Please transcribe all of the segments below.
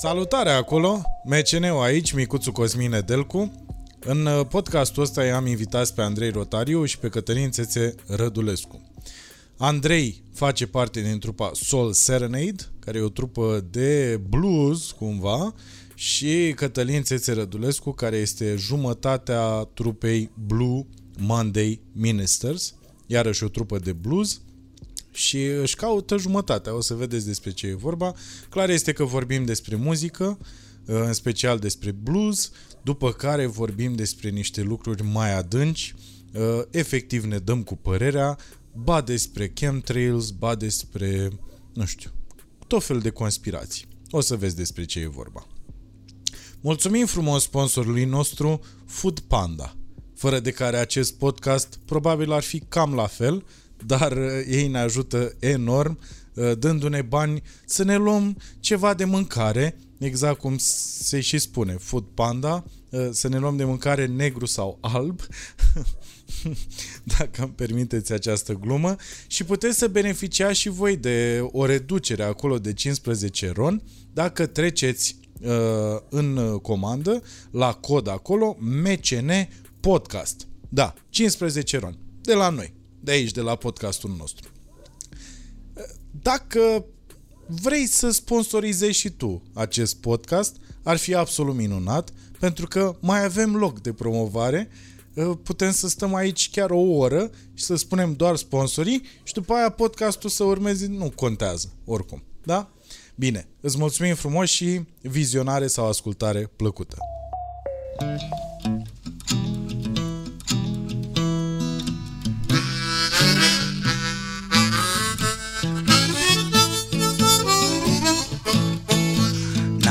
Salutare acolo, MCN-ul aici, Micuțu Cosmin Edelcu. În uh, podcastul ăsta i-am invitat pe Andrei Rotariu și pe Cătălin Țețe Rădulescu. Andrei face parte din trupa Soul Serenade, care e o trupă de blues, cumva, și Cătălin Țețe Rădulescu, care este jumătatea trupei Blue Monday Ministers, iarăși o trupă de blues și își caută jumătatea, o să vedeți despre ce e vorba. Clar este că vorbim despre muzică, în special despre blues, după care vorbim despre niște lucruri mai adânci, efectiv ne dăm cu părerea, ba despre chemtrails, ba despre, nu știu, tot fel de conspirații. O să vezi despre ce e vorba. Mulțumim frumos sponsorului nostru Food Panda, fără de care acest podcast probabil ar fi cam la fel, dar uh, ei ne ajută enorm uh, dându-ne bani să ne luăm ceva de mâncare, exact cum se și spune, Food Panda, uh, să ne luăm de mâncare negru sau alb, dacă îmi permiteți această glumă, și puteți să beneficiați și voi de o reducere acolo de 15 ron dacă treceți uh, în comandă la cod acolo MCN Podcast. Da, 15 ron de la noi de aici, de la podcastul nostru. Dacă vrei să sponsorizezi și tu acest podcast, ar fi absolut minunat, pentru că mai avem loc de promovare, putem să stăm aici chiar o oră și să spunem doar sponsorii și după aia podcastul să urmeze, nu contează, oricum. Da? Bine, îți mulțumim frumos și vizionare sau ascultare plăcută.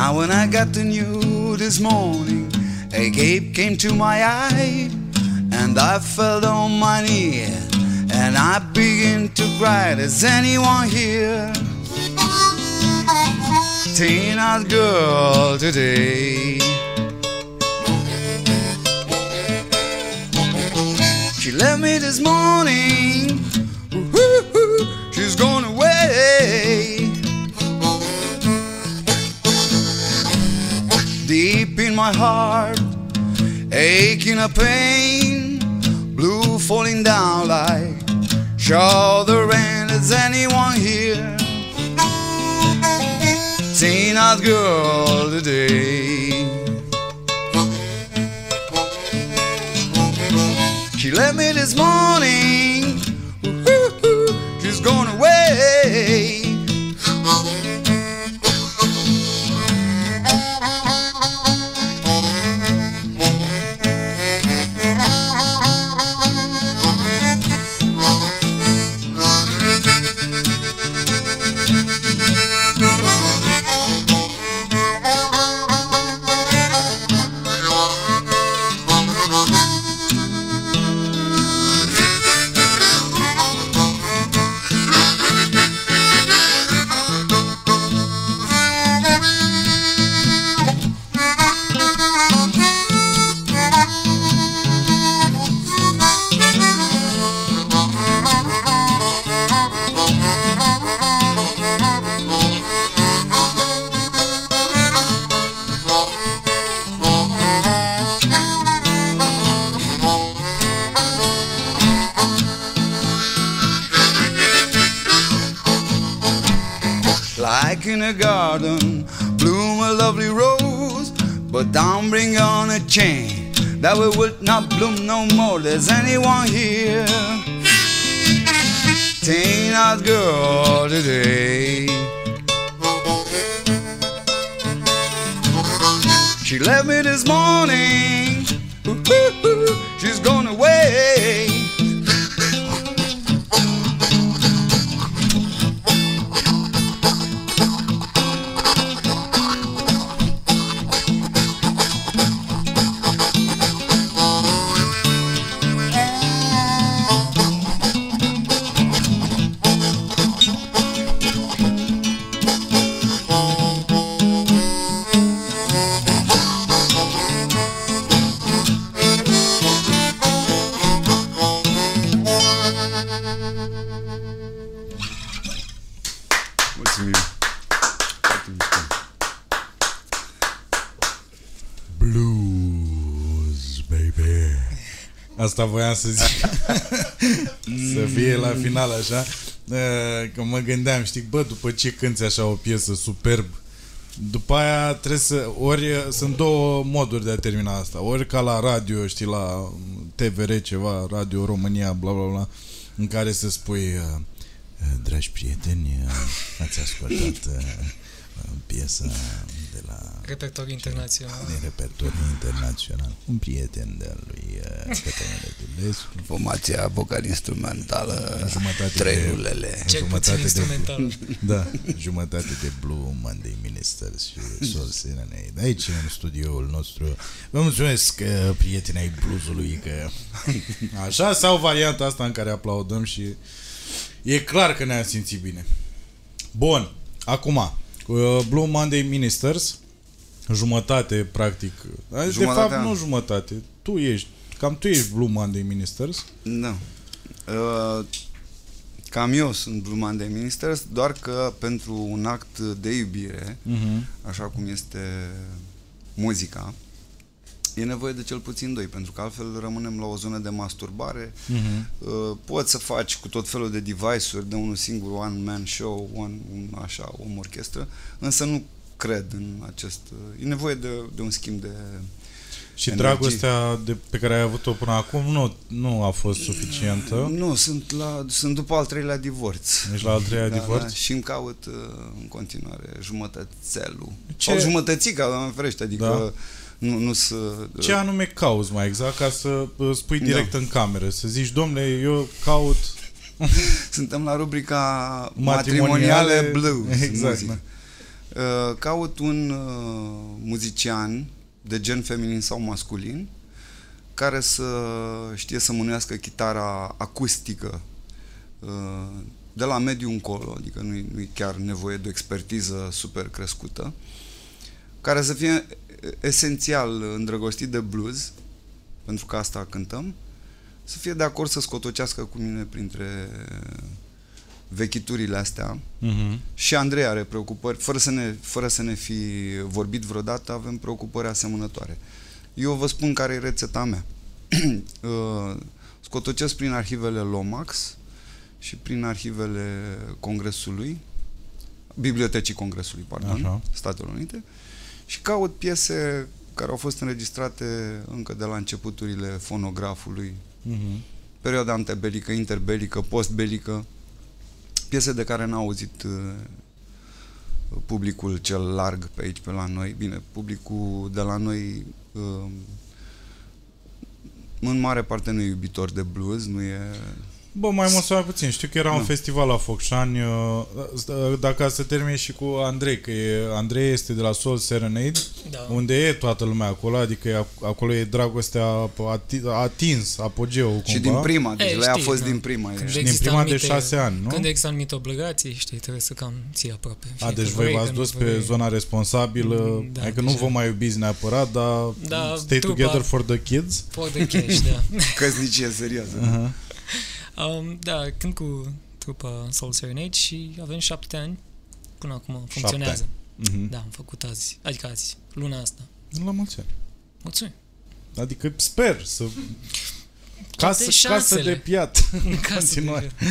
Now when I got the news this morning, a gape came to my eye, and I fell on my knee, and I began to cry. Is anyone here? Tina's girl today. She left me this morning. She's gone away. My heart, aching a pain, blue falling down like shoulder rain. Is anyone here? Tina's girl today. She left me this morning. But don't bring on a chain that we will not bloom no more. There's anyone here? Tina's girl today. She left me this morning. She's gone away. Voiam să zic. să fie la final așa. Uh, Că mă gândeam, știi, bă, după ce cânti așa o piesă superb, după aia trebuie să, ori sunt două moduri de a termina asta, ori ca la radio, știi, la TVR ceva, Radio România, bla bla bla, în care să spui, uh, dragi prieteni, uh, ați ascultat uh, piesa de la Repertoriu internațional. din repertoriu internațional. Un prieten de-al lui uh, Cătălin Rădulescu. Formația vocal-instrumentală, Jumătate de- treiulele. Cel jumătate puțin de- instrumental. Da, jumătate de Blue Monday Ministers și Soul Serenade. Aici, în studioul nostru. Vă mulțumesc, uh, prieteni ai bluesului, că... Așa, sau varianta asta în care aplaudăm și... E clar că ne-am simțit bine. Bun, acum, cu uh, Blue Monday Ministers, jumătate, practic. De Jumătatea. fapt, nu jumătate. Tu ești, cam tu ești Blue Monday Ministers. Da. Uh, Cam eu sunt Blue Monday Ministers, doar că pentru un act de iubire, Uh-huh. așa cum este muzica, e nevoie de cel puțin doi, pentru că altfel rămânem la o zonă de masturbare. Uh-huh. Uh, Poți să faci cu tot felul de device-uri, de unul singur, one-man show, one, un, așa, o orchestră, însă nu cred în acest... uh, E nevoie de, de un schimb de... Și Energie. dragostea de, pe care ai avut-o până acum nu, nu a fost suficientă. Nu, sunt, la, sunt după al treilea divorț. Ești la al treilea divorț? Da, și îmi caut uh, în continuare jumătățelul. Ce- Sau jumătățica, doamne ferește, adică Da. nu, nu să... Ce anume cauți mai exact ca să uh, spui direct Da. în cameră? Să zici, domnule, eu caut... Suntem la rubrica Matrimoniale. matrimoniale blues. Exact, muzică. Uh, Caut un uh, muzician de gen feminin sau masculin care să știe să mânuiască chitara acustică uh, de la mediu încolo, adică nu e chiar nevoie de o expertiză super crescută, care să fie esențial îndrăgostit de blues, pentru că asta cântăm, să fie de acord să scotocească cu mine printre vechiturile astea. Uh-huh. Și Andrei are preocupări, fără să, ne, fără să ne fi vorbit vreodată, avem preocupări asemănătoare. Eu vă spun care e rețeta mea. Uh, Scotocesc prin arhivele Lomax și prin arhivele Congresului, Bibliotecii Congresului, pardon, Așa. Statelor Unite, și caut piese care au fost înregistrate încă de la începuturile fonografului, Uh-huh. perioada antebelică, interbelică, postbelică, piese de care n-a auzit uh, publicul cel larg pe aici, pe la noi. Bine, publicul de la noi uh, în mare parte nu e iubitor de blues, nu e... Bă, mai mult sau mai puțin. Știu că era un Nu. festival la Focșani, uh, dacă să termin și cu Andrei, că e, Andrei este de la Soul Serenade, Da. unde e toată lumea acolo, adică e, acolo e dragostea ati- a atins apogeul cumva. Și din prima, deci Ei, la ea a știi, fost da. din prima. Când E. din există prima de anumite- șase ani, nu? Când există anumite obligații, știi, trebuie să cam ții aproape. A, Fie deci că voi vrei, v-ați că dus nu pe vrei. zona responsabilă, Da, adică nu deja. vă mai iubiți neapărat, dar Da, stay trupa- together for the kids. For the cash, da. Căsnicie serioasă. Uh-huh. Um, da, când cu trupa Soul Serenade și avem șapte ani. Până acum funcționează. Uh-huh. Da, am făcut azi, adică azi, luna asta. La mulți ani. Mulțumim. Adică sper să... Casă, casă șansele. de piat. În casă Continuare. de...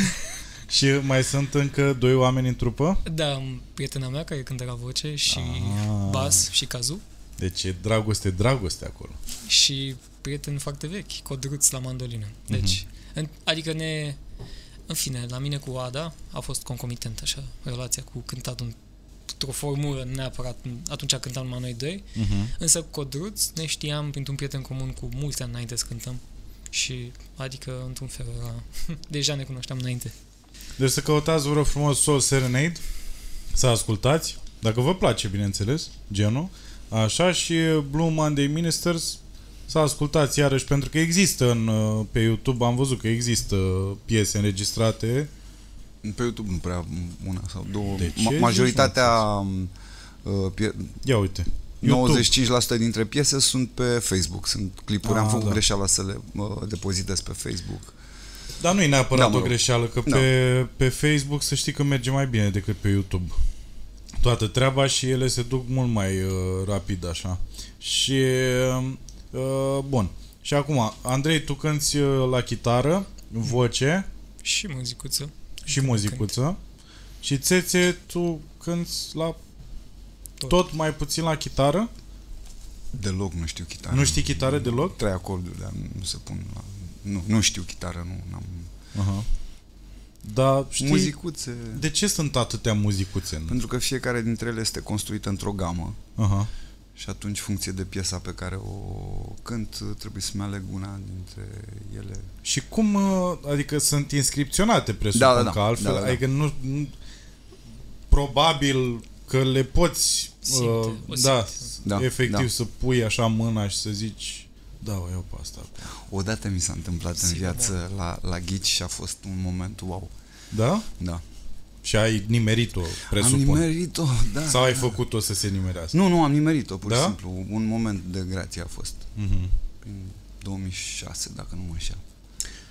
Și mai sunt încă doi oameni în trupă? Da, am prietena mea care cântă la voce și Ah. bas și cazu Deci e dragoste, dragoste acolo. și prieten foarte vechi, Codruț la mandolină. Deci, în, adică ne... În fine, la mine cu Ada a fost concomitent așa, relația cu cântatul într-o formulă neapărat atunci cântam numai noi doi, Uh-huh. însă cu Codruț ne știam printr-un prieten comun cu mulți ani înainte să cântăm. Și adică într-un fel era, deja ne cunoșteam înainte. Deci să căutați, vă rog frumos, Soul Serenade, să ascultați, dacă vă place, bineînțeles, genul, așa, și Blue Monday Ministers, să ascultați iarăși, pentru că există în, uh, pe YouTube, am văzut că există piese înregistrate, Pe YouTube nu prea una sau două. De ce Ma- zici, majoritatea uh, pie- ia uite, YouTube. 95% dintre piese sunt pe Facebook. Sunt clipuri, am Ah, făcut da. greșeala să le uh, depozitez pe Facebook. Dar nu e neapărat Da, mă o rog. greșeală, că Da. pe, pe Facebook să știi că merge mai bine decât pe YouTube. Toată treaba și ele se duc mult mai uh, rapid așa. Și uh, bun. Și acum, Andrei, tu cânti uh, la chitară, voce Și muzicuță. și muzicuță. Și Țețe, tu cânti la tot. Tot. tot mai puțin la chitară? Deloc nu știu chitară. Nu știi chitară deloc? Trei acorduri, dar nu se pun la... Nu, nu știu chitară, nu am Aha. Dar știi, Muzicuțe. de ce sunt atâtea muzicuțe? În... Pentru că fiecare dintre ele este construită într-o gamă Aha. Și atunci, funcție de piesa pe care o cânt, trebuie să-mi aleg una dintre ele. Și cum, uh, adică sunt inscripționate, presupun Da, da, da. că altfel, Da, da, da. adică nu, nu, probabil că le poți, Simte, uh, o da, simte. Da, efectiv da. să pui așa mâna și să zici, da, o iau pe asta. acum." Odată mi s-a întâmplat în Sigur, viață la, la ghici și a fost un moment wow. Da? Da. Și ai nimerit-o, Am presupun. nimerit-o, da. Sau ai da. făcut-o să se nimerească? Nu, nu, am nimerit-o, pur și Da? simplu. Un moment de grație a fost. Mhm. Prin 2006, dacă nu mă înșel.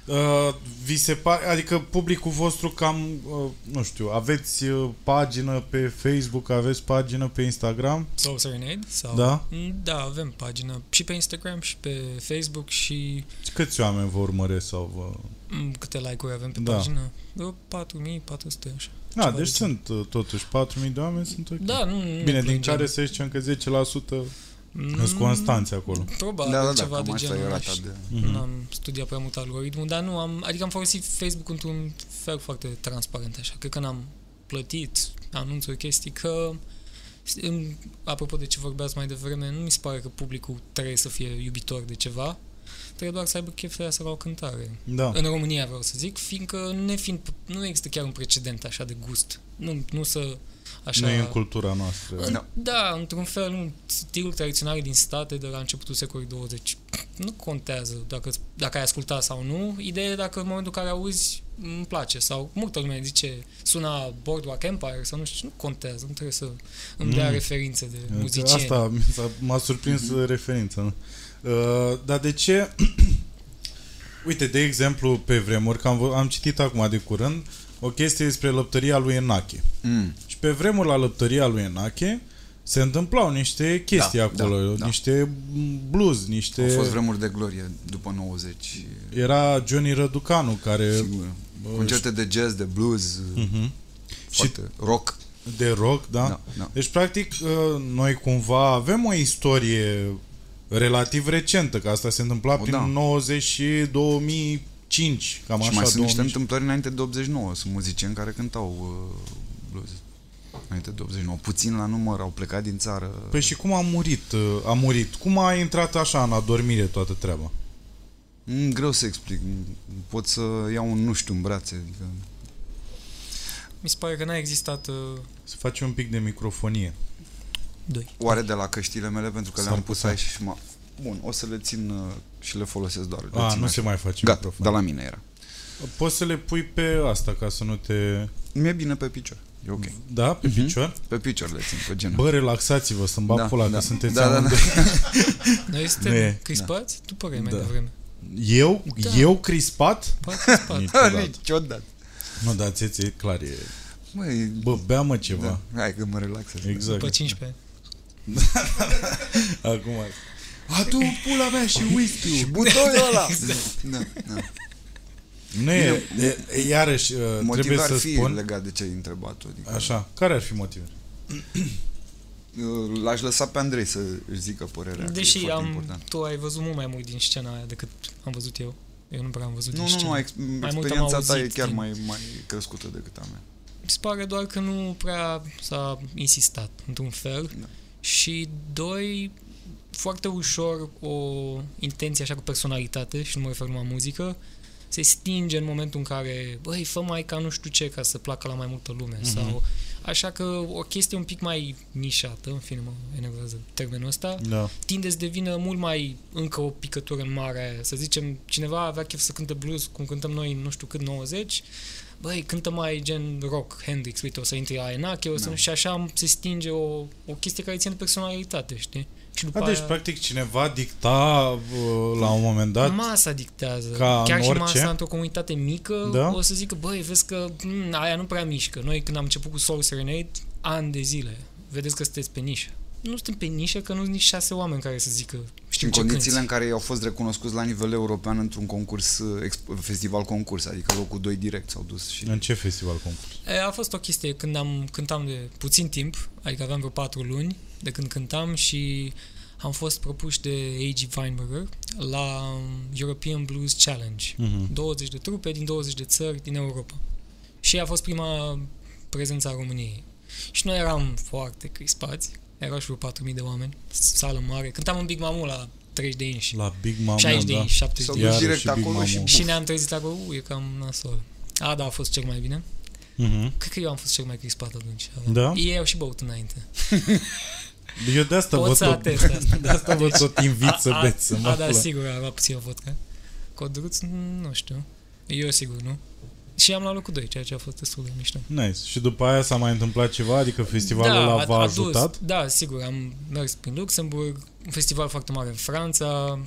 Uh, vi se pare, adică publicul vostru cam, uh, nu știu, aveți uh, pagină pe Facebook, aveți pagină pe Instagram? Soul Serenade? Sau... Da? Mm, Da, avem pagină și pe Instagram și pe Facebook și Câți oameni vă urmăresc sau vă... mm, câte like-uri avem pe Da. pagină? Vreo 4400 așa. Da, Ceva deci de genul. sunt uh, totuși 4.000 de oameni sunt ok. Da, nu, nu Bine, ne din plângem. care să zicem că 10% Mm, sunt constanți acolo. Probabil Da, da, da, ceva cam de asta e genul rata ăla. de... Mhm. Nu am studiat prea mult algoritmul, dar nu am, adică am folosit Facebook într-un fel foarte transparent așa. Cred că n-am plătit anunțuri, chestii, că în, apropo de ce vorbeați mai devreme, nu mi se pare că publicul trebuie să fie iubitor de ceva, trebuie doar să aibă chef să la o cântare. Da. În România vreau să zic, fiindcă ne fiind, nu există chiar un precedent așa de gust. Nu, nu să așa... Nu e în cultura noastră. În- Da. Da, într-un fel, nu, stilul tradițional din state de la începutul secolului 20 nu contează dacă, dacă ai ascultat sau nu. Ideea e dacă în momentul în care auzi îmi place sau multă lume zice suna Boardwalk Empire sau nu știu, nu contează, nu trebuie să îmi dea Mm. referințe de Că muzicieni. Asta mi s-a- m-a surprins mm-hmm. referința. nu? Uh, dar de ce... Uite, de exemplu, pe vremuri, că am, vă- am citit acum de curând o chestie despre lăptăria lui Enache. Mm. Și pe vremuri la lăptăria lui Enache se întâmplau niște chestii Da, acolo, da, da. niște blues, niște... Au fost vremuri de glorie după 90. Era Johnny Răducanu care... Sigur. Concerte de jazz, de blues, Uh-huh. Și foarte rock. de rock, da? Da, da. Deci, practic, uh, noi cumva avem o istorie relativ recentă, că asta se întâmpla O, prin da. 90 și 2005, cam și așa, mai sunt niște 2000. întâmplări înainte de 89. Sunt muzicieni care cântau uh, blues. Înainte de 89. Puțin la număr au plecat din țară. Păi și cum a murit? uh, A murit. Cum a intrat așa în adormire toată treaba? Mm, greu să explic. Pot să iau un nu știu în brațe. Adică... Mi se pare că n-a existat uh, Să face un pic de microfonie. Doi. Oare de la căștile mele pentru că S-ar le-am pus putea. aici și mă... Bun, o să le țin uh, și le folosesc doar. Le A, țin nu așa. se mai face Gata, microfon. dar la mine era. Poți să le pui pe asta ca să nu te... Mi-e bine pe picior. E ok. Da, pe Mhm. picior? Pe picior le țin, pe genul. Bă, relaxați-vă, să-mi bag Da, pula, da. că sunteți Da, da, da. amândoi. Noi Nu suntem e. crispați? Tu păreai mai Da. devreme. Eu? Da. Eu crispat? Poate crispat. Niciodată. Niciodată. Nu, dar ți e clar, e... Măi, Bă, bea mă ceva. da. Hai că mă relaxez. Exact. După 15 ani. Acum. Adu pula mea și whisky Și butoiul ăla! Da, da. Nu e, e, e, iarăși, uh, trebuie Motiv ar să fi spun... legat de ce ai întrebat adică Așa, care ar fi motivul? uh, L-aș lăsa pe Andrei să își zică părerea că e Deși foarte am, important. tu ai văzut mult mai mult din scena aia decât am văzut eu. Eu nu prea am văzut Nu, din nu, scenă. nu, ex- mult am experiența ta e auzit chiar din- mai, mai crescută decât a mea. Mi se pare doar că nu prea s-a insistat, într-un fel. Da. Și doi, foarte ușor o intenție așa cu personalitate, și nu mă refer numai la muzică, se stinge în momentul în care, băi, fă mai ca nu știu ce, ca să placă la mai multă lume. Mhm. Sau, așa că o chestie un pic mai nișată, în fine mă enervează termenul ăsta, Da. tinde să devină mult mai încă o picătură în mare. Să zicem, cineva avea chef să cânte blues cum cântăm noi în nu știu cât 90, băi, cântă mai gen rock, Hendrix, uite, o să intri la Enache, o să, Da. și așa se stinge o, o chestie care ține de personalitate, știi? Și după A, deci, aia, practic, cineva dicta uh, la un moment dat... masa dictează. ca Chiar în și orice? masa într-o comunitate mică Da? o să zică, băi, vezi că m, aia nu prea mișcă. Noi când am început cu Soul Serenade, ani de zile, vedeți că sunteți pe nișă. Nu suntem pe nișă, că nu sunt nici șase oameni care să zică știu în ce condițiile cânti. în care au fost recunoscuți la nivel european într-un concurs, uh, exp- festival concurs, adică locul 2 direct s-au dus și... În ce festival concurs? E, A fost o chestie când am cântam de puțin timp, adică aveam vreo patru luni de când cântam și am fost propuși de A.G. Weinberger la um, European Blues Challenge. Mhm. 20 de trupe din 20 de țări din Europa. Și a fost prima prezență a României. Și noi eram foarte crispați, erau și vreo 4.000 de oameni, sală mare. Cântam în Big Mamu la 30 de inși, La Big Mama, 60 de da. inși, 70 S-au de dus inși. Iarăși direct Big acolo și... Mamu. Și ne-am trezit acolo, uu, e cam nasol. A, da, a fost cel mai bine. Mhm. Cred că eu am fost cel mai crispat atunci. Da? Ei au și băut înainte. Eu de asta Pot vă să tot, atest asta. de asta vă tot invit să A- a- beți, să mă A, da, află. sigur, a luat puțin vodka. Codruț, nu știu. Eu sigur, nu? Și am luat locul 2, ceea ce a fost destul de mișto. Nice. Și după aia s-a mai întâmplat ceva? Adică festivalul ăla a- v-a a dus. ajutat? Da, sigur, am mers prin Luxemburg, un festival foarte mare în Franța,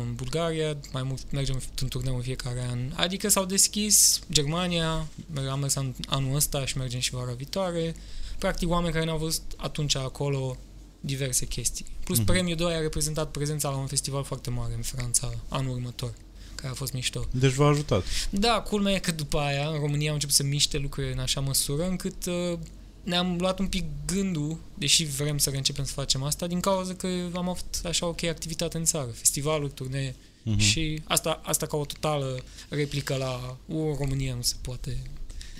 în Bulgaria, mai mult mergem în turneu în fiecare an. Adică s-au deschis Germania, am mers an, anul ăsta și mergem și vara viitoare. Practic oameni care ne-au văzut atunci acolo diverse chestii. Plus Mhm. premiul 2 a reprezentat prezența la un festival foarte mare în Franța anul următor, care a fost mișto. Deci v-a ajutat. Da, culmea e că după aia în România au început să miște lucrurile în așa măsură încât uh, ne-am luat un pic gândul, deși vrem să reîncepem să facem asta, din cauza că am avut așa ok activitate în țară, festivaluri, turnee Mhm. și asta, asta ca o totală replică la o, în România nu se poate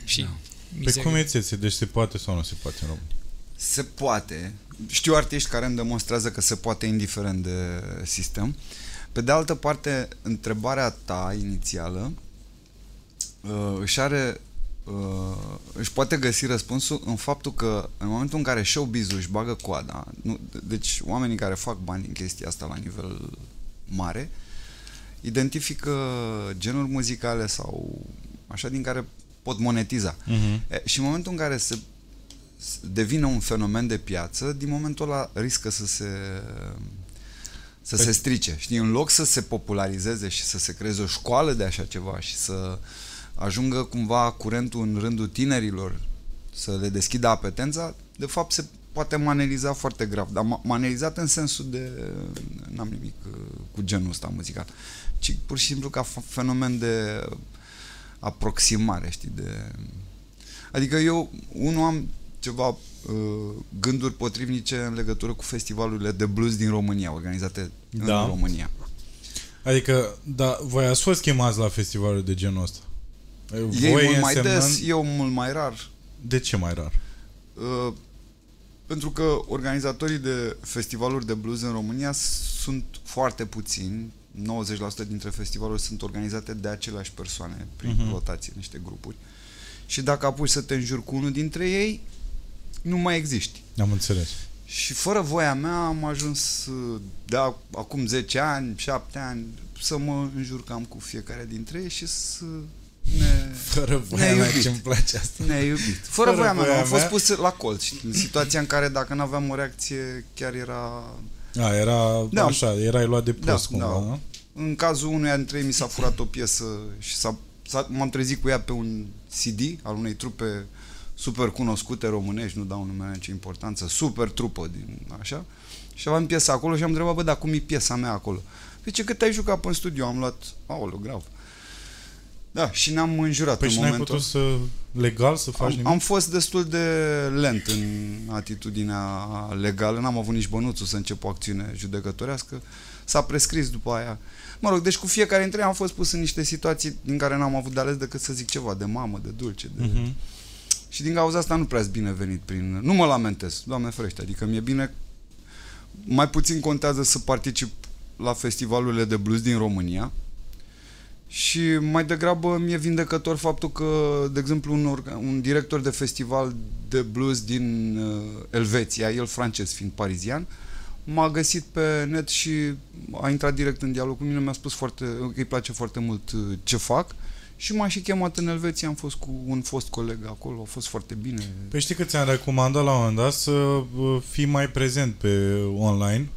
și Da. Pe mizerie. cum e țețe? Deci se poate sau nu se poate în România? Se poate. Știu artiști care îmi demonstrează că se poate indiferent de sistem. Pe de altă parte, întrebarea ta inițială uh, își are uh, își poate găsi răspunsul în faptul că în momentul în care showbiz-ul își bagă coada, nu, deci oamenii care fac bani din chestia asta la nivel mare, identifică genuri muzicale sau așa din care pot monetiza. Mhm. E, și în momentul în care se s- devine un fenomen de piață, din momentul ăla riscă să se să Păi- se strice. Știi, în loc să se popularizeze și să se creeze o școală de așa ceva și să ajungă cumva curentul în rândul tinerilor să le deschidă apetența, de fapt se poate maneliza foarte grav, dar ma- manelizat în sensul de n-am nimic uh, cu genul ăsta muzical, ci pur și simplu ca f- fenomen de aproximare, știi, de... Adică eu, unul am ceva uh, gânduri potrivnice în legătură cu festivalurile de blues din România, organizate Da. în România. Adică, da, voi ați fost chemați la festivalul de genul ăsta? Ei Voi mult mai însemnând- des, eu mult mai rar. De ce mai rar? Uh, pentru că organizatorii de festivaluri de blues în România sunt foarte puțini. 90% dintre festivaluri sunt organizate de aceleași persoane prin Mhm. rotație, niște grupuri. Și dacă apuci să te înjuri cu unul dintre ei, nu mai existi. Am înțeles. Și fără voia mea am ajuns uh, de a, acum 10 ani, 7 ani să mă înjurcam cu fiecare dintre ei și să ne, Fără voia Ne-ai mea iubit. ce-mi place asta. ne iubit. Fără, Fără voia mea, voia am fost mea. pus la colț. știi, În situația în care dacă nu aveam o reacție, chiar era... A, era Da. așa, erai luat de Da, prost cumva, da. nu? În cazul unuia dintre ei mi s-a furat o piesă și s-a, s-a, m-am trezit cu ea pe un CD al unei trupe super cunoscute românești, nu dau numele nicio importanță, super trupă din așa. Și aveam piesa acolo și am întrebat, bă, dar cum e piesa mea acolo? Păi ce cât ai jucat pe studio? Am luat, aoleu, grav. Da, și ne-am înjurat Păi în și n-ai momentul putut să, legal, să faci am, nimic? am fost destul de lent în atitudinea legală, n-am avut nici bănuțul să încep o acțiune judecătorească. S-a prescris după aia. Mă rog, deci cu fiecare dintre ei am fost pus în niște situații din care n-am avut de ales decât să zic ceva de mamă, de dulce. De... Mhm. Și din cauza asta nu prea sunt binevenit prin... Nu mă lamentez, Doamne ferește, adică mi-e bine... Mai puțin contează să particip la festivalurile de blues din România. Și mai degrabă mi-e vindecător faptul că, de exemplu, un, orga- un director de festival de blues din uh, Elveția, el francez fiind parizian, m-a găsit pe net și a intrat direct în dialog cu mine, mi-a spus foarte, că îi place foarte mult uh, ce fac și m-a și chemat în Elveția, am fost cu un fost coleg acolo, a fost foarte bine. Păi știi că ți-am recomandat la un moment dat să uh, fii mai prezent pe online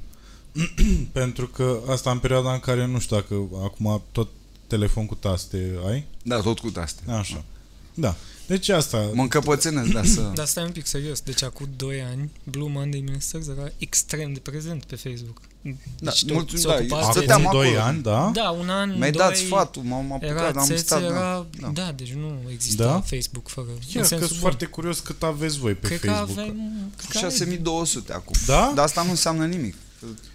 pentru că asta în perioada în care, nu știu dacă acum tot telefon cu taste ai, Da, tot cu astea. așa. Da. Deci asta... Mă încăpățânesc, da, să... Dar stai un pic serios, deci acum 2 ani Blue Monday Ministers era extrem de prezent pe Facebook. Da, Deci tot mulțumim, se da, ocupa de- stăteam Acum acolo. 2 ani, da? Da, un an, Mi-ai doi, dat sfatul, m-am Era apucat, am țețe, stat... da. era... Da. Da. deci nu exista Da? Facebook fără... în Chiar că sensul sunt bun. foarte curios cât aveți voi pe Cred Facebook. că aveam... cred că 6200 acum. Da? Dar asta nu înseamnă nimic.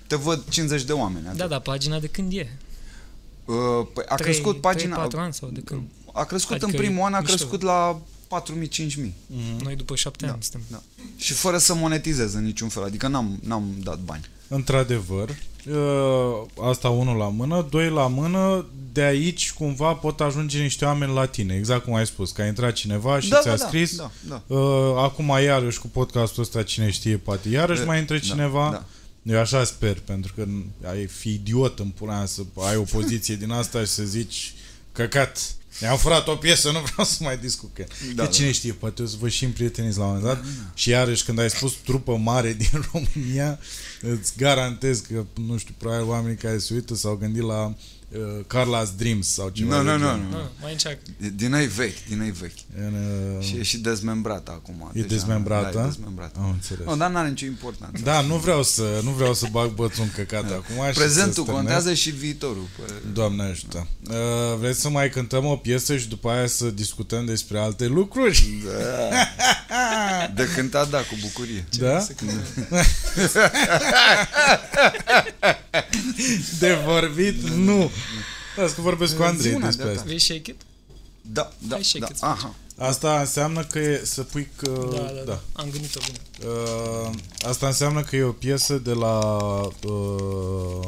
Te văd 50 de oameni. Da, atât. da, pagina de când e? Uh, păi a Trei- crescut pagina... 3-4 ani sau de când? A crescut Adică în primul e an, a mișto. crescut la 4.000-5.000. Noi după 7 Da, ani suntem. da. Și fără să monetizez în niciun fel. Adică n-am, n-am dat bani. Într-adevăr, uh, asta unul la mână, doi la mână, de aici cumva pot ajunge niște oameni la tine, exact cum ai spus, că a intrat cineva și da, ți-a da, scris, Da, da. Uh, acum iarăși cu podcastul ăsta, cine știe, poate iarăși Da, mai intre da, cineva. da. Eu așa sper, pentru că ai fi idiot în pula mea să ai o poziție din asta și să zici căcat, mi-am furat o piesă, nu vreau să mai discut cu ea. Da, că cine da. știe, poate o să vă și împrieteniți la un moment dat. Și iarăși când ai spus trupă mare din România, îți garantez că, nu știu, probabil oamenii care se uită s-au gândit la uh, Carla's Dreams sau ceva Nu, de nu, nu, genul. nu. Nu, mai încearcă. Din ei vechi, din ei vechi. În, uh, Și e și dezmembrată acum. E deja. dezmembrată? Da, e dezmembrată. Am înțeles. Nu, dar n-are nicio importanță. Da, nu vreau să, nu vreau să bag bățul în căcat acum. și să Prezentul stârnesc. contează și viitorul. Pă- Doamne ajută. Uh, vreți să mai cântăm o piesă și după aia să discutăm despre alte lucruri? Da. De cântat, da, cu bucurie. Da? De vorbit? Nu. Las că vorbesc cu Andrei Zi una despre de-a asta. Vrei shake it? Da, da, Hai, shake da. it. Aha. Asta înseamnă că e să pui că... Da, da, da. Am gândit-o bine. Uh, asta înseamnă că e o piesă de la uh,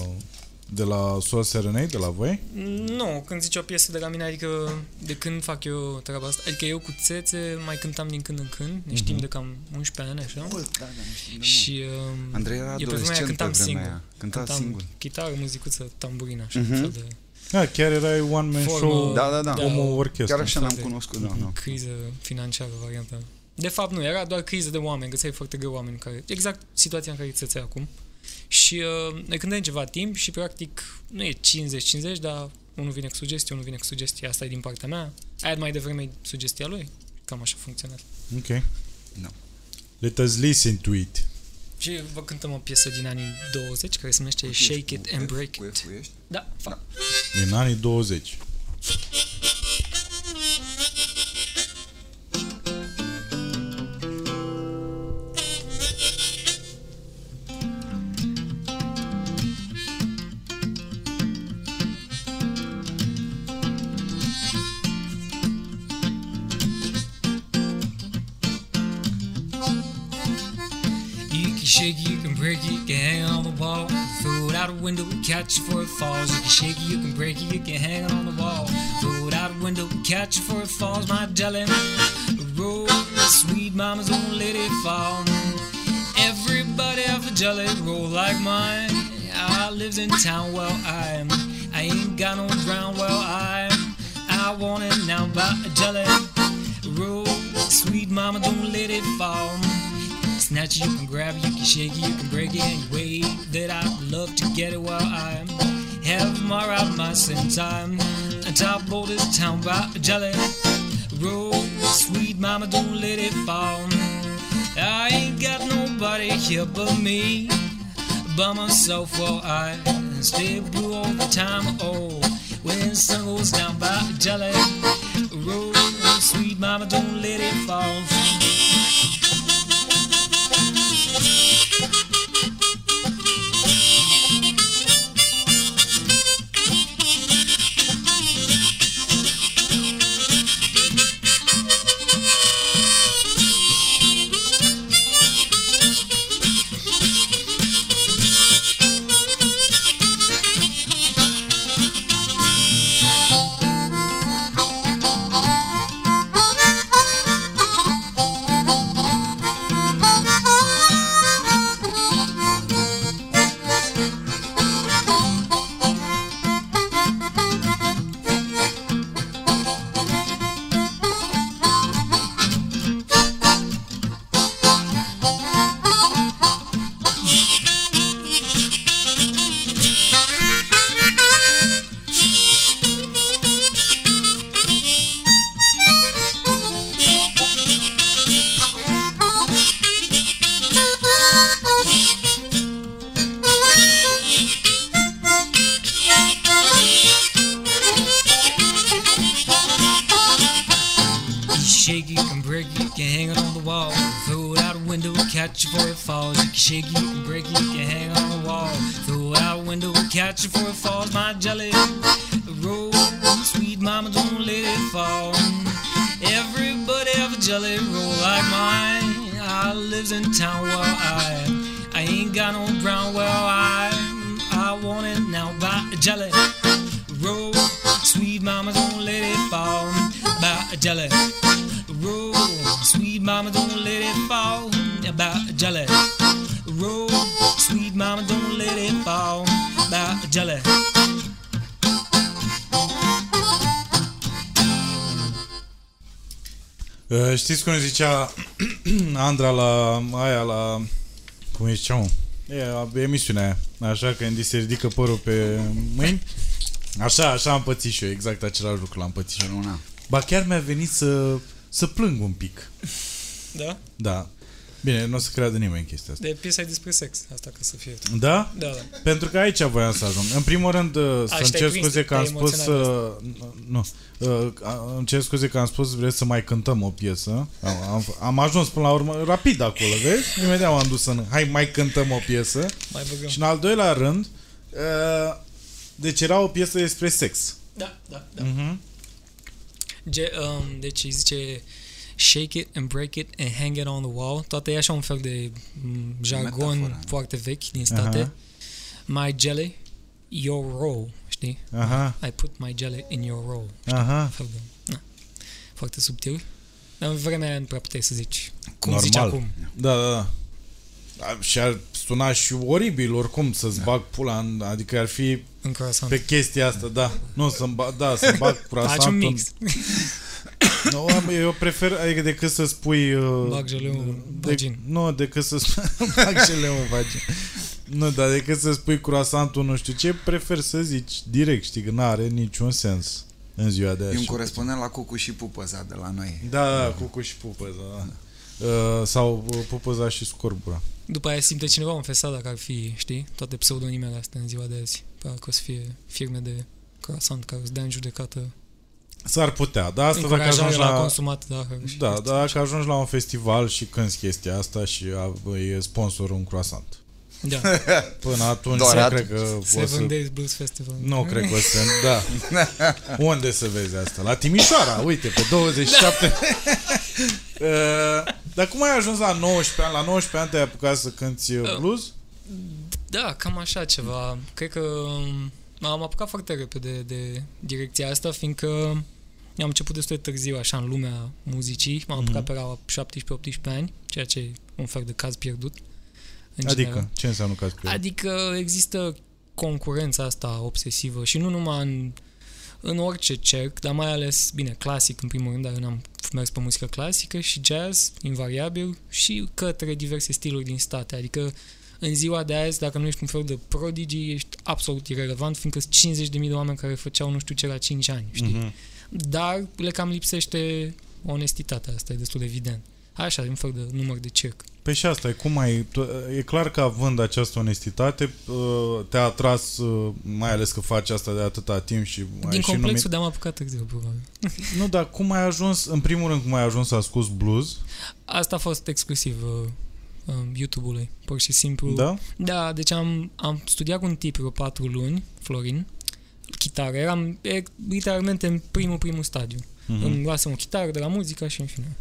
de la Soul Serenade, de la voi? Nu, când zici o piesă de la mine, adică de când fac eu treaba asta, adică eu cu țețe mai cântam din când în când, ne știm de cam 11 ani, așa. Mult, da, da, nu știu de mult. Și uh, Andrei era eu pe vremea aia adolescent cântam pe vremea singur. aia. Cânta cântam singur. chitară, muzicuță, tamburină, așa, Mhm. un fel de Da, chiar erai one man Formă- show, Da, da, da. Da. omul orchestră. Chiar așa fel ne-am de- cunoscut, da, da. criză financiară varianta. De fapt nu, era doar criză de oameni, găseai foarte greu oameni care, exact situația în care ți acum. Și uh, ne cântăm ceva timp și practic nu e 50-50, dar unul vine cu sugestie, unul vine cu sugestie, asta e din partea mea. Aia mai devreme e sugestia lui. Cam așa funcționează. Ok. Da. Let us listen to it. Și vă cântăm o piesă din anii 20 care se numește Shake It and Break Cu It. F-ul ești? Da, fac. Din anii 20. You can hang on the wall. Throw it out a window, catch it before it falls. You can shake it, you can break it, you can hang it on the wall. Throw it out a window, catch it before it falls. My jelly roll, sweet mama's gonna let it fall. Everybody have a jelly roll like mine. I lives in town, well I'm. I ain't got no ground, well I'm. I want it now by a jelly roll. Sweet mama, don't let it fall. Snatch it, you can grab it, you can shake it, you can break it any way that I love to get it while I have my right my same time. On top of this town by jelly roll. Sweet mama, don't let it fall. I ain't got nobody here but me. By myself, well, I stay blue all the time. Oh, when the sun goes down by jelly roll. Sweet mama, don't let it fall. Shake it, mama, don't let it fall. Everybody have a jelly roll like mine. I lives in town where I I ain't got no brown well I I want it now buy a jelly roll. Sweet mama don't let it fall. Buy a jelly roll. Sweet mama don't let it fall. Buy a jelly roll. Sweet mama don't let it fall. Buy a jelly. Uh, Știți cum zicea Andra la aia, la... Cum îi zicea, mă? E, emisiunea aia. Așa, când îi se ridică părul pe mâini. Așa, așa am pățit și eu, exact același lucru l-am pățit și eu. Luna. Ba chiar mi-a venit să, să plâng un pic. Da? Da. Bine, nu o să creadă nimeni chestia asta. De piesa e despre sex, asta ca să fie. Da? Da, da. Pentru că aici voiam să ajung. În primul rând, uh, să și îmi te-ai cer prins, scuze că am te-ai spus emoționat să... Nu. Uh, Îmi cer scuze că am spus vreți să mai cântăm o piesă. Am, am, am ajuns până la urmă rapid acolo, vezi? Imediat m-am dus în... Hai, mai cântăm o piesă. Mai băgăm. Și în al doilea rând, uh, deci era o piesă despre sex. Da, da, da. Mhm. Ge, um, deci îi zice shake it and break it and hang it on the wall. Toate e așa un fel de m, jargon Metaforă. foarte vechi din state. Aha. My jelly, your roll, știi? Aha, I put my jelly in your roll. aha. Un fel de, na, foarte subtil. Dar în vremea aia nu prea puteai să zici. Cum Normal. zici acum. Da, da, da. A, Și ar suna și oribil oricum să-ți bag pula în, adică ar fi În croissant. pe chestia asta, da. Nu, să-mi bag, da, să-mi bag Faci croissant un în- mix. Nu, am- eu prefer, adică decât să spui... Uh, Bag jeleu în de, vagin. Nu, decât să spui... bag jeleu în vagin. Nu, dar decât să spui croissantul nu știu ce, prefer să zici direct, știi, că n-are niciun sens în ziua de E un azi. corespondent la Cucu și Pupăza de la noi. Da, da, cucu și pupăza, da. Uh, sau uh, pupăza și scorbura. După aia simte cineva un fesat dacă ar fi, știi, toate pseudonimele astea în ziua de azi. Parcă o să fie firme de croissant care o să dea în judecată S-ar putea, dar asta dacă încurajare ajungi la, la... consumat zahăr. și Da, chestii dar așa. dacă ajungi la un festival și cânti chestia asta și a- e sponsorul un croissant. Da, Până atunci Doar nu atunci. cred că o Seven să... Days Blues Festival. Nu cred că o să... Da. Unde să vezi asta? La Timișoara, uite, pe 27. Uh, dar cum ai ajuns la 19 ani? La 19 ani te-ai apucat să cânti uh, blues? Da, cam așa ceva. Cred că um, am apucat foarte repede de direcția asta, fiindcă am început destul de târziu așa în lumea muzicii. M-am apucat pe la 17-18 ani, ceea ce e un fel de caz pierdut. În Adică, general. ce înseamnă că ați Adică există concurența asta obsesivă și nu numai în, în orice cerc, dar mai ales, bine, clasic în primul rând, dar eu n-am mers pe muzică clasică și jazz, invariabil, și către diverse stiluri din state. Adică în ziua de azi, dacă nu ești un fel de prodigy, ești absolut irrelevant, fiindcă sunt 50.000 de oameni care făceau nu știu ce la 5 ani, știi? Mhm. Dar le cam lipsește onestitatea asta, e destul de evident. Așa, e un fel de număr de cerc. Păi și asta, e cum ai... tu- E clar că având această onestitate, uh, te-a atras, uh, mai ales că faci asta de atâta timp și... ai Din și complexul numit- de am apucat târziu, probabil. Nu, dar cum ai ajuns, în primul rând, cum ai ajuns să asculti blues? Asta a fost exclusiv uh, um, YouTube-ului, pur și simplu. Da? Da, deci am, am studiat cu un tip vreo patru luni, Florin, chitară. Eram e, literalmente în primul, primul stadiu. Mm-hmm. Îmi luasem o chitară de la muzică și în fine.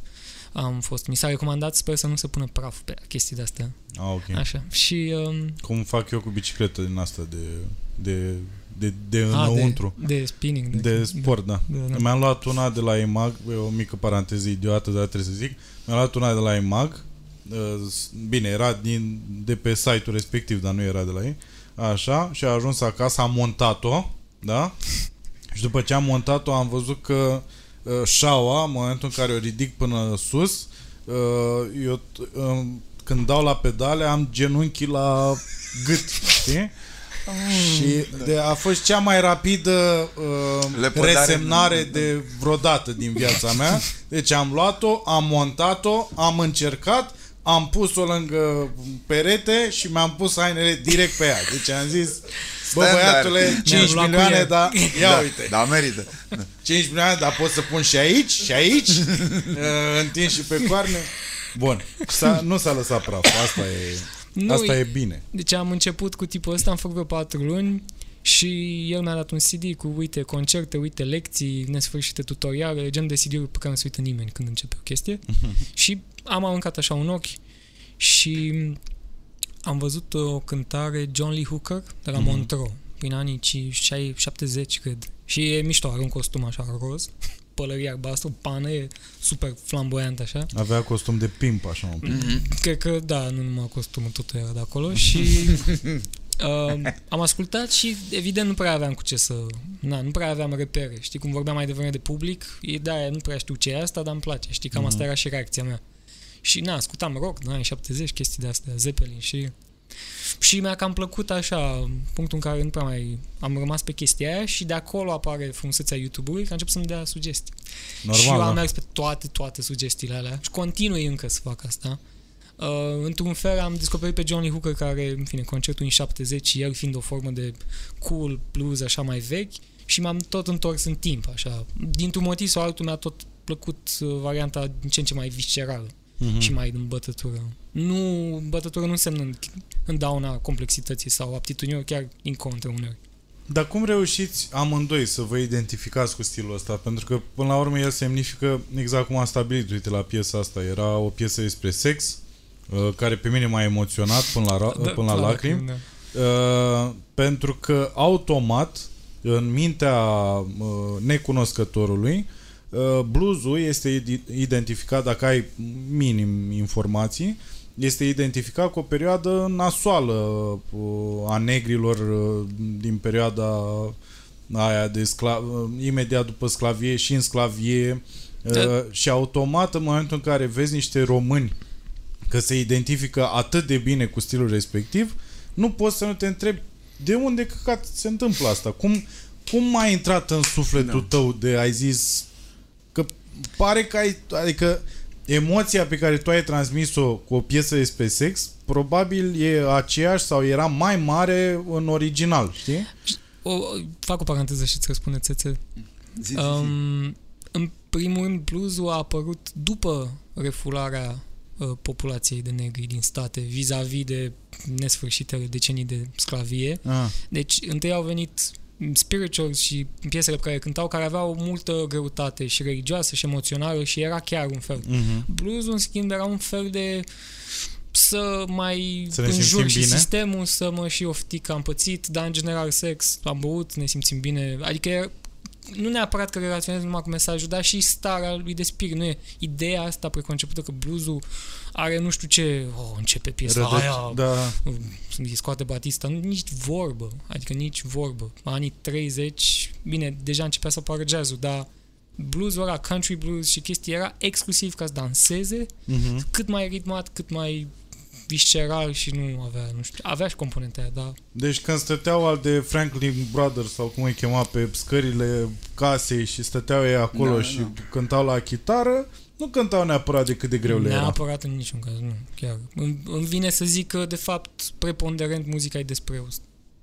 Am fost, mi s-a recomandat, sper să nu se pună praf pe chestii de-astea. Ah, ok. Așa. Și... Um, Cum fac eu cu bicicletă din asta de, de, de, de a, înăuntru. De, de spinning. De sport, da. Da, da. Mi-am luat una de la EMAG, e o mică paranteză idiotă, dar trebuie să zic. Mi-am luat una de la EMAG. Uh, s- Bine, era din, de pe site-ul respectiv, dar nu era de la ei. Așa, și a ajuns acasă, am montat-o, da? Și după ce am montat-o, am văzut că uh, șaua, în momentul în care o ridic până sus, uh, eu t- uh, când dau la pedale am genunchii la gât, știi? Și de, a fost cea mai rapidă uh, Lepădare. resemnare de vreodată din viața mea. Deci am luat-o, am montat-o, am încercat, am pus-o lângă perete și mi-am pus hainele direct pe ea. Deci am zis, bă Standard. băiatule, 5 Mi-am luat cu milioane, el. dar ia da, uite. Da, merită. 5 milioane, dar pot să pun și aici, și aici, uh, întins și pe coarne. Bun, s-a, nu s-a lăsat praf, asta e, Nu, asta e bine. Deci am început cu tipul ăsta, am făcut vreo patru luni și el mi-a dat un CD cu, uite, concerte, uite, lecții, nesfârșite tutoriale, gen de CD-uri pe care nu se uită nimeni când începe o chestie. și am aruncat așa un ochi și am văzut o cântare John Lee Hooker de la Mhm. Montreux, prin anii 50, 70, cred. Și e mișto, are un costum așa roz, pălărie albastru, pană, e super flamboyant așa. Avea costum de pimp, așa un pic. Cred că da, nu numai costumul, totul era de acolo și uh, am ascultat și evident nu prea aveam cu ce să... Na, nu prea aveam repere. Știi cum vorbeam mai devreme de public? E de aia, nu prea știu ce e asta, dar îmi place. Știi, cam asta era și reacția mea. Și na, ascultam rock, în anii 70, chestii de astea, Zeppelin și... Și mi-a cam plăcut așa, punctul în care nu prea mai am rămas pe chestia aia și de acolo apare frumusețea YouTube-ului, că a început să-mi dea sugestii. Normal, și eu da. am mers pe toate, toate sugestiile alea și continui încă să fac asta. Uh, într-un fel am descoperit pe Johnny Hooker care, în fine, concertul în 70 și el fiind o formă de cool blues așa mai vechi și m-am tot întors în timp, așa. Dintr-un motiv sau altul mi-a tot plăcut uh, varianta din ce în ce mai viscerală Mhm. și mai în bătătură. Nu, bătătură nu înseamnă în, în dauna complexității sau aptitudinilor, chiar din contră uneori. Dar cum reușiți amândoi să vă identificați cu stilul ăsta? Pentru că, până la urmă, el semnifică exact cum a stabilit, uite, la piesa asta. Era o piesă despre sex, uh, care pe mine m-a emoționat până la, ra- până la lacrimi. Da. Uh, pentru că automat în mintea uh, necunoscătorului uh, bluesul este id- identificat dacă ai minim informații este identificat cu o perioadă nasoală uh, a negrilor uh, din perioada aia de scla- uh, imediat după sclavie și în sclavie uh, Da. și automat în momentul în care vezi niște români că se identifică atât de bine cu stilul respectiv, nu poți să nu te întrebi de unde căcat se întâmplă asta? Cum, cum a intrat în sufletul Da. tău de ai zis că pare că ai, adică emoția pe care tu ai transmis-o cu o piesă despre sex probabil e aceeași sau era mai mare în original, știi? O, fac o paranteză și îți răspunde țețe. Zi, zi, zi. Um, în primul rând, bluesul a apărut după refularea uh, populației de negri din state vis-a-vis de nesfârșitele decenii de sclavie. Ah. Deci, întâi au venit spirituals și piesele pe care cântau, care aveau multă greutate și religioasă și emoțională și era chiar un fel. Mm-hmm. Bluesul, în schimb, era un fel de să mai Să ne înjur simțim și bine? sistemul, să mă și oftic că am pățit, dar în general sex, am băut, ne simțim bine. Adică e- nu neapărat că relaționez numai cu mesajul, dar și starea lui de spirit. Nu e ideea asta preconcepută că bluesul are nu știu ce, oh, începe piesa Rădăci, aia, da. îi scoate Batista, nu, nici vorbă, adică nici vorbă. Anii 30, bine, deja începea să apară jazzul, dar bluesul ăla, country blues și chestii era exclusiv ca să danseze, Mm-hmm. cât mai ritmat, cât mai visceral și nu avea, nu știu, avea și componentea aia, dar Deci când stăteau al de Franklin Brothers sau cum îi chema pe scările casei și stăteau ei acolo Da, și da. cântau la chitară, nu cântau neapărat de cât de greu le era. neapărat în niciun caz, nu, chiar. Îmi, îmi vine să zic că, de fapt, preponderent muzica e despre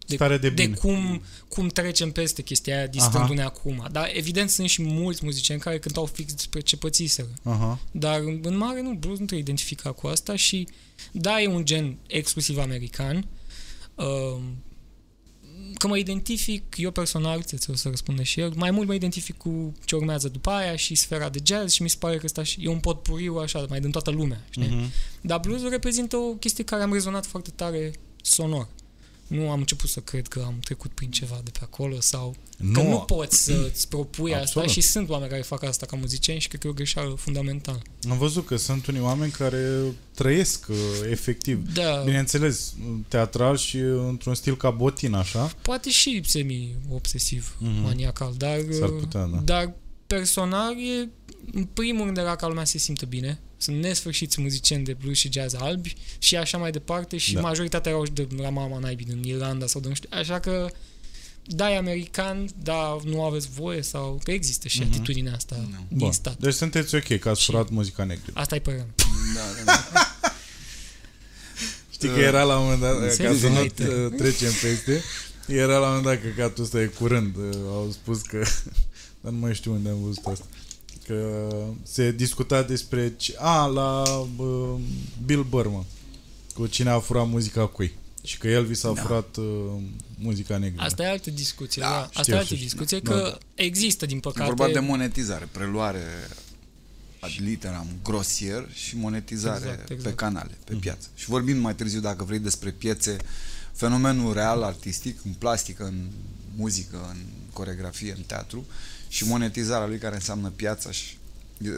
o de, Stare de de bine. cum, cum trecem peste chestia aia, distrându-ne acum. Dar, evident, sunt și mulți muzicieni care cântau fix despre ce pățiseră. Aha. Dar în, în mare nu, blues nu te identifica cu asta și da, e un gen exclusiv american. Uh, că mă identific, eu personal, ți o să răspundă și el, mai mult mă identific cu ce urmează după aia și sfera de jazz și mi se pare că ăsta și- e un potpuriu așa, mai din toată lumea, știi? Mhm. Dar bluesul reprezintă o chestie care am rezonat foarte tare sonor. Nu am început să cred că am trecut prin ceva de pe acolo sau Că nu poți să-ți propui asta Absolut. și sunt oameni care fac asta ca muzicieni și cred că e o greșeală fundamentală. Am văzut că sunt unii oameni care trăiesc uh, efectiv. Da, Bineînțeles, teatral și uh, într-un stil ca botin, așa. poate și semi-obsesiv, Mhm. mm-hmm. maniacal, dar, S-ar putea, da. dar personal e, în primul rând, era ca lumea se simtă bine. Sunt nesfârșiți muzicieni de blues și jazz albi și așa mai departe și Da. da. majoritatea erau și de la mama naibii din Irlanda sau de nu știu. Așa că da, e american, dar nu aveți voie sau că există și Mhm. mm-hmm. atitudinea asta Nu. din Bun. stat. Deci sunteți ok că ați Și- furat muzica negră. Asta e părerea mea. Da, da, da. Știi că era la un moment dat, ca Serios, să nu uite. uh, trecem peste, era la un moment dat că căcatul ăsta e curând. Uh, Au spus că dar nu mai știu unde am văzut asta. Că se discuta despre... ce- A, la uh, Bill Burr, mă. Cu cine a furat muzica cui. Și că Elvis a Da. furat uh, muzica negră. Asta e altă discuție. Da, Da, Asta știu, e altă știu, discuție, știu. că Da, da. există, din E păcate... vorba de monetizare, preluare ad literam grosier și monetizare Exact, exact. pe canale, pe piață. Și vorbim mai târziu, dacă vrei, despre piețe, fenomenul real, artistic, în plastică, în muzică, în coregrafie, în teatru și monetizarea lui care înseamnă piața și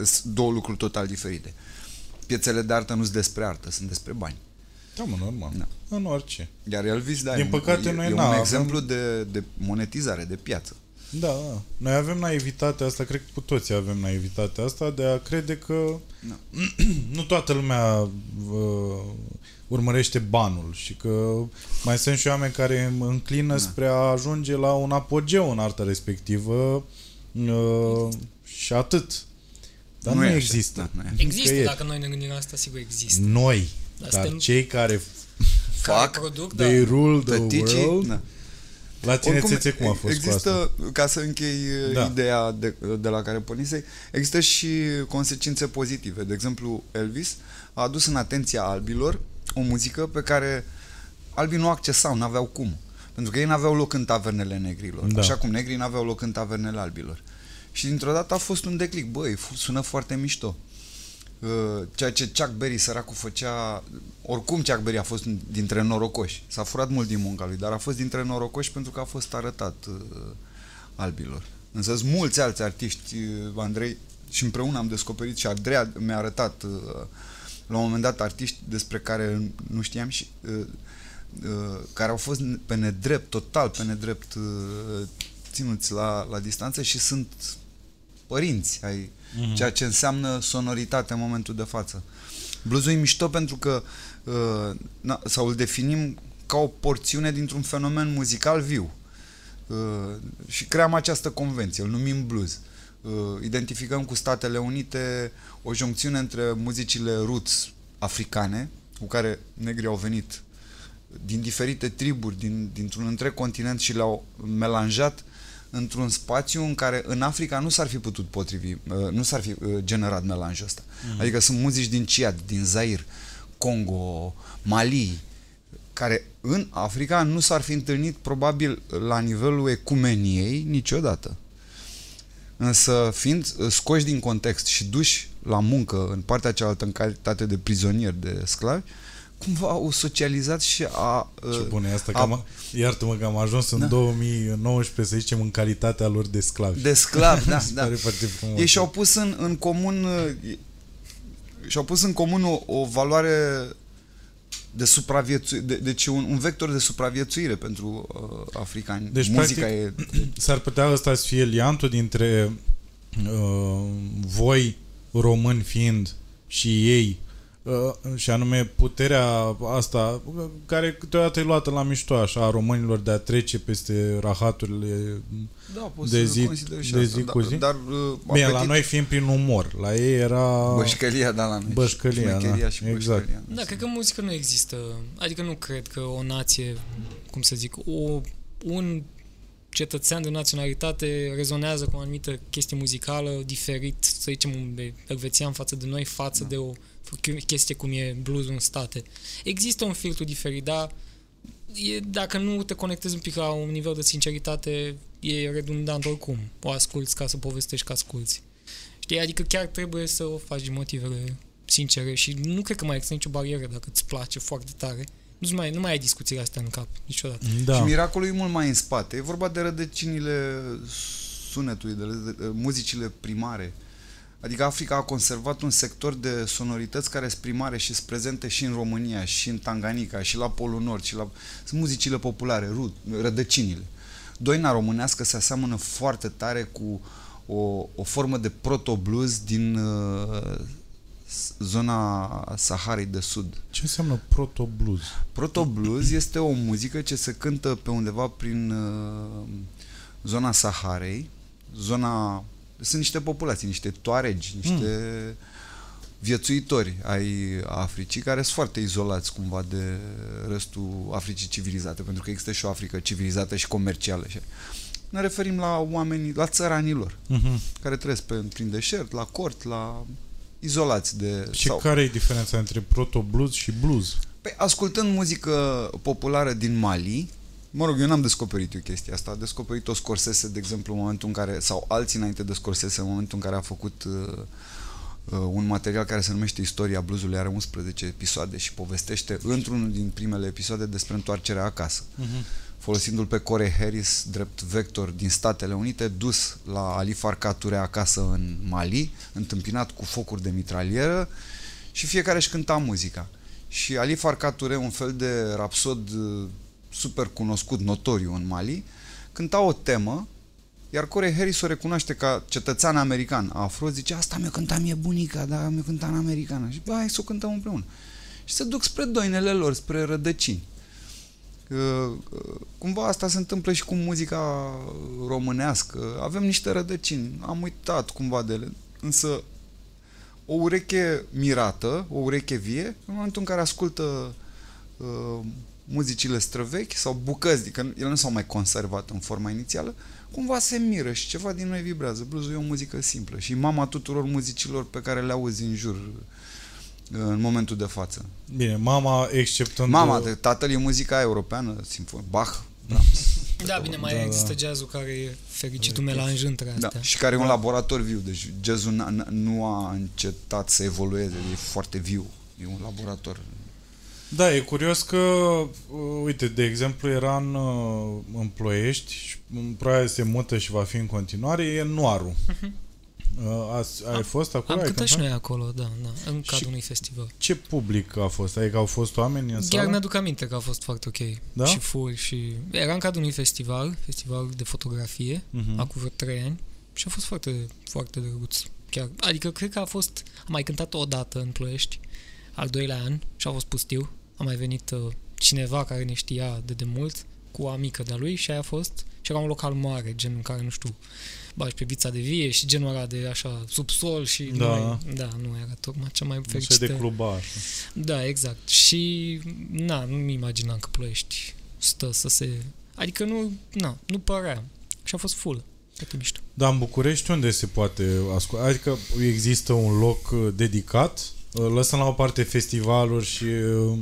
sunt două lucruri total diferite. Piețele de artă nu sunt despre artă, sunt despre bani. Da, mă, normal. Da. În orice. Iar Elvis, da, Din e un- păcate, e, noi e n- un avem- exemplu de, de monetizare, de piață. Da, da. Noi avem naivitatea asta, cred că cu toții avem naivitatea asta de a crede că Da. nu toată lumea uh, urmărește banul și că mai sunt și oameni care înclină Da. spre a ajunge la un apogeu în arta respectivă uh, și atât. Dar nu, Nu nu e așa. există. Da, nu e. Există, Nicăieri. dacă noi ne gândim la asta, sigur există. Noi, Dar dar suntem- cei care Care Fac, produc, da. they rule the tăticii, world, da. la tine țețe cum a fost cu există, asta? ca să închei Da. da. ideea de, de la care pornisei, există și consecințe pozitive. De exemplu, Elvis a adus în atenția albilor o muzică pe care albii nu accesau, nu aveau cum. Pentru că ei nu aveau loc în tavernele negrilor. Da. Da. Așa cum negrii nu aveau loc în tavernele albilor. Și dintr-o dată a fost un declic. Băi, fu- sună foarte mișto. Uh, ceea ce Chuck Berry săracul făcea oricum Chuck Berry a fost dintre norocoși s-a furat mult din munca lui dar a fost dintre norocoși pentru că a fost arătat uh, albilor însă sunt mulți alți artiști uh, Andrei și împreună am descoperit și Andreea mi-a arătat uh, la un moment dat artiști despre care nu știam și uh, uh, care au fost pe nedrept, total pe nedrept uh, ținuți la, la distanță și sunt părinți ai Mhm. ceea ce înseamnă sonoritate în momentul de față. Bluesul e mișto pentru că uh, na, sau îl definim ca o porțiune dintr-un fenomen muzical viu. Uh, și creăm această convenție, îl numim blues. Uh, identificăm cu Statele Unite o joncțiune între muzicile roots africane, cu care negrii au venit din diferite triburi, din, dintr-un întreg continent și le-au melanjat într-un spațiu în care în Africa nu s-ar fi putut potrivi, uh, nu s-ar fi uh, generat melanjul ăsta. Mm. Adică sunt muzici din Ciad, din Zaire, Congo, Mali, care în Africa nu s-ar fi întâlnit probabil la nivelul ecumeniei niciodată. Însă fiind uh, scoși din context și duși la muncă în partea cealaltă în calitate de prizonieri, de sclavi, cumva au socializat și a... Ce uh, bune e asta, că a- am, iartă-mă că am ajuns în Da. 2019, să zicem, în calitatea lor de sclavi. de sclavi, da, Mi se da. pare foarte frumos. Ei și-au pus în, în comun uh, și-au pus în comun o, o valoare de supraviețuire, de, deci un, un vector de supraviețuire pentru uh, africani. Deci, Muzica practic, e... S-ar putea ăsta să fie liantul dintre uh, voi, români fiind, și ei, uh, și anume puterea asta, uh, care câteodată e luată la mișto așa a românilor de a trece peste rahaturile Da, poți de să zi- consideri și de asta, zi da, cu zi? Dar uh, Bine, la apetit- noi fiind prin umor, la ei era... Bășcălia, da, la noi. Bășcălia, Șmecheria da, și exact. bășcălia. Da, cred că muzică nu există. Adică nu cred că o nație, cum să zic, o, un cetățean de naționalitate rezonează cu o anumită chestie muzicală diferit, să zicem, un elvețian față de noi, față de o chestie cum e bluesul în state. Există un filtru diferit, dar e, dacă nu te conectezi un pic la un nivel de sinceritate, e redundant oricum. O asculți ca să povestești că asculți. Știi? Adică chiar trebuie să o faci din motivele sincere și nu cred că mai există nicio barieră dacă îți place foarte tare. Nu mai, nu mai ai discuțiile astea în cap niciodată. Da. Și miracolul e mult mai în spate. E vorba de rădăcinile sunetului, de, de, de muzicile primare. Adică Africa a conservat un sector de sonorități care sunt primare și sunt prezente și în România, și în Tanganica, și la Polul Nord, și la... Sunt muzicile populare, rut, rădăcinile. Doina românească se aseamănă foarte tare cu o, o formă de proto-blues din uh, zona Saharei de Sud. Ce înseamnă proto-blues? Proto-blues este o muzică ce se cântă pe undeva prin uh, zona Saharei, zona... Sunt niște populații, niște toaregi, niște mm. viețuitori ai Africii care sunt foarte izolați cumva de restul Africii civilizate, pentru că există și o Africă civilizată și comercială. Și ne referim la oamenii, la țăranilor, Mhm. care trăiesc pe, prin deșert, la cort, la izolați de... Și care e diferența între proto-blues și blues? Păi, ascultând muzică populară din Mali, mă rog, eu n-am descoperit eu chestia asta, a descoperit-o Scorsese, de exemplu, în momentul în care, sau alții înainte de Scorsese, în momentul în care a făcut uh, uh, un material care se numește Istoria bluesului, are 11 episoade și povestește într-unul din primele episoade despre întoarcerea acasă. Folosindu-l pe Corey Harris drept vector din Statele Unite, dus la Ali Farka Touré acasă în Mali, întâmpinat cu focuri de mitralieră și fiecare își cânta muzica. Și Ali Farka Touré, un fel de rapsod uh, super cunoscut, notoriu în Mali, cânta o temă, iar Corey Harris o recunoaște ca cetățean american afro, zice, asta mi-o cânta mie bunica, dar mi-o cânta în americană. Și bă, hai să o cântăm împreună. Și se duc spre doinele lor, spre rădăcini. Uh, uh, Cumva asta se întâmplă și cu muzica românească. Avem niște rădăcini. Am uitat cumva de ele. Însă o ureche mirată, o ureche vie, în momentul în care ascultă uh, muzicile străvechi sau bucăți, adică ele nu s-au mai conservat în forma inițială, cumva se miră și ceva din noi vibrează. Bluesul e o muzică simplă și mama tuturor muzicilor pe care le auzi în jur uh, în momentul de față. Bine, mama, exceptând... Mama, de tatăl e muzica europeană, simfon, Bach, Brahms. Da, bine, mai Da, există da. jazzul care e fericitul melanj între Da, astea. și care e un laborator viu, deci jazzul n- n- nu a încetat să evolueze, e foarte viu, e un laborator. Da, e curios că, uh, uite, de exemplu, era în, uh, în Ploiești și în probabil se mută și va fi în continuare, e Noaru. Uh, ați, ai Am- fost acolo? Am Ai cântat și cântat? noi acolo, da, da, în cadrul Și- unui festival. Ce public a fost? Adică au fost oameni în Chiar sală? mi-aduc aminte că a fost foarte ok. Da? Și furi și... Era în cadrul unui festival, festival de fotografie, Mhm. acum vreo trei ani și a fost foarte, foarte drăguț. Chiar, adică cred că a fost, am mai cântat o dată în Ploiești, al doilea an și a fost pustiu. A mai venit uh, cineva care ne știa de demult cu o amică de-a lui și aia a fost și era un local mare, gen în care, nu știu, bagi pe vița de vie și genul ăla de așa subsol și Da. noi, da, nu era tocmai cea mai Un soi fericită. de clubaș. Da, exact. Și, na, nu-mi imaginam că Ploiești stă să se... Adică nu, na, nu părea. Și a fost full. Foarte mișto. Dar în București unde se poate asculta? Adică există un loc uh, dedicat? Uh, Lăsăm la o parte festivaluri și uh, uh,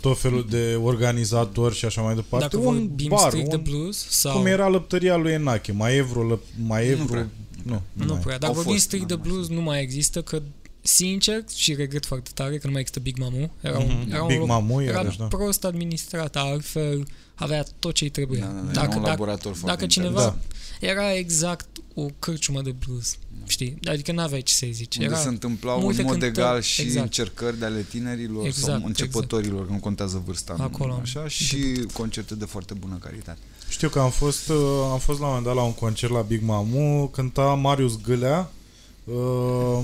tot felul de organizatori și așa mai departe. Dacă un vorbim bar, strict de un, blues sau... cum era lăptăria lui Enache, Maevru, lăp, Maevru, Nu prea. nu, Nu mai. prea. Dacă Au vorbim fost, strict da, de mai blues, nu mai există, că sincer și regret foarte tare că nu mai există Big Mamu. Era un, Mhm. era un Big loc, Mamu, era iarăși, da. prost administrat, altfel avea tot ce-i trebuia. Da, da, da, dacă, era un dacă, laborator foarte dacă cineva... interesant. Era exact o cârciumă de blues. Știi? Adică n-aveai ce să-i zici. Unde Era, se întâmplau în multe mod cântări, egal și exact. încercări de ale tinerilor Exact, sau începătorilor, că nu contează vârsta. nu- Acolo am Așa, și concerte de foarte bună calitate. Știu că am fost, uh, am fost la un moment dat la un concert la Big Mamu, cânta Marius Gâlea uh,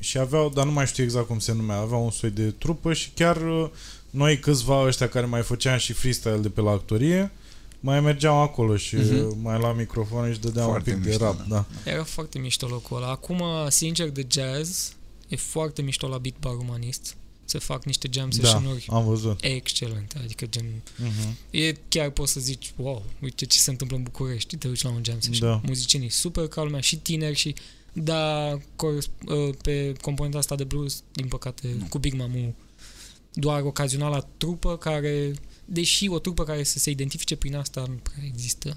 și aveau, dar nu mai știu exact cum se numea, avea un soi de trupă și chiar uh, noi câțiva ăștia care mai făceam și freestyle de pe la actorie, mai mergeam acolo și Mhm. uh, mai la microfon și dădeam Foarte un pic mișto, de rap, da. da. Era foarte mișto locul ăla. Acum, sincer, de jazz, e foarte mișto la Beat Bar Umanist. Se fac niște jam Da, session-uri am văzut. excelente. Adică, gen, Uh-huh. e chiar poți să zici, wow, uite ce se întâmplă în București. Te uiți la un jam session. Da. Muzicienii super ca lumea, și tineri și da, cores- uh, pe componenta asta de blues, din păcate, Nu. cu Big Mamu, doar ocazionala trupă care, deși o trupă care să se identifice prin asta nu prea există,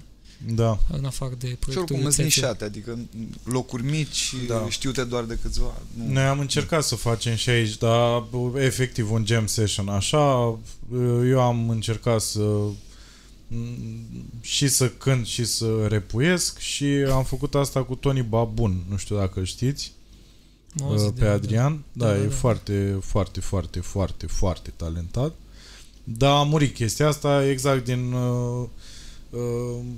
Da. în afară de Și proiectul oricum sunt Țețe. nișate, adică locuri mici, Da. știute doar de câțiva. Nu. Noi am încercat să facem și aici, dar efectiv un jam session așa, eu am încercat să și să cânt și să repuiesc și am făcut asta cu Tony Babun, nu știu dacă îl știți, Am auzit pe de- Adrian. Da, Da, da, e da. foarte, foarte, foarte, foarte, foarte talentat. Dar a murit chestia asta exact din uh, uh,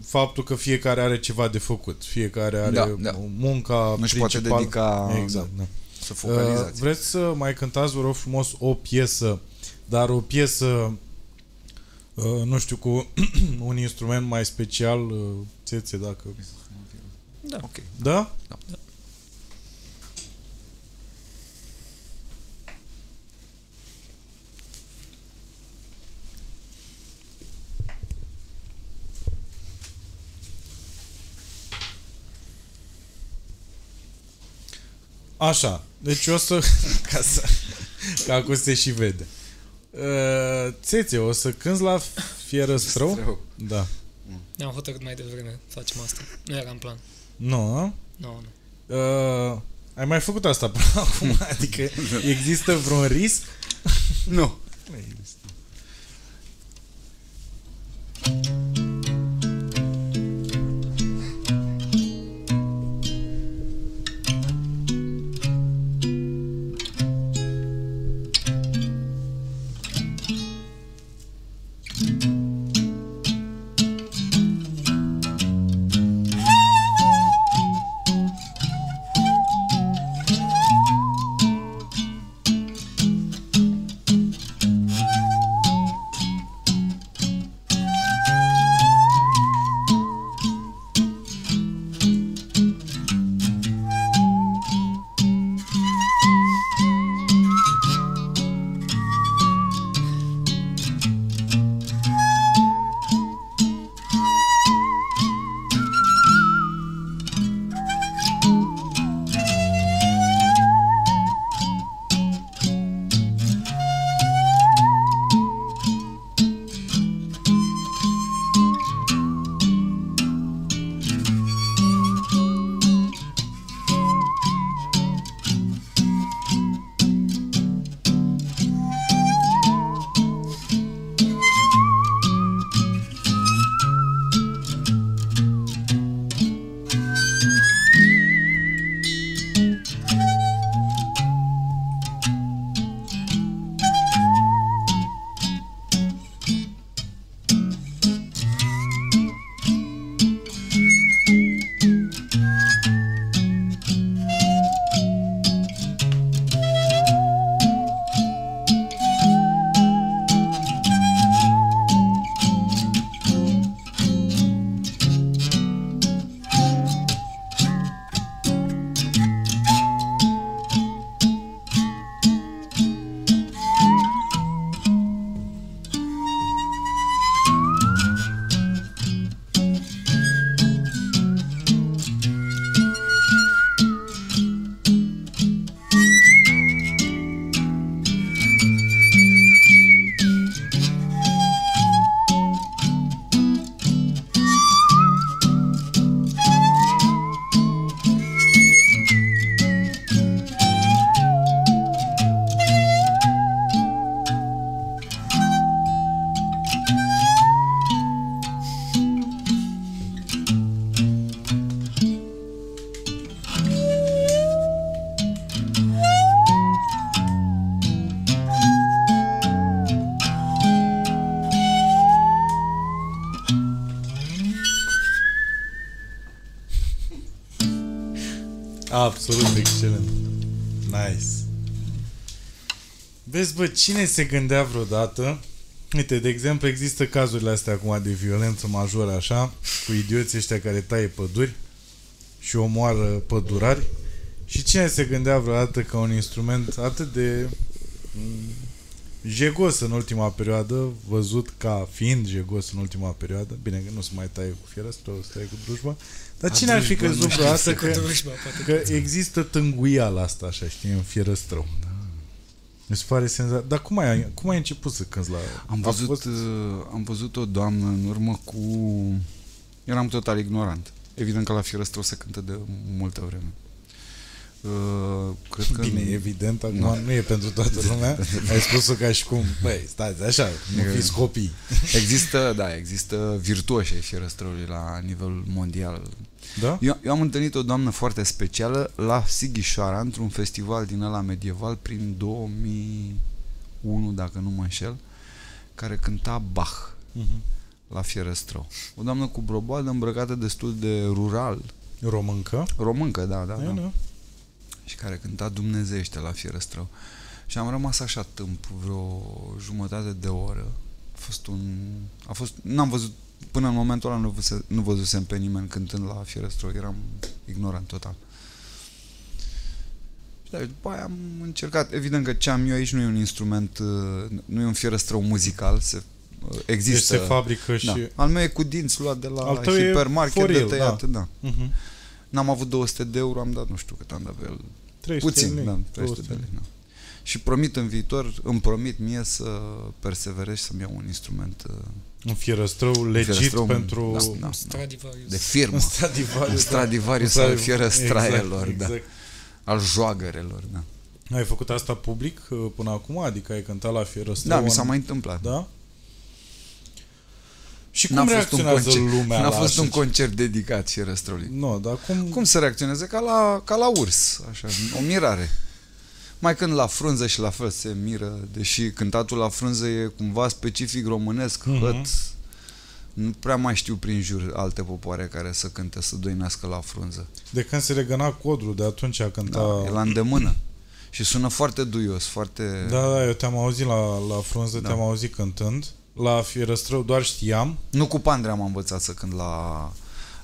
faptul că fiecare are ceva de făcut. Fiecare are Da, da. munca Nu-și poate principală. dedica Exact, da. să Uh, focalizați. vreți să mai cântați, vă rog frumos, o piesă, dar o piesă, uh, Uh, nu știu, cu un instrument mai special, uh, țețe, dacă... Da. Okay. Da? Da. da. Așa, deci o să... Ca, să, ca acum se și vede. Uh, țețe, o să cânți la Fierăstrău? Strău. Da. Ne-am hotărât mai devreme să facem asta. Nu era în plan. Nu, a? Nu, nu. Uh, ai mai făcut asta până acum? Adică există vreun risc? Nu. Nu există. Absolut excelent. Nice. Vezi, bă, cine se gândea vreodată Uite, de exemplu, există cazurile astea acum de violență majoră, așa, cu idioții ăștia care taie păduri și omoară pădurari. Și cine se gândea vreodată că un instrument atât de mm, jegos în ultima perioadă, văzut ca fiind jegos în ultima perioadă, bine că nu se mai taie cu fierăstră, o să taie cu drujba, dar cine ar fi drujba, crezut nu știu, vreodată Cu că, drujba, poate. că există tânguiala asta, așa, știi, în fierăstrău. Mi se pare senzațional. Dar cum ai, cum ai început să cânti la... Am A văzut, fost- uh, am văzut o doamnă în urmă cu... Eram total ignorant. Evident că la Fierăstrău se cântă de multă vreme. Uh, cred că Bine, în- evident, acum Nu. nu e pentru toată lumea. Ai spus-o ca și cum, băi, stați așa, nu E- fiți copii. Există, da, există virtuoși ai Fierăstrăului la nivel mondial. Da? Eu, eu am întâlnit o doamnă foarte specială la Sighișoara, într-un festival din ăla medieval, prin 2001, dacă nu mă înșel, care cânta Bach Mhm. la Fierăstrău. O doamnă cu broboadă îmbrăcată destul de rural, Româncă? româncă, da, da, E, da, nu? Și care cânta dumnezeiește la Fierăstrău. Și am rămas așa timp, vreo jumătate de oră. A fost un... A fost... N-am văzut... Până în momentul ăla nu, văzuse, nu văzusem pe nimeni cântând la Fierăstrău. Eram ignorant total. Și da, după aia am încercat. Evident că ce am eu aici nu e un instrument, uh, nu e un fierăstrău muzical, se, uh, există. Deci se fabrică și... da. Al meu e cu dinți luat de la Al tău e hipermarket for de real, tăiat, da. Mhm. N-am avut 200 de euro, am dat nu știu cât am dat pe el. 300 Puțin, de lei, da, 300 de lei. Da. Și promit în viitor, îmi promit mie să perseverez și să-mi iau un instrument uh, Un fierăstrău legit fierăstrău, pentru... da, da, da. Stradivarius. de firmă, Un Stradivarius. Un Stradivarius Un al Stradiv- fierăstraielor, exact, da. exact. al joagărelor. Da, Ai făcut asta public uh, până acum? Adică ai cântat la fierăstrău? da mi s-a în- mai întâmplat. Da? Și N-a cum fost un reacționează concert, lumea n-a la fost așa un ce- concert dedicat fierăstrăului. Nu, dar cum... Cum să reacționeze? Ca la, ca la urs, așa, o mirare. Mai când la frunză și la fel se miră, deși cântatul la frunză e cumva specific românesc, Mhm. mm-hmm. hăt, nu prea mai știu prin jur alte popoare care să cânte, să doinească la frunză. De când se legăna codrul, de atunci a cântat... Da, e la îndemână. Și sună foarte duios, foarte... Da, da, eu te-am auzit la, la frunză, Da. te-am auzit cântând. La fierăstrău doar știam. Nu cu Pandre am învățat să cânt la,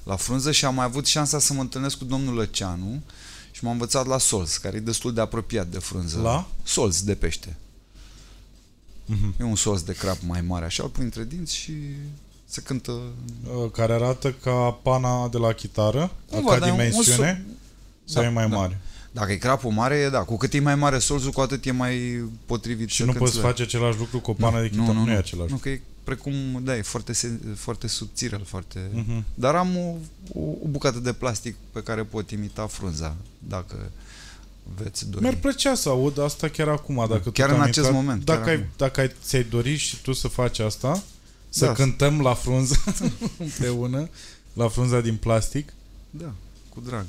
la frunză și am mai avut șansa să mă întâlnesc cu domnul Lăceanu și m-am învățat la Sols, care e destul de apropiat de frunză. La? Sols de pește. Mhm. E un sos de crap mai mare, așa, îl pui între dinți și se cântă... Uh, care arată ca pana de la chitară, Cumva, ca dar e un- un dimensiune, so- sau Da, e mai da. mare? Dacă e crapul mare, e da. Cu cât e mai mare solzul, cu atât e mai potrivit Și să nu cânti poți la- face același lucru cu o pană de chitară, nu, nu, e același Nu, că e precum, da, e foarte, se, foarte subțire, foarte... Mhm. Dar am o, o, o bucată de plastic pe care pot imita frunza, dacă veți dori. Mi-ar plăcea să aud asta chiar acum, dacă tu Chiar te-am în acest invitat- moment, Dacă, chiar ai, acum. dacă ai, ți-ai dori și tu să faci asta, să Da. cântăm la frunză împreună, la frunza din plastic. Da, cu drag.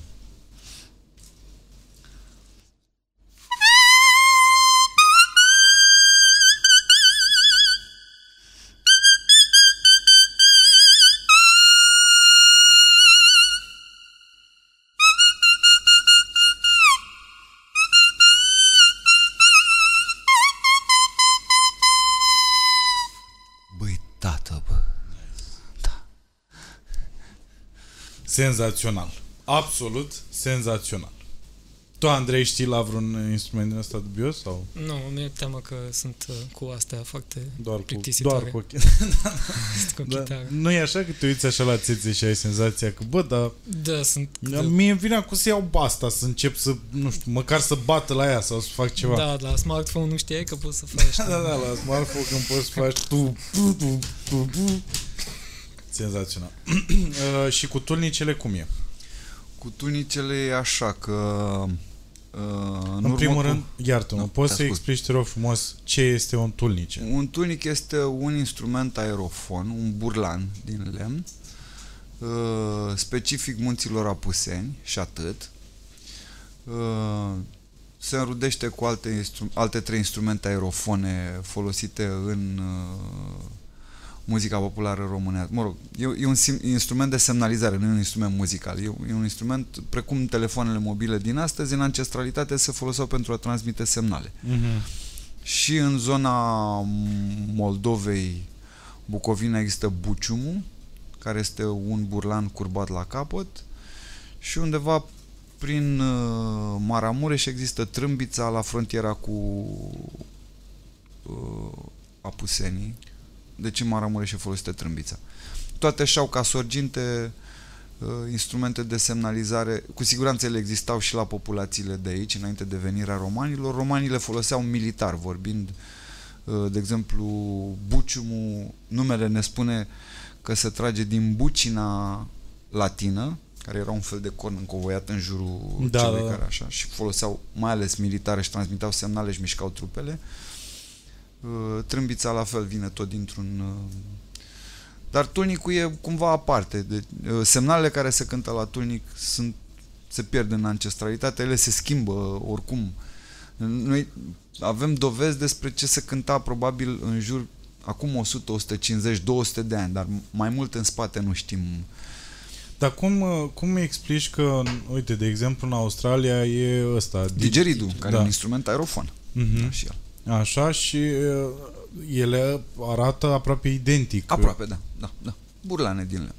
Senzațional. Absolut senzațional. Tu, Andrei, știi la vreun instrument din ăsta dubios? Sau Nu, mi-e teamă că sunt uh, cu astea foarte doar cu, plictisitoare. doar cu, cu da. chitară. Nu e așa că te uiți așa la țețe și ai senzația că, bă, dar Da, sunt... da. mie îmi vine acum să iau asta, să încep să, nu știu, măcar să bată la ea sau să fac ceva. Da, la smartphone nu știai că poți să faci. Da, da, da, la smartphone când poți să faci tu, tu, tu, tu, tu. Senzațional. uh, și cu tulnicele cum e? Cu tunicele e așa că... Uh, în, În, primul urmă rând, iartă-mă, Da, poți te să ascult. explici, te rog frumos, ce este un tulnice? Cu... Un tunic este un instrument aerofon, un burlan din lemn, uh, specific munților Apuseni și atât. Uh, se înrudește cu alte, instru- alte trei instrumente aerofone folosite în uh, muzica populară românească. Mă rog, e, e un sim, instrument de semnalizare, nu e un instrument muzical. E, e un instrument, precum telefoanele mobile din astăzi, în ancestralitate se foloseau pentru a transmite semnale. Mm-hmm. Și în zona Moldovei, Bucovina, există buciumul, care este un burlan curbat la capăt și undeva prin uh, Maramureș există trâmbița la frontiera cu uh, Apusenii. Deci în Maramureș e folosită trâmbița. Toate și-au ca sorginte uh, instrumente de semnalizare. Cu siguranță ele existau și la populațiile de aici, înainte de venirea romanilor. Romanii le foloseau militar, vorbind, uh, de exemplu, buciumul, numele ne spune că se trage din bucina latină, care era un fel de corn încovoiat în jurul Da, celui da, da. care așa, și foloseau mai ales militare și transmiteau semnale și mișcau trupele. Uh, Trâmbița la fel vine tot dintr-un... uh, Dar tulnicul e cumva aparte. De, uh, semnalele care se cântă la tulnic sunt, se pierd în ancestralitate, ele se schimbă oricum. Noi avem dovezi despre ce se cânta probabil în jur acum 100, 150, 200 de ani, dar mai mult în spate nu știm. Dar cum, uh, cum mi explici că, uite, de exemplu, în Australia e ăsta... Digeridul, care da. e un instrument aerofon. Mhm. Da, și el. Așa și uh, ele arată aproape identic. Aproape, da, da, da. Burlane din lemn.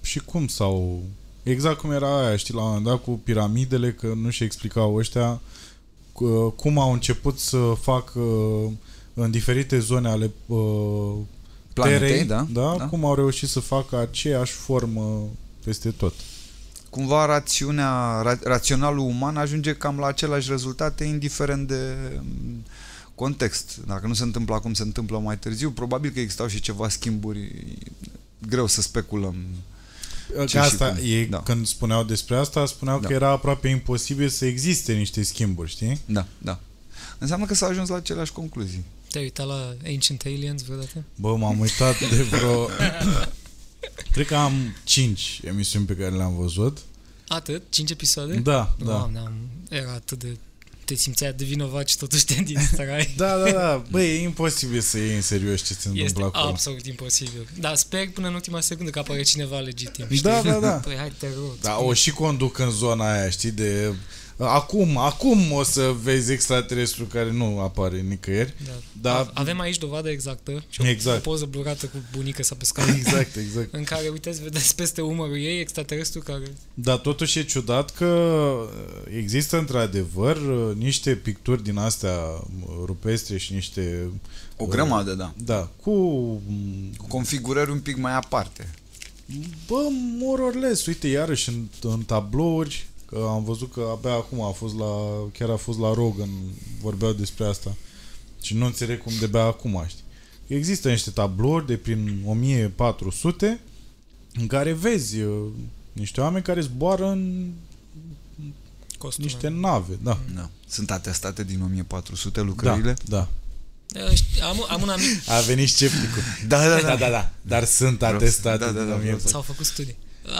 Și cum sau... Exact cum era aia, știi, la un moment dat cu piramidele, că nu și explicau ăștia cu- cum au început să facă în diferite zone ale uh, Planetei, terei, da, da, da. cum au reușit să facă aceeași formă peste tot. cumva rațiunea, ra, raționalul uman ajunge cam la același rezultate, indiferent de mm, context. Dacă nu se întâmplă acum, se întâmplă mai târziu. Probabil că existau și ceva schimburi. Greu să speculăm. Că Ce asta, și cum. ei, Da. când spuneau despre asta, spuneau Da. că era aproape imposibil să existe niște schimburi, știi? Da, da. Înseamnă că s-a ajuns la aceleași concluzii. Te-ai uitat la Ancient Aliens vreodată? Bă, m-am uitat de vreo... Cred că am 5 emisiuni pe care le-am văzut. Atât? 5 episoade? Da, da. Doamne, am, era atât de... Te simțeai de vinovat și totuși te distrai. Da, da, da. Băi, e imposibil să iei în serios ce se Este întâmplă acolo. absolut imposibil. Dar sper până în ultima secundă că apare cineva legitim. Da, știi? da, da. Păi hai te rog. Da, o și conduc în zona aia, știi, de... Acum, acum o să vezi extraterestru care nu apare nicăieri. Da. Da. A- Avem aici dovadă exactă și o, Exact. o poză blurată cu bunica sa pe scară. Exact, exact. în care, uiteți, vedeți peste umărul ei extraterestru care... Dar totuși e ciudat că există într-adevăr niște picturi din astea rupestre și niște... O grămadă, da. Da, cu... Cu configurări un pic mai aparte. Bă, more or less, uite, iarăși în, în tablouri, că am văzut că abia acum a fost la, chiar a fost la Rogan, vorbeau despre asta. Și nu înțeleg cum de bea acum, știi. Există niște tablouri de prin 1400 în care vezi uh, niște oameni care zboară în Costume. niște nave, da. Da. Sunt atestate din 1400 lucrările. Da, Da, știi, Am, am un amic, da. A venit scepticul. Da, da, da, da, da. Dar sunt atestate. Da, da, da, din vreau 1000. să- s-au făcut studii.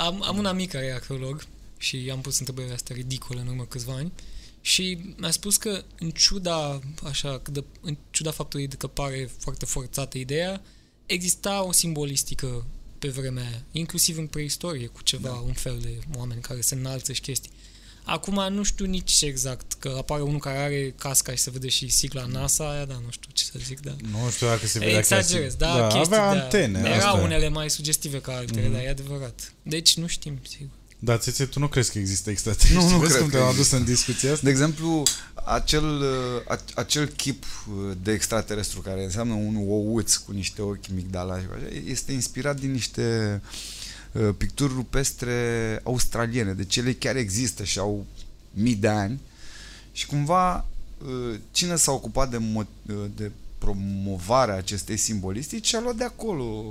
Am, am un amic care e arheolog și am pus întrebările astea ridicole în urmă câțiva ani și mi-a spus că în ciuda, așa, că de, în ciuda faptului că pare foarte forțată ideea, exista o simbolistică pe vremea aia, inclusiv în preistorie, cu ceva, da. un fel de oameni care se înalță și chestii. Acum nu știu nici exact, că apare unul care are casca și se vede și sigla NASA aia, da, nu știu ce să zic, da. Nu știu dacă se vedea Exagerez, chiar- da, da chestii avea de antene. Erau asta e. unele mai sugestive ca altele, Mhm. mm-hmm. dar e adevărat. Deci nu știm, sigur. Dar țețe, tu nu crezi că există extraterestri? Nu, nu Vezi cred cum că te-am există. adus în discuția asta? De exemplu, acel, uh, a- acel chip uh, de extraterestru care înseamnă un ouț cu niște ochi migdala și așa, este inspirat din niște uh, picturi rupestre australiene. Deci ele chiar există și au mii de ani și cumva uh, cine s-a ocupat de, mo- uh, de promovarea acestei simbolistici a luat de acolo.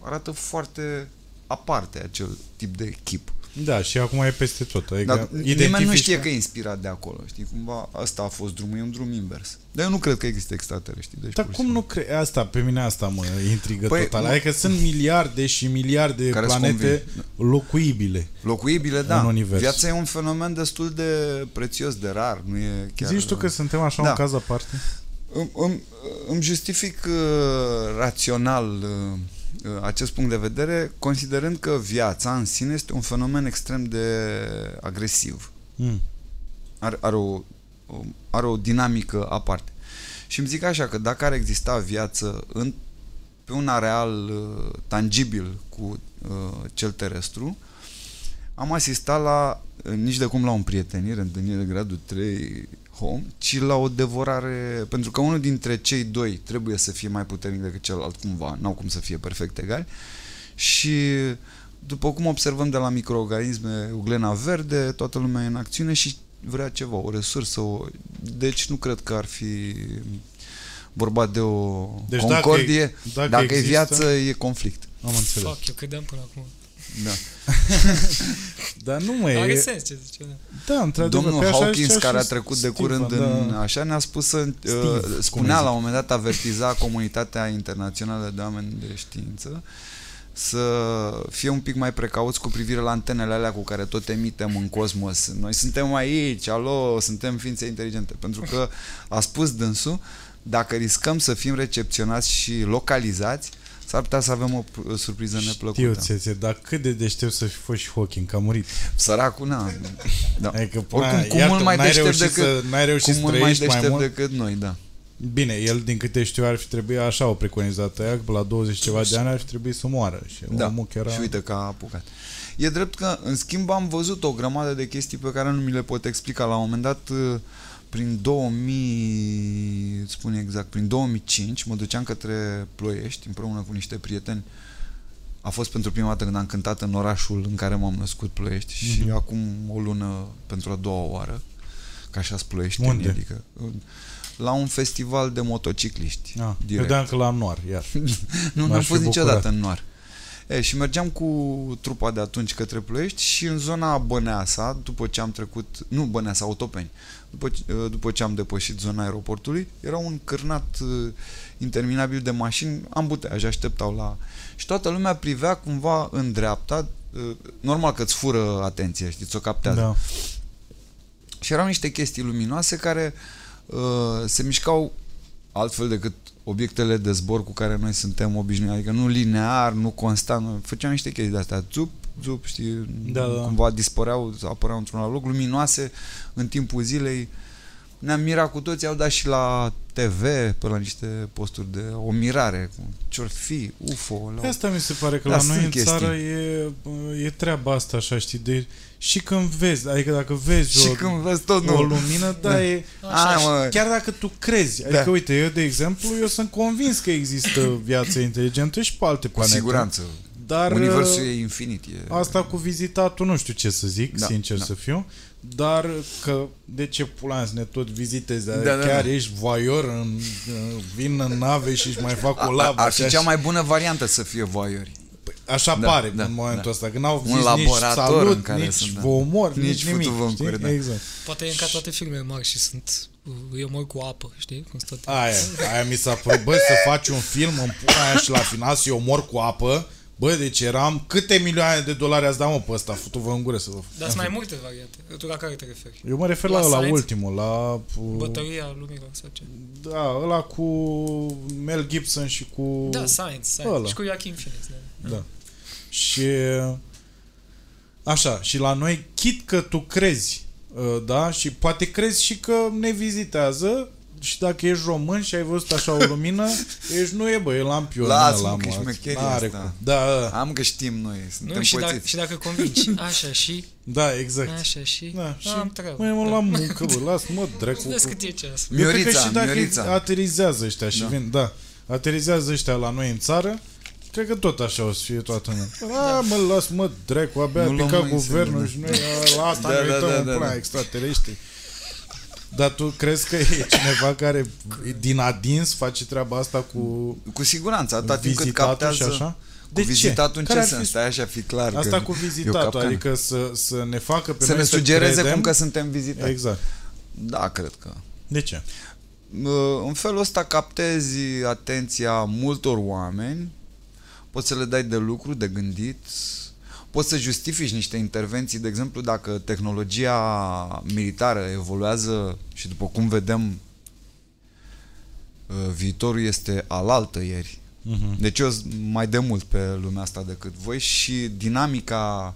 Arată foarte aparte acel tip de chip. Da, și acum e peste tot. Adică Dar nimeni nu identifici- știe că e inspirat de acolo, știi? Cumva asta a fost drumul, e un drum invers. Dar eu nu cred că există extraterestri. Deci Dar pur și cum nu simplu. crezi? Asta, pe mine asta mă intrigă Păi, total. mă- Adică sunt miliarde și miliarde de Care sunt planete locuibile. Locuibile, da. în univers. Viața e un fenomen destul de prețios, de rar. Nu e chiar... Zici tu că suntem așa Da. un caz aparte? Îmi, îmi, îmi justific uh, rațional uh, uh, acest punct de vedere, considerând că viața în sine este un fenomen extrem de agresiv. Mm. are, are, o, o, are o dinamică aparte. Și îmi zic așa că dacă ar exista viață în, pe un areal uh, tangibil cu uh, cel terestru, am asistat la, uh, nici de cum la o împrietenire, întâlnire de gradul 3 home, ci la o devorare, pentru că unul dintre cei doi trebuie să fie mai puternic decât celălalt cumva, n-au cum să fie perfect egali și după cum observăm de la microorganisme, uglena verde, toată lumea e în acțiune și vrea ceva, o resursă, o... deci nu cred că ar fi vorba de o Deci deci dacă concordie, e- dacă dacă, există- e viață, e conflict. Am înțeles. Fuck, eu credeam până acum. Da. Dar nu mai Are e... sens ce zice, da. Da, într-adevăr. Domnul pe așa Hawkins, zicea care a și trecut de Steve, curând da. în așa, ne-a spus să Steve, uh, cum spunea îi la zic. un moment dat, avertiza comunitatea internațională de oameni de știință să fie un pic mai precauți cu privire la antenele alea cu care tot emitem în cosmos. Noi suntem aici, alo, suntem ființe inteligente. Pentru că a spus dânsul, dacă riscăm să fim recepționați și localizați, s-ar putea să avem o p- surpriză Știu, neplăcută. țețe, dar cât de deștept să fi fost și Hawking, că a murit. Săracul, na. Da. Adică, Oricum, na, cu iată, mult mai n-ai deștept reușit decât- să, n-ai reușit Cu să mult mai trăiești mai, deștept mult. decât noi, da. Bine, el din câte știu ar fi trebuit așa o preconizată aia, că la 20 ceva de ani ar fi trebuit să moară. Și Da, omul chiar și a... uite că a apucat. E drept că, în schimb, am văzut o grămadă de chestii pe care nu mi le pot explica. La un moment dat, uh, prin 2000, îți spun exact, prin 2005, mă duceam către Ploiești împreună cu niște prieteni. a fost pentru prima dată când am cântat în orașul în care m-am născut, Ploiești, și Mhm. acum o lună pentru a doua oară, ca așa Ploiești, Unde? adică în- la un festival de motocicliști. Ah, direct. credeam că la Noar, iar. Nu, M-aș n-am fi fost niciodată bucurat. în Noar. E, și mergeam cu trupa de atunci către Ploiești și în zona Băneasa, după ce am trecut, nu Băneasa, Autopeni, după, ce- după ce am depășit zona aeroportului, era un cârnat uh, interminabil de mașini, ambuteaj, așteptau la... Și toată lumea privea cumva în dreapta, uh, normal că îți fură atenția, știi, ți-o captează. Da. Și erau niște chestii luminoase care uh, se mișcau altfel decât obiectele de zbor cu care noi suntem obișnuiți, adică nu linear, nu constant, noi făceam niște chestii de astea, zup, zup, știi, Da, da. cumva dispăreau, apăreau într-un alt loc, luminoase în timpul zilei. Ne-am mirat cu toții, au dat și la TV, pe la niște posturi de o mirare, ce-or fi, UFO. La... Pe asta mi se pare că Da, la noi sunt în chestii. țară e, e treaba asta, așa, știi, de, și când vezi, adică dacă vezi Și o, când vezi tot, o nu. lumină, da, Da. e... Hai, mă, Chiar dacă tu crezi, adică Da. uite, eu de exemplu, eu sunt convins că există viață inteligentă și pe alte cu planete. siguranță. Dar Universul uh, e infinit. E... asta cu vizitatul nu știu ce să zic, Da, sincer da. să fiu, dar că de ce pula mea să ne tot vizitezi, da, Da, da, chiar da. ești voior, în, vin în nave și își mai fac o labă. Ar fi așa cea și- mai bună variantă să fie voiori. Așa Da, pare da, în momentul da. ăsta, că n-au Un zis nici laborator salut, în care nici sunt, da. vă omor, Nici nici, nimic. futu-vă în știi? cur, da. Exact. Poate e ca toate filmele mari și sunt... uh, Eu mor cu apă, știi? Cum sunt toate. Aia, aia mi s-a părut, bă, să faci un film în pula aia și la final să-i omor cu apă, bă, deci eram, câte milioane de dolari ați dat, mă, pe ăsta, futu-vă în gură să vă... Dar sunt mai multe variante. Tu la care te referi? Eu mă refer La la, la Science? ultimul, la... uh, Bătăria lumilor sau ce? Da, ăla cu Mel Gibson și cu... Da, Science, Science. ăla. Și cu Joaquin Phoenix, da. Da. Și așa, și la noi, chit că tu crezi, uh, da, și poate crezi și că ne vizitează și dacă ești român și ai văzut așa o lumină, ești nu e bă, e lampion. Lasă-mă ăla, că e mă. șmecheria N-are asta. cum. Da, da, Am că știm noi, suntem Nu, și, dacă, pățiți. și dacă convingi, așa și, da, exact. așa și, Da, și am treabă. măi, mă la muncă, bă, lasă-mă, dracu. Vezi cu- cât e ceas. Eu cred că Miorița, și dacă Miorița. aterizează ăștia și Da. vin, da, aterizează ăștia la noi în țară, cred că tot așa o să fie toată lumea. A, mă, las, mă, dracu, abia a Nu luăm picat noi în guvernul seamă, și noi a, la asta Da, ne da, uităm da, în da, pula da. extraterestri. Dar tu crezi că e cineva care din adins face treaba asta cu Cu siguranță, atâta timp cât vizitatul captează... și așa? Cu vizitatul în Care ce ar fi sens? Stai așa, fi clar. Asta că cu e o vizitatul, capcană. adică să, să ne facă pe Să noi ne să sugereze credem. cum că suntem vizitați. Exact. Da, cred că. De ce? Uh, În felul ăsta captezi atenția multor oameni, poți să le dai de lucru, de gândit, poți să justifici niște intervenții, de exemplu, dacă tehnologia militară evoluează și după cum vedem uh, viitorul este alaltă ieri. Mhm. Deci eu sunt mai de mult pe lumea asta decât voi și dinamica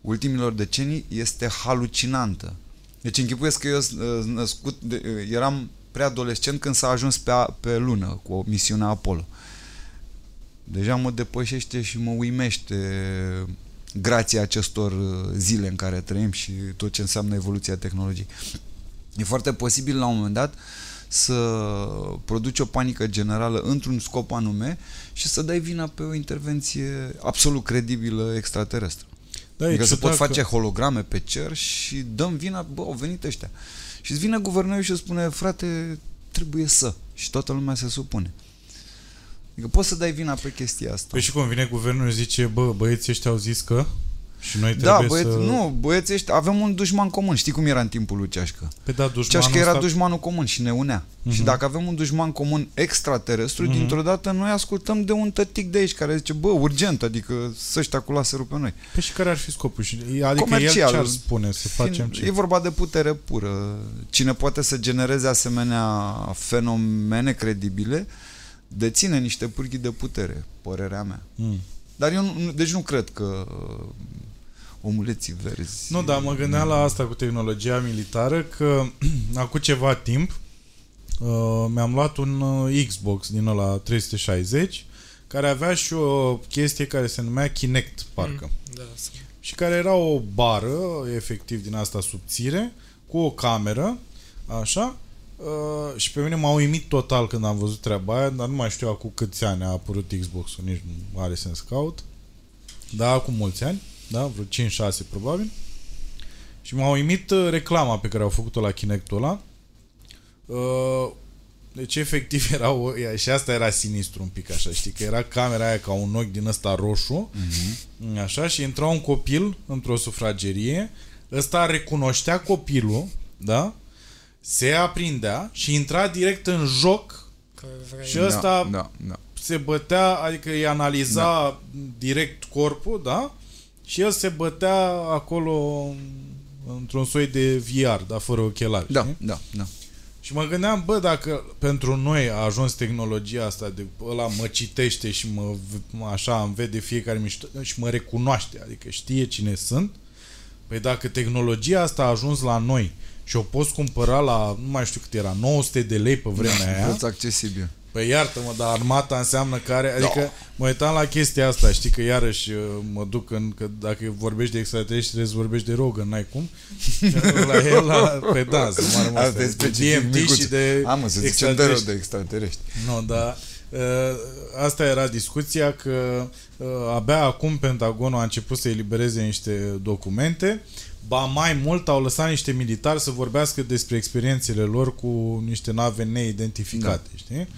ultimilor decenii este halucinantă. Deci închipuiesc că eu sunt uh, născut, de, uh, eram preadolescent când s-a ajuns pe, a- pe lună cu o misiune Apollo. Deja mă depășește și mă uimește grația acestor uh, zile în care trăim și tot ce înseamnă evoluția tehnologiei. E foarte posibil la un moment dat să produci o panică generală într-un scop anume și să dai vina pe o intervenție absolut credibilă extraterestră. Da, e Adică se pot ciudat că- face holograme pe cer și dăm vina, bă, au venit ăștia. Și îți vine guvernul și îți spune, frate, trebuie să. Și toată lumea se supune. Adică poți să dai vina pe chestia asta. Păi și cum vine guvernul și zice, bă, băieții ăștia au zis că și noi da, trebuie băieți, să... nu, băieții ăștia, avem un dușman comun. Știi cum era în timpul lui Ceașcă? Pe da, dușmanul Ceașcă era ăsta... dușmanul comun și ne unea. Mhm. Și dacă avem un dușman comun extraterestru, Mhm. dintr-o dată noi ascultăm de un tătic de aici care zice, bă, urgent, adică să ăștia cu laserul pe noi. Păi și care ar fi scopul? Și- Adică Comercial. el ce ar spune să facem Fiind- ce? E vorba de putere pură. Cine poate să genereze asemenea fenomene credibile, deține niște pârghii de putere, părerea mea. Mm. Dar eu nu, deci nu cred că uh, omuleții verzi... Nu, dar mă gândeam la asta cu tehnologia militară că acum ceva timp uh, mi-am luat un uh, Xbox din ăla 360 care avea și o chestie care se numea Kinect, parcă. Mm, Da, să- și care era o bară, efectiv din asta subțire, cu o cameră, așa, uh, și pe mine m-a uimit total când am văzut treaba aia, dar nu mai știu acum câți ani a apărut Xbox-ul, nici nu are sens să caut. da, acum mulți ani, da, vreo 5-6 probabil. Și m-a uimit uh, reclama pe care au făcut-o la Kinectul ăla. Uh, deci efectiv era o, ia, și asta era sinistru un pic așa, știi, că era camera aia ca un ochi din ăsta roșu, uh-huh. așa, și intra un copil într-o sufragerie, ăsta recunoștea copilul, da, se aprindea și intra direct în joc Că vrei... și ăsta Da, da, da. se bătea, adică îi analiza da. direct corpul, da? Și el se bătea acolo într-un soi de VR, dar fără ochelari. Da, știi? da, da. Și mă gândeam, bă, dacă pentru noi a ajuns tehnologia asta de ăla mă citește și mă, mă așa îmi vede fiecare mișto și mă recunoaște, adică știe cine sunt, păi dacă tehnologia asta a ajuns la noi și o poți cumpăra la, nu mai știu cât era, 900 de lei pe vremea aia, Preț accesibil. Păi iartă-mă, dar armata înseamnă care... Adică mă uitam la chestia asta, știi că iarăși uh, mă duc în... Că dacă vorbești de extraterestri trebuie să vorbești de Rogan, n-ai cum. la el, la, pe da, să mă rămân Asta e specific DMT micuț. și de Am să zicem de rău extraterestri. de extraterestri. Nu, dar uh, asta era discuția că uh, abia acum Pentagonul a început să elibereze niște documente Ba mai mult au lăsat niște militari să vorbească despre experiențele lor cu niște nave neidentificate, da. știi?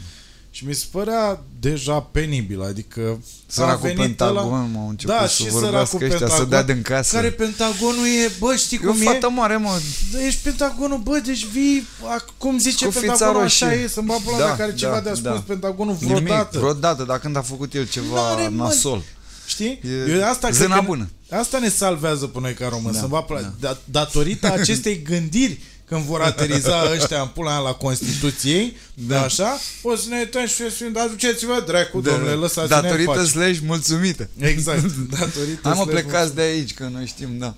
Și mi se părea deja penibil, adică a Săracul venit Pentagon ăla- m-au început da, să și vorbească săracul ăștia, să Pentagon, dea din casă. Care Pentagonul e, bă, știi E o cum e? fată mare, mă. Da, ești Pentagonul, bă, deci vii, a- cum zice Cu fița Pentagonul, așa roșie. e, să-mi bag pula Da, da, care ceva da, de a spus da. Pentagonul Nimic, vreodată. vreodată, dar când a făcut el ceva N-are, mă. nasol. Știi? E Eu asta cred zâna că bună. Asta ne salvează pe noi ca români, Da, să-mi bag pula. da. Da, datorită acestei gândiri când vor ateriza ăștia în pula mea la Constituției, da. așa, poți să ne uităm și să fim, aduceți-vă dracu, da, domnule, lăsați-ne în Datorită pace. slash mulțumită. Exact, datorită Hai mă, slash- plecați de aici, că noi știm, da.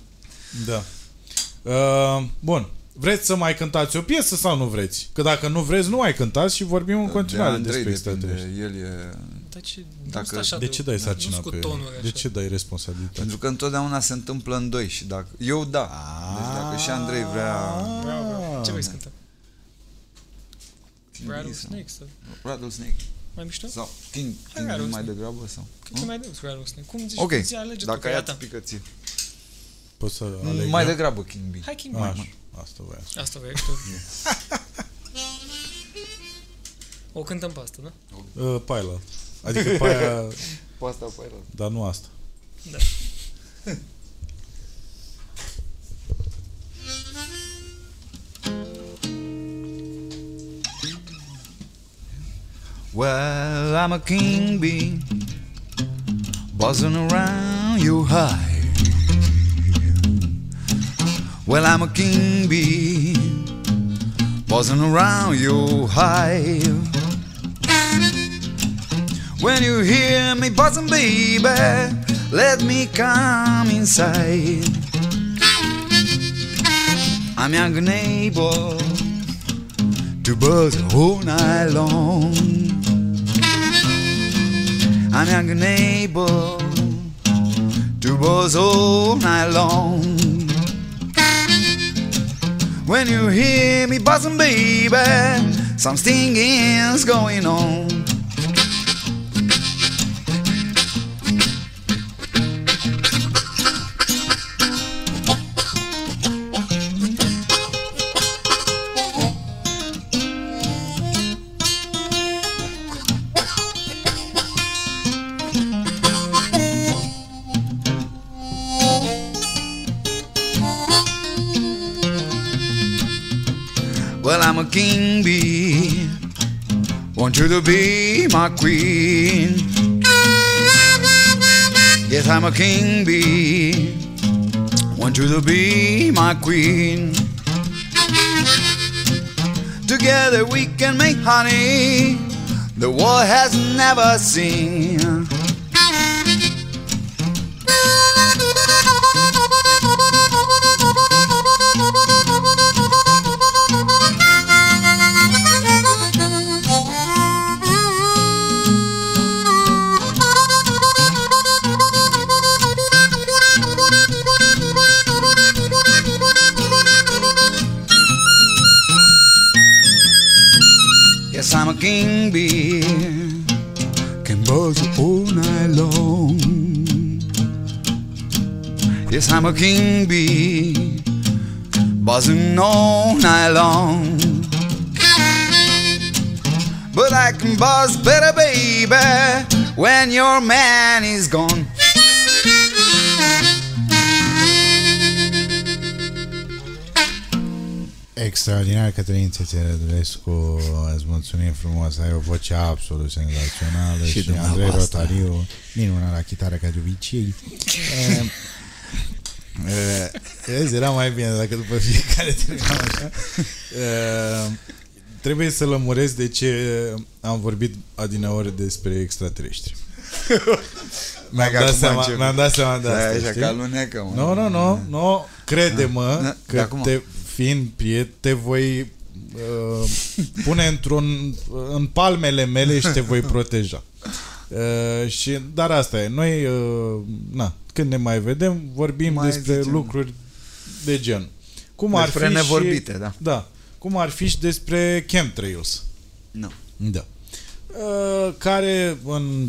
Da. Uh, bun. Vreți să mai cântați o piesă sau nu vreți? Că dacă nu vreți, nu mai cântați și vorbim în continuare de Andrei despre depinde, extraterestri. el e... Dar ce, Dacă- nu stă așa De ce dai sarcina nu cu pe tonuri De așa. ce dai responsabilitate? Pentru că întotdeauna se întâmplă în doi și dacă... Eu da. Deci dacă și Andrei vrea... Bravo, bravo. Ce vrei să Ah. cântăm? Rattlesnake sau Rattlesnake. mai mișto? Sau King, Hai, King Rattlesnake. mai degrabă sau... Cred că mai dă Rattlesnake. Cum zici? Ok, zi, alege tu, dacă că e a ați ta. pică ție. Poți să aleg Mai eu? degrabă King B. Hai King Așa, Mai. asta voiam să Asta vrei tu. O cântăm pe asta, da? Uh, Paila. Adică pe aia, Pasta pe el. dar nu asta. Da. Well, I'm a king bee buzzing around your hive. Well, I'm a king bee buzzing around your hive. When you hear me buzzing, baby, let me come inside. I'm young and able to buzz all night long. I'm young and able to buzz all night long. When you hear me buzzing, baby, some stinging's going on. Well, I'm a king bee. Want you to be my queen. Yes, I'm a king bee. Want you to be my queen. Together we can make honey the world has never seen. I'm a king bee, buzzing all night long. But I can buzz better, baby, when your man is gone. Extraordinar, Cătălin Țețerădulescu, îți mulțumim frumos, ai o voce absolut senzațională Și și, și Andrei dumneavoastră. Rotariu, minunat la chitară ca de obicei. Eh, eh, Vezi, era mai bine dacă după fiecare terminam așa. Eh, Trebuie să lămuresc de ce am vorbit adineori despre extraterestri. Mi-am Dacă dat, acum seama, încep. mi-am dat seama de Da, asta, așa știi? că alunecă, mă. Nu, nu, nu, nu, crede-mă Da, că de acum. te, fiind priet, te voi uh, pune într-un, în palmele mele și te voi proteja. Uh, și, dar asta e, noi, uh, na, când ne mai vedem, vorbim Mai despre zicem. lucruri de gen. Cum Despre ar fi nevorbite, și, da. Da, cum ar fi și despre chemtrails. Nu. Da. Uh, care, în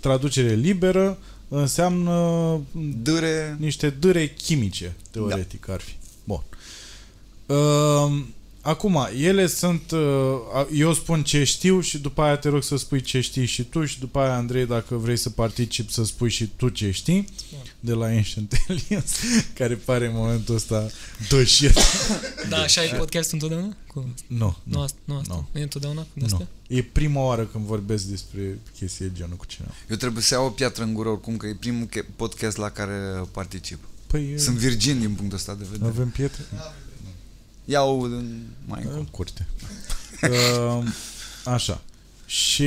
traducere liberă, înseamnă Dure... niște dâre chimice, teoretic da. ar fi. Bun. Uh, acum, ele sunt... Uh, eu spun ce știu și după aia te rog să spui ce știi și tu și după aia, Andrei, dacă vrei să participi, să spui și tu ce știi de la Ancient Aliens, care pare în momentul ăsta dășit. Da, așa e podcast întotdeauna? Cu... Nu, Nu nu, asta, nu asta. Nu. Nu e întotdeauna cu nu. astea? E prima oară când vorbesc despre chestii de genul cu cineva. Eu trebuie să iau o piatră în gură oricum, că e primul che- podcast la care particip. Păi, Sunt virgin din punctul ăsta de vedere. avem pietre? Iau în- mai În încolo. curte. Uh, așa. Și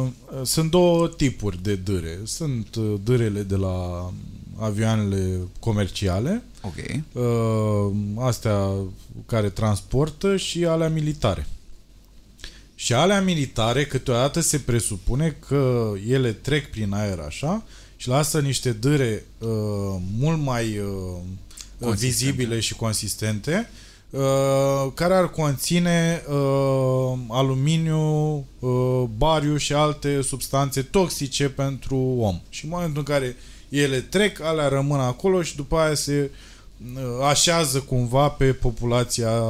uh, sunt două tipuri de dâre. Sunt uh, dârele de la avioanele comerciale, Ok. uh, astea care transportă și alea militare. Și alea militare câteodată se presupune că ele trec prin aer așa și lasă niște dâre uh, mult mai uh, Consistente. vizibile și consistente uh, care ar conține uh, aluminiu, uh, bariu și alte substanțe toxice pentru om. Și în momentul în care ele trec, alea rămân acolo și după aia se uh, așează cumva pe populația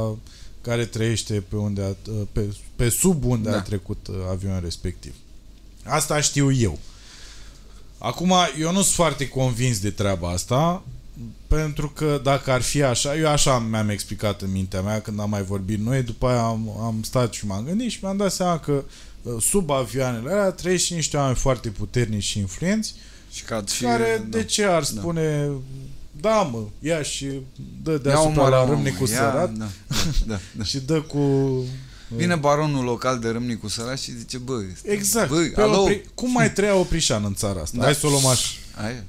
care trăiește pe, unde a, uh, pe, pe sub unde Da. a trecut uh, avionul respectiv. Asta știu eu. Acum, eu nu sunt foarte convins de treaba asta, pentru că dacă ar fi așa, eu așa mi-am explicat în mintea mea când am mai vorbit noi, după aia am, am stat și m-am gândit și mi-am dat seama că uh, sub avioanele alea trăiesc și niște oameni foarte puternici și influenți, Și cad și... care da. de ce ar spune da mă, ia și dă Ia deasupra omoră, la mă, râmnicul ia, sărat Da, da, da. și dă cu... Vine baronul local de Râmnicu Săraș și zice, bă, Exact. bă, Pe alo, Opri... Cum mai trăia Oprișan în țara asta? Da. Hai să o luăm așa. Aia.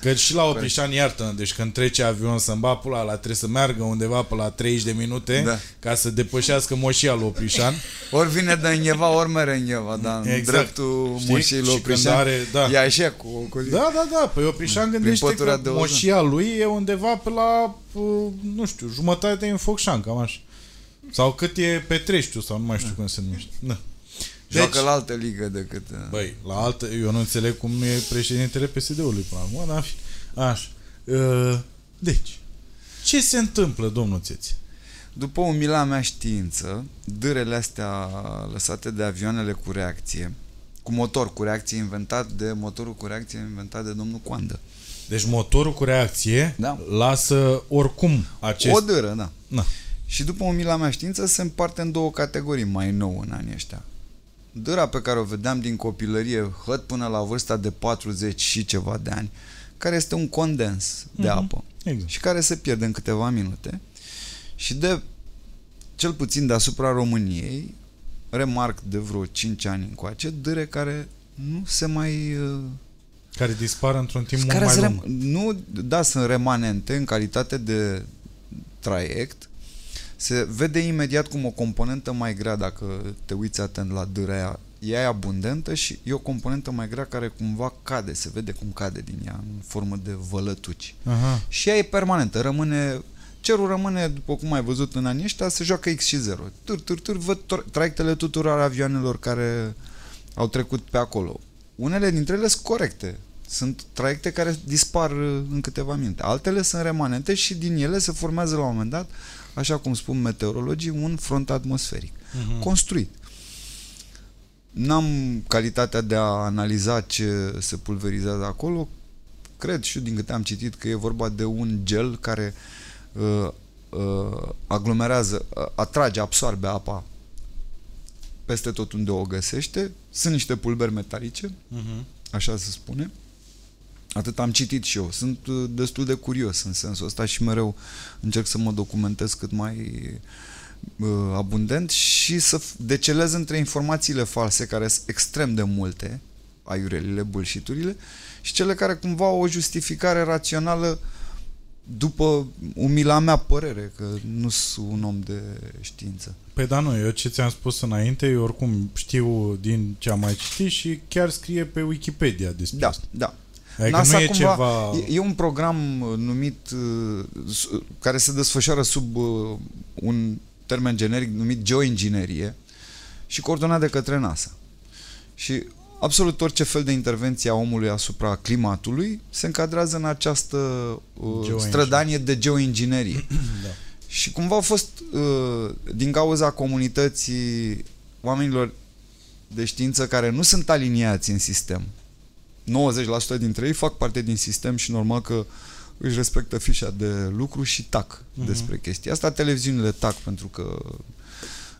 Că și la Oprișan iartă deci când trece avion să ba pula ăla, trebuie să meargă undeva pe la 30 de minute Da. ca să depășească moșia lui Oprișan. Ori vine de înneva, ori mere înneva, dar în Exact. dreptul Știi? moșii Și lui când Oprișan, are- da. e așa cu, cu Da, da, da. Păi Oprișan gândește pătura că de ozon. moșia lui e undeva pe la, uh, nu știu, jumătate în Focșan, cam așa. Sau cât e Petreștiu, sau nu mai știu cum se numește. Da. Joacă la altă ligă decât... uh, Băi, la altă, eu nu înțeleg cum nu e președintele PSD-ului până acum, dar în fine. Așa. Uh, Deci, ce se întâmplă, domnul Țeți? După umila mea știință, dârele astea lăsate de avioanele cu reacție, cu motor cu reacție inventat de motorul cu reacție inventat de domnul Coandă. Deci motorul cu reacție Da. lasă oricum acest... O dâră, da. Na. Și după umila mea știință se împarte în două categorii mai nou în anii ăștia. Dâra pe care o vedeam din copilărie, hăt până la vârsta de 40 și ceva de ani, care este un condens de Mhm. apă Exact. și care se pierde în câteva minute și de cel puțin deasupra României remarc de vreo 5 ani încoace dâre care nu se mai uh, Care dispar într-un timp mult care mai se lung. rem- nu, da, sunt remanente în calitate de traiect. Se vede imediat cum o componentă mai grea, dacă te uiți atent la dârea aia, ea e abundentă și e o componentă mai grea care cumva cade, se vede cum cade din ea în formă de vălătuci. Aha. Și ea e permanentă, rămâne cerul rămâne, după cum ai văzut în anii ăștia, se joacă X și 0. Tur, tur, tur, văd tor- traiectele tuturor avioanelor care au trecut pe acolo. Unele dintre ele sunt corecte. Sunt traiecte care dispar uh, în câteva minute. Altele sunt remanente și din ele se formează la un moment dat, așa cum spun meteorologii, un front atmosferic. Mhm. Construit. N-am calitatea de a analiza ce se pulverizează acolo. Cred și eu din câte am citit că e vorba de un gel care uh, uh, aglomerează, uh, atrage, absorbe apa peste tot unde o găsește. Sunt niște pulberi metalice, Mhm. așa se spune. Atât am citit și eu. Sunt uh, destul de curios în sensul ăsta și mereu încerc să mă documentez cât mai uh, abundent și să f- decelez între informațiile false, care sunt extrem de multe, aiurelile, bullshit-urile, și cele care cumva au o justificare rațională după umila mea părere, că nu sunt un om de știință. Păi da, nu, eu ce ți-am spus înainte, eu oricum știu din ce am mai citit și chiar scrie pe Wikipedia despre Da, asta. da. Adică NASA nu e cumva, ceva... e, e un program uh, numit uh, s- care se desfășoară sub uh, un termen generic numit geoinginerie și coordonat de către NASA. Și absolut orice fel de intervenție a omului asupra climatului se încadrează în această uh, Geoinginerie. strădanie de geoinginerie. Da. Și cumva au fost, uh, din cauza comunității oamenilor de știință care nu sunt aliniați în sistem, 90% dintre ei fac parte din sistem și normal că își respectă fișa de lucru și tac Mhm. despre chestia asta. Televiziunile tac pentru că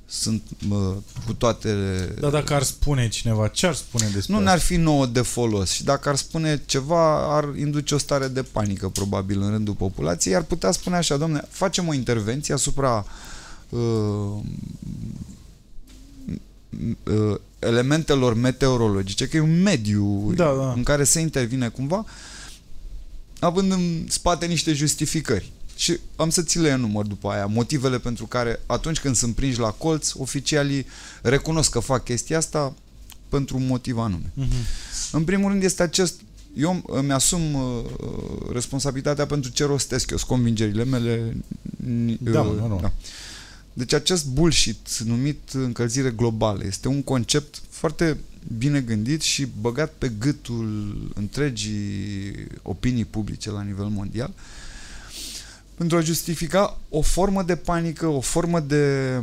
sunt mă, cu toate... Dar dacă ar spune cineva, ce ar spune despre nu asta? ne-ar fi nouă de folos și dacă ar spune ceva, ar induce o stare de panică probabil în rândul populației, ar putea spune așa, domne, facem o intervenție asupra uh, uh, elementelor meteorologice, că e un mediu Da, da. în care se intervine cumva, având în spate niște justificări. Și am să ți le enumăr după aia, motivele pentru care atunci când sunt prinși la colț, oficialii recunosc că fac chestia asta pentru un motiv anume. Mhm. În primul rând este acest eu îmi asum uh, responsabilitatea pentru ce rostesc eu, sunt convingerile mele. n- Da, uh, mă, normal. Deci acest bullshit numit încălzire globală este un concept foarte bine gândit și băgat pe gâtul întregii opinii publice la nivel mondial pentru a justifica o formă de panică, o formă de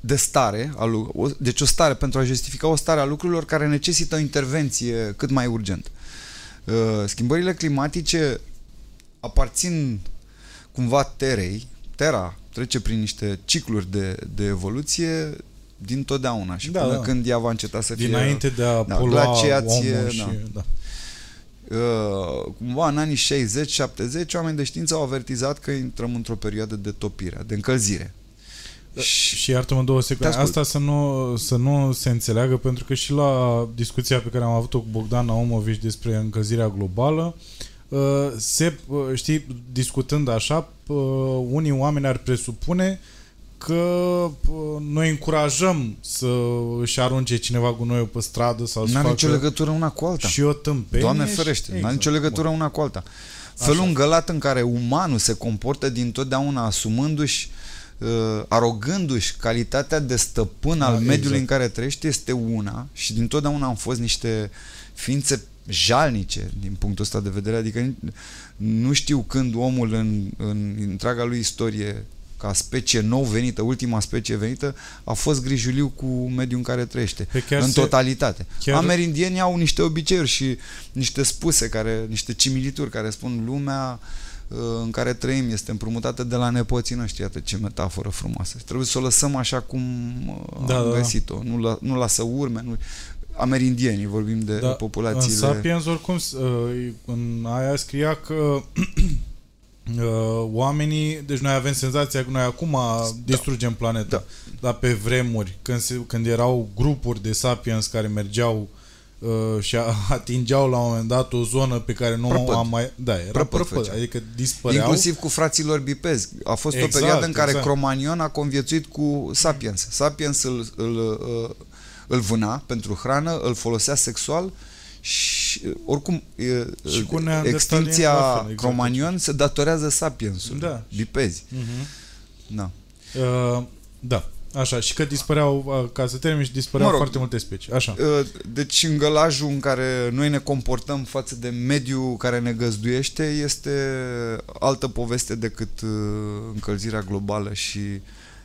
de stare, a lu- o- deci o stare pentru a justifica o stare a lucrurilor care necesită o intervenție cât mai urgent. Uh, Schimbările climatice aparțin cumva terei, Terra trece prin niște cicluri de, de evoluție din totdeauna și Da, până da. când ea va înceta să fie Dinainte de a da, polua glaciație, omul și... da. Da. Uh, cumva în anii 60-70 oameni de știință au avertizat că intrăm într-o perioadă de topire, de încălzire. Și, și iartă-mă două secunde. Te ascult. Asta să nu, să nu se înțeleagă, pentru că și la discuția pe care am avut-o cu Bogdan Naumovici despre încălzirea globală, uh, se, uh, știi, discutând așa, uh, unii oameni ar presupune că uh, noi încurajăm să își arunce cineva gunoiul pe stradă sau să N-are facă nicio legătură una cu alta. și o tâmpenie. Doamne și- ferește, n-are exact. nicio legătură Bun. una cu alta. Felul Așa. îngălat în care umanul se comportă din totdeauna asumându-și uh, arogându-și calitatea de stăpân Da, al mediului exact. în care trăiește este una și din totdeauna am fost niște ființe jalnice din punctul ăsta de vedere, adică ni- nu știu când omul în, în întreaga lui istorie ca specie nou venită, ultima specie venită, a fost grijuliu cu mediul în care trăiește. Pe chiar în se- totalitate. chiar- Amerindienii au niște obiceiuri și niște spuse, care, niște cimilituri care spun lumea uh, în care trăim este împrumutată de la nepoții noștri. Iată ce metaforă frumoasă. Trebuie să o lăsăm așa cum uh, Da, am da, da. găsit-o. Nu, la, nu lasă urme. Nu... Amerindienii, vorbim de Da, populațiile... În Sapiens, oricum, s- uh, în aia scria că uh, oamenii, deci noi avem senzația că noi acum distrugem planeta, Da. dar pe vremuri, când, se, când erau grupuri de sapiens care mergeau uh, și a- atingeau la un moment dat o zonă pe care nu Prăpăd. am mai... Da, era Prăpăd prăpăd, făceau. adică dispăreau. Inclusiv cu fraților bipezi. A fost Exact, o perioadă în care exact. Cromanion a conviețuit cu Sapiens. Sapiens îl, îl, îl, îl vâna pentru hrană, îl folosea sexual și oricum e, Și cu neandertalieni extinția la fel, exact. Cromanion se datorează Sapiensului. Da. Bipezi. Mhm. Da. Uh, da. Așa, și că dispăreau, uh, ca să termin, și dispăreau Mă rog. foarte multe specii. Așa. Uh, Deci îngălajul în care noi ne comportăm față de mediul care ne găzduiește este altă poveste decât uh, încălzirea globală și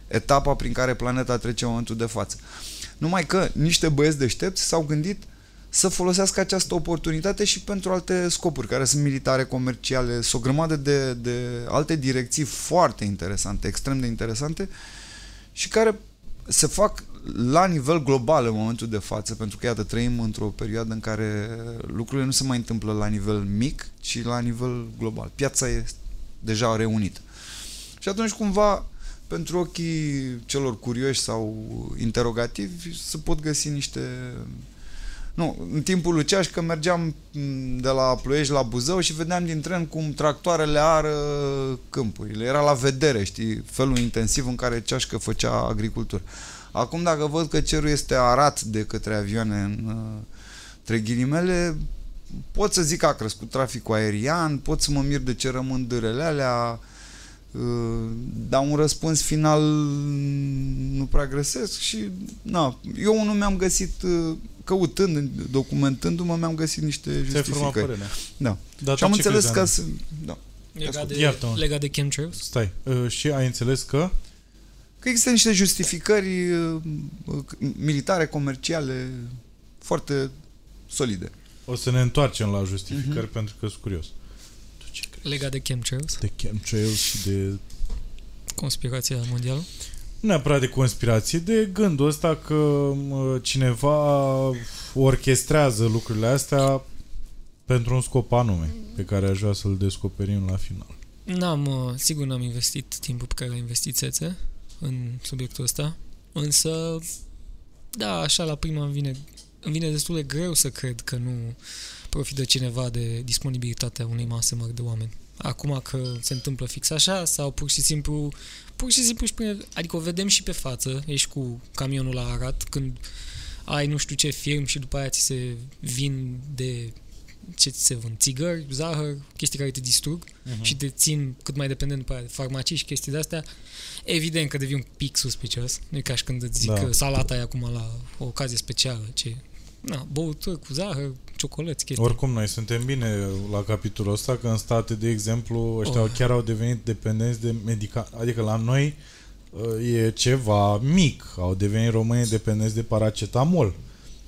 etapa prin care planeta trece în momentul de față. Numai că niște băieți deștepți s-au gândit să folosească această oportunitate și pentru alte scopuri, care sunt militare, comerciale, sunt o grămadă de, de alte direcții foarte interesante, extrem de interesante și care se fac la nivel global în momentul de față, pentru că, iată, trăim într-o perioadă în care lucrurile nu se mai întâmplă la nivel mic, ci la nivel global. Piața e deja reunită. Și atunci, cumva, pentru ochii celor curioși sau interogativi, se pot găsi niște... Nu, în timpul lui Ceașcă mergeam m, de la Ploiești la Buzău și vedeam din tren cum tractoarele ară câmpurile. Era la vedere, știi, felul intensiv în care Ceașcă făcea agricultură. Acum dacă văd că cerul este arat de către avioane în, uh, între ghilimele, pot să zic că a crescut traficul aerian, pot să mă mir de ce rămân dârele alea, uh, dar un răspuns final nu prea găsesc și na, eu nu mi-am găsit uh, căutând, documentându-mă, mi-am găsit niște Ți-ai format justificări. părerea. Da. Dar și am tu ce înțeles crezi, că Ana? să, da. Legat de, Iartă-mă. legat de chemtrails? Stai. Uh, și ai înțeles că? că există niște justificări uh, uh, militare, comerciale foarte solide. O să ne întoarcem la justificări Mhm. pentru că sunt curios. Tu ce crezi? Legat de chemtrails? De chemtrails și de... Conspirația mondială? Nu neapărat de conspirație, de gândul ăsta că mă, cineva orchestrează lucrurile astea pentru un scop anume, pe care aș vrea să-l descoperim la final. N-am, uh, sigur n-am investit timpul pe care l-a investit Țețe în subiectul ăsta, însă, da, așa la prima îmi vine, îmi vine destul de greu să cred că nu profită cineva de disponibilitatea unei mase mari de oameni. Acum că se întâmplă fix așa sau pur și simplu, pur și simplu, își pune, adică o vedem și pe față, ești cu camionul la Arad când ai nu știu ce firm și după aia ți se vin de ce ți se vând, țigări, zahăr, chestii care te distrug Mhm. și te țin cât mai dependent după aia de farmacii și chestii de astea, evident că devii un pic suspicios. Nu e ca și când îți zic Da. că salata e acum la o ocazie specială, ce na, băuturi cu zahăr, ciocolăți, chestii. Oricum, noi suntem bine la capitolul ăsta, că în state, de exemplu, ăștia Oh. chiar au devenit dependenți de medica... Adică la noi uh, e ceva mic. Au devenit români dependenți de paracetamol.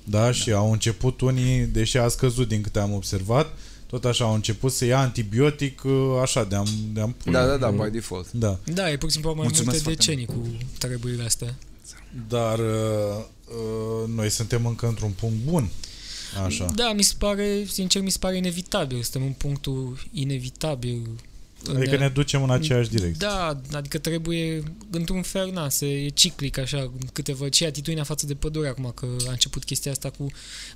Da? Și au început unii, deși a scăzut din câte am observat, tot așa au început să ia antibiotic uh, așa, de-am, de-am pune. Da, da, da, by default. Da. Da, e pur și simplu au mai Mulțumesc multe foarte decenii cu treburile astea. Dar uh, uh, noi suntem încă într-un punct bun. Așa. Da, mi se pare, sincer, mi se pare inevitabil. Suntem în punctul inevitabil. Adică ne ducem în aceeași direcție. Da, adică trebuie, într-un fel, na, se, e ciclic așa, câte văd și atitudinea față de pădure acum, că a început chestia asta cu,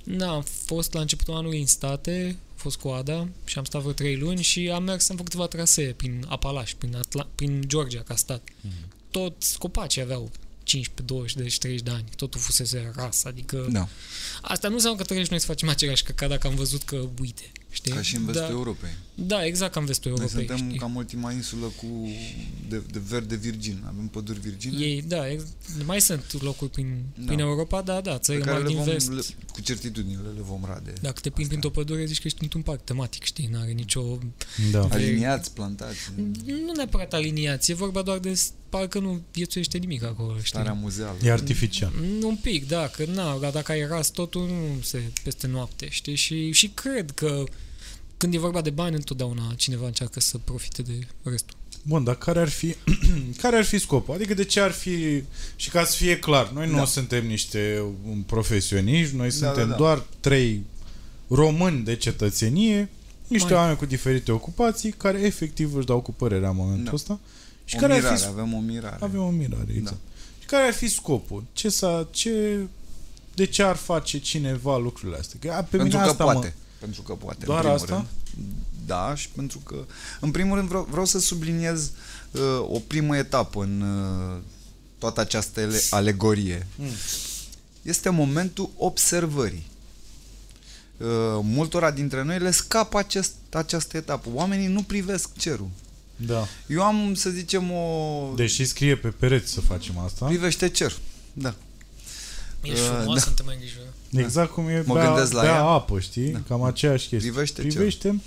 na, am fost la începutul anului în state, a fost cu Ada și am stat vreo trei luni și am mers, am făcut câteva trasee prin Apalaș, prin, Atla- prin Georgia ca stat. Mhm. Toți copacii aveau 15, 20, deci 30 de ani, totul fusese ras, adică Da. asta nu înseamnă că trebuie și noi să facem același căcat dacă am văzut că, uite, știi? Ca și în vestul da, Europei. Da, exact ca în vestul Noi Europei, suntem știi? cam ultima insulă cu de, de verde virgin. Avem păduri virgine Ei, da, ex- mai sunt locuri prin, Da. prin Europa, da, da, pe țările care mari le din vom, vest. le, cu certitudine le vom rade. Dacă te plimbi Asta. printr-o pădure, zici că ești într-un parc tematic, știi, n-are nicio... Da. Aliniați, plantați, Nu neapărat aliniație, e vorba doar de parcă nu viețuiește nimic acolo, știi? starea muzeală. E artificial. Un pic, da, că na, dar dacă ai ras totul nu se peste noapte, știi? Și, și cred că când e vorba de bani, întotdeauna cineva încearcă să profite de restul. Bun, dar care ar fi care ar fi scopul? Adică de ce ar fi și ca să fie clar, noi nu Da. suntem niște um, profesioniști, noi Da, suntem da, da. doar trei români de cetățenie, niște Mai- oameni cu diferite ocupații care efectiv își dau cu părerea în momentul Da. ăsta. Și o care mirare, ar fi avem o mirare. avem o mirare, exact. Da. Și care ar fi scopul? Ce să ce de ce ar face cineva lucrurile astea? Că a, pe pentru mine că asta poate. Mă, Pentru că poate. în Doar primul asta? Rând. Da, și pentru că, în primul rând, vreau, vreau să subliniez uh, o primă etapă în uh, toată această ele- alegorie. Mm. Este momentul observării. Uh, multora dintre noi le scapă acest, această etapă. Oamenii nu privesc cerul. Da. Eu am, să zicem, o... Deși scrie pe pereți să facem asta. Privește cer. Da. Ești Uh, frumos, da. să te mai îngrijoră. Exact cum e Mă bea, gândesc la bea ea. apă, știi? Da. Cam aceeași chestie. Privește ce? Privește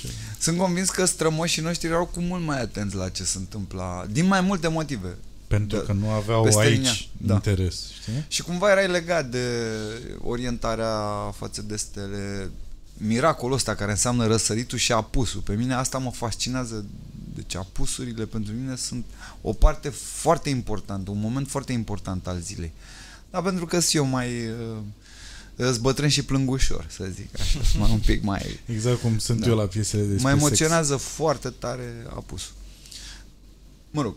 ce? Sunt convins că strămoșii noștri erau cu mult mai atenți la ce se întâmpla, din mai multe motive. Pentru Da. că nu aveau Peste aici linia. Da. interes, știi? Și cumva erai legat de orientarea față de stele, miracolul ăsta care înseamnă răsăritul și apusul. Pe mine asta mă fascinează. Deci apusurile pentru mine sunt o parte foarte importantă, un moment foarte important al zilei. Dar pentru că sunt eu mai uh, zbătrân și plâng ușor, să zic așa, mai un pic mai... Exact cum sunt Da. eu la piesele despre mă sex. emoționează foarte tare apusul. Mă rog,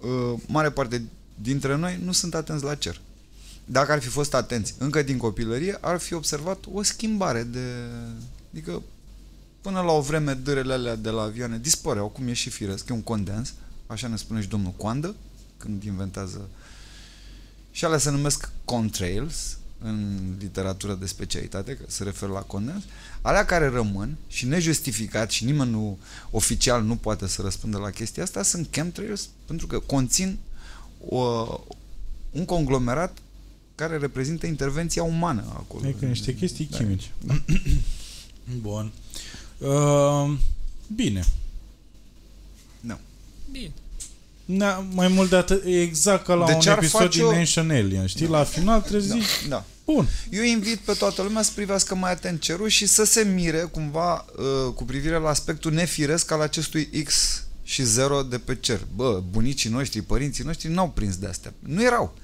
uh, mare parte dintre noi nu sunt atenți la cer. Dacă ar fi fost atenți încă din copilărie, ar fi observat o schimbare de... Adică până la o vreme dârele alea de la avioane dispăreau, cum e și firesc, e un condens, așa ne spune și domnul Coandă, când inventează și alea se numesc contrails în literatură de specialitate, că se referă la condens, alea care rămân și nejustificat și nimeni nu, oficial nu poate să răspundă la chestia asta, sunt chemtrails pentru că conțin o, un conglomerat care reprezintă intervenția umană acolo. Adică niște chestii Da. chimice. Bun. Uh, bine. Da. Bine. Da, mai mult de atât, e exact ca la Deci un ar episod face din o- Ancient Alien, știi? La final trebuie să Da, zici, da. bun. Eu invit pe toată lumea să privească mai atent cerul și să se mire cumva uh, cu privire la aspectul nefiresc al acestui X și 0 de pe cer. Bă, bunicii noștri, părinții noștri n-au prins de astea. Nu erau.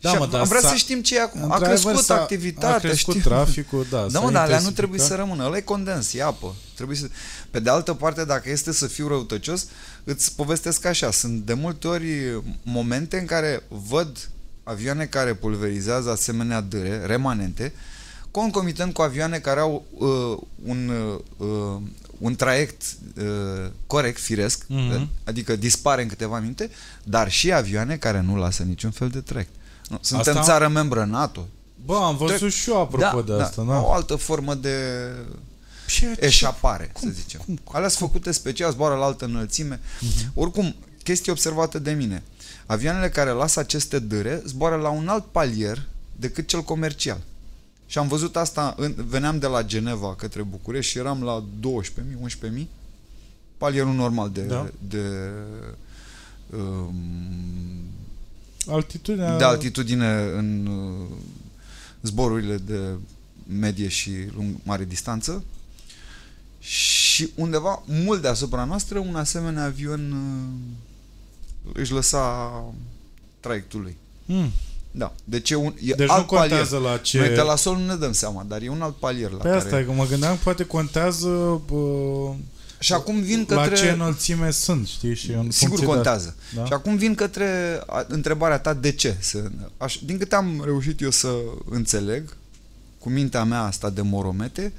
Da, și mă, am- dar am vrea s-a- să știm ce e acum. A Într-adevăr, crescut s-a- activitatea, A crescut știu. traficul, da. Da, s-a mă, dar alea nu intensificat. trebuie să rămână. Ăla e condens, e apă. Trebuie să... Pe de altă parte, dacă este să fiu răutăcios, îți povestesc așa. Sunt de multe ori momente în care văd avioane care pulverizează asemenea dâre, remanente, concomitent cu avioane care au uh, un, uh, un traiect uh, corect, firesc, Mhm. adică dispare în câteva minute, dar și avioane care nu lasă niciun fel de traiect. Nu, suntem Asta- țară membră NATO. Bă, am văzut și eu apropo de asta, da. O altă formă de Ce- eșapare, cum- să zicem. cum- Cum, Alea sunt făcute special, zboară la altă înălțime. Mhm. Oricum, chestie observată de mine. Avioanele care lasă aceste dâre zboară la un alt palier decât cel comercial. Și am văzut asta, în, veneam de la Geneva către București și eram la 12.000, 11.000, palierul normal de, Da. de, um, Altitudinea... de altitudine în uh, zborurile de medie și lung, mare distanță și undeva mult deasupra noastră un asemenea avion uh, își lăsa traiectul lui. Hmm. Da. Deci e, un, e Deci alt nu contează palier. la ce... Noi de la sol nu ne dăm seama, dar e un alt palier la Pe care... asta e că mă gândeam, poate contează bă, Și acum vin la către... ce înălțime sunt, știi? Și în Sigur funcție de- contează. Da? Și acum vin către a, întrebarea ta de ce. Să, aș, din câte am reușit eu să înțeleg, cu mintea mea asta de moromete,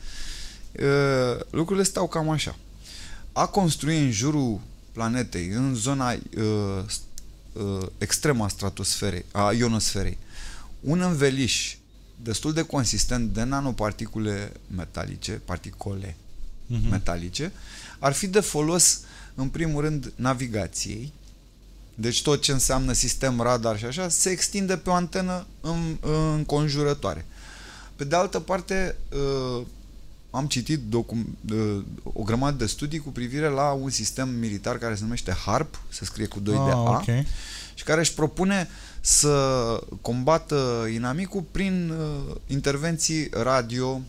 uh, lucrurile stau cam așa. A construi în jurul planetei, în zona uh, st- uh, extremă a stratosferei, a ionosferei, un înveliș destul de consistent de nanoparticule metalice, particole Mhm. metalice, ar fi de folos, în primul rând, navigației. Deci tot ce înseamnă sistem radar și așa, se extinde pe o antenă în, înconjurătoare. Pe de altă parte, uh, am citit docum, uh, o grămadă de studii cu privire la un sistem militar care se numește HARP, se scrie cu 2 de ah, A, ok. și care își propune să combată inamicul prin uh, intervenții radio,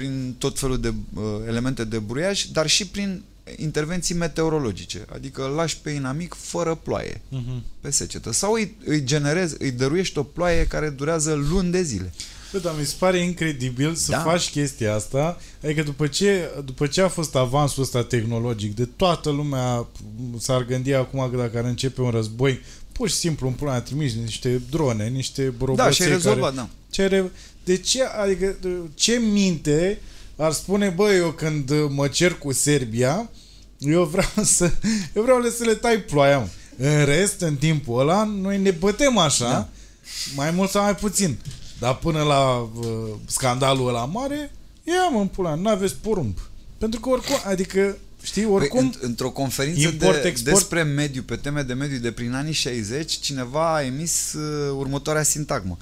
prin tot felul de uh, elemente de buriaj, dar și prin intervenții meteorologice, adică îl lași pe inamic fără ploaie, Mhm. pe secetă. Sau îi, îi generezi, îi dăruiești o ploaie care durează luni de zile. Bă, dar mi se pare incredibil să Da. faci chestia asta. Adică după ce, după ce a fost avansul ăsta tehnologic, de toată lumea s-ar gândi acum că dacă ar începe un război, pur și simplu în pula trimis niște drone, niște roboței da, și ai rezolvat, care... da. Ce re... De ce, adică, ce minte ar spune, bă, eu când mă cer cu Serbia, eu vreau să, eu vreau să le tai ploaia, mă. În rest, în timpul ăla, noi ne bătem așa, Da. mai mult sau mai puțin. Dar până la uh, scandalul ăla mare, ia mă în pula, nu aveți porumb. Pentru că oricum, adică Știi, oricum... Păi, într-o conferință import, de, export- despre mediu, pe teme de mediu de prin anii 60, cineva a emis uh, următoarea sintagmă.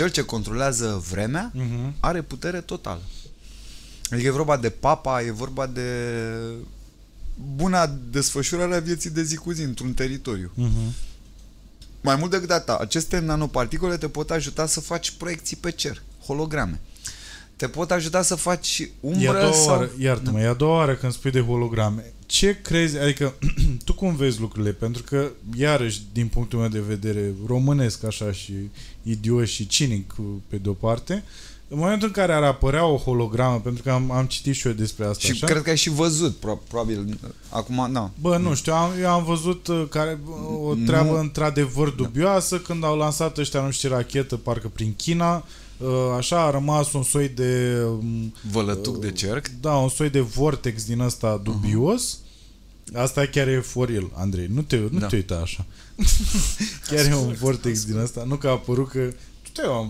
Cel ce controlează vremea Mhm. are putere totală. Adică e vorba de papa, e vorba de buna desfășurare a vieții de zi cu zi într-un teritoriu. Mhm. Mai mult decât atât, aceste nanoparticule te pot ajuta să faci proiecții pe cer, holograme. Te pot ajuta să faci E a umbră doua sau... oară, iartă-mă, e a doua oară când spui de holograme. Ce crezi, adică tu cum vezi lucrurile? Pentru că, iarăși, din punctul meu de vedere, românesc așa și idiot și cinic pe de-o parte, în momentul în care ar apărea o hologramă, pentru că am, am citit și eu despre asta Și așa, cred că ai și văzut, pro- probabil. Acum, da. Bă, nu știu, am, eu am văzut uh, care, o treabă Nu. într-adevăr dubioasă când au lansat ăștia, nu știu ce rachetă, parcă prin China, uh, așa a rămas un soi de... um, Vălătuc de cerc. Da, un soi de vortex din ăsta dubios. Asta chiar e for real, Andrei. Nu te, nu Da. te uita așa. chiar e un vortex din ăsta. Nu că a apărut că... Tu te mă,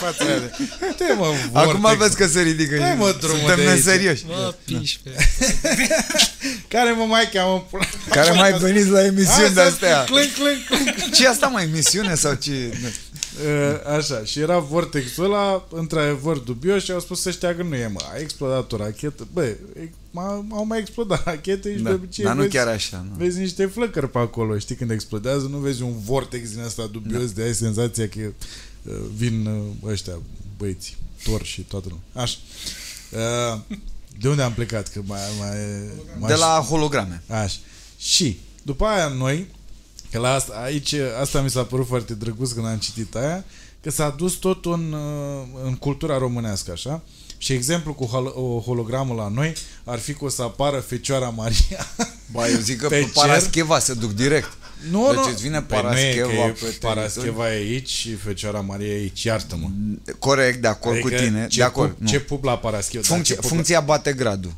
fața aia de- te mă, vortex. Acum vezi că se ridică. Dai, și mă, drumul Suntem de aici. neserioși. Mă, piși pe Care mă mai cheamă? în pula? Care mai veniți la emisiuni de Hai să- astea? Clânc, clânc, clânc. Ce asta mai emisiune sau ce? Uh, Așa, și era vortexul ăla, într-adevăr dubios și au spus ăștia că nu e, mă, a explodat o rachetă. Bă, e- m- au mai explodat rachete și de Da, obicei dar nu vezi, chiar așa. Nu. vezi niște flăcări pe acolo, știi, când explodează, nu vezi un vortex din ăsta dubios, de ai senzația că uh, vin uh, ăștia, băieți, tor și toată lumea. Așa. Uh, de unde am plecat? Că mai, mai, mai De la holograme. Așa. Și după aia noi, că la asta, aici, asta mi s-a părut foarte drăguț când am citit aia, că s-a dus tot în, uh, în cultura românească, așa. Și exemplu cu hol- o hologramă la noi ar fi că o să apară Fecioara Maria. Ba, eu zic că Pe pe cer? Parascheva se duc direct. nu, Deci nu. îți vine Păi nu e, că Parascheva e pe teritoriu. Parascheva e aici și Fecioara Maria e aici, iartă-mă. Corect, de acord cu tine. Adică ce, De acord. pup, nu. ce pup la Parascheva? dar Funcția, ce pup la- funcția bate gradul.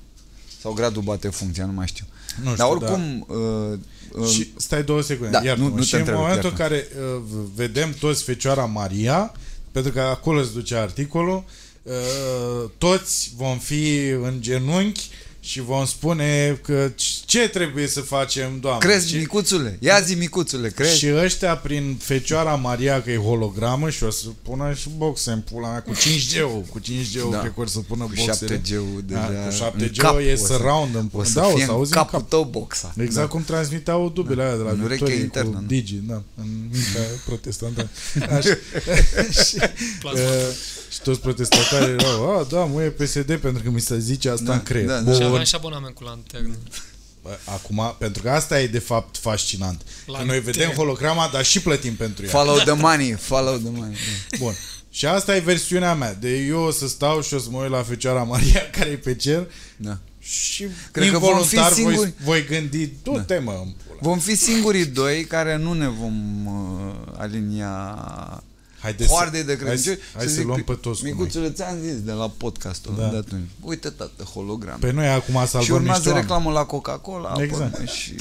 Sau gradul bate funcția, nu mai știu. Nu știu, Dar oricum... Uh, uh, Și stai două secunde. Da, iartă nu- nu te și în întreb, momentul în iartă. care uh, vedem toți Fecioara Maria, pentru că acolo se duce articolul, uh, toți vom fi în genunchi și vom spune că ce trebuie să facem, Doamne. crezi, ce... micuțule? Ia zi, micuțule, crezi? Și ăștia prin Fecioara Maria că e hologramă și o să pună și boxe în pula mea cu 5G-ul, cu 5G-ul Da. cred că o să pună Cu boxele. 7G-ul deja Da, cu în 7G cap e o să- surround în O să da, o fie să în auzi în capul cap. tău boxa. Exact Da. cum transmiteau dubile alea de la În ureche Victorie internă, cu nu? Digi, da, în mintea protestantă. Așa. și, Plasma. uh, și toți protestatarii erau, a, da, mă, e PSD pentru că mi se zice asta Da, în creier. da, da. Bun. Și aveam și abonament cu lanternă. Bă, Acum, pentru că asta e de fapt fascinant. Că noi vedem Lanternă. holograma, dar și plătim pentru ea. Follow the money, follow the money. Bun. Și asta e versiunea mea. De eu o să stau și o să mă uit la Fecioara Maria care e pe cer Da. și Cred că vom involuntar fi voi, singuri- voi gândi, du-te mă în pula. Vom fi singurii doi care nu ne vom uh, alinia Haideți Hoardei de hai, credincioși. să- hai să zic, luăm pe toți cu noi. Micuțule, ți-am zis de la podcastul Da. de atunci. Uite, tată, hologram. Pe noi acum salvăm și urmează niște oameni. reclamă la Coca-Cola Exact. apoi și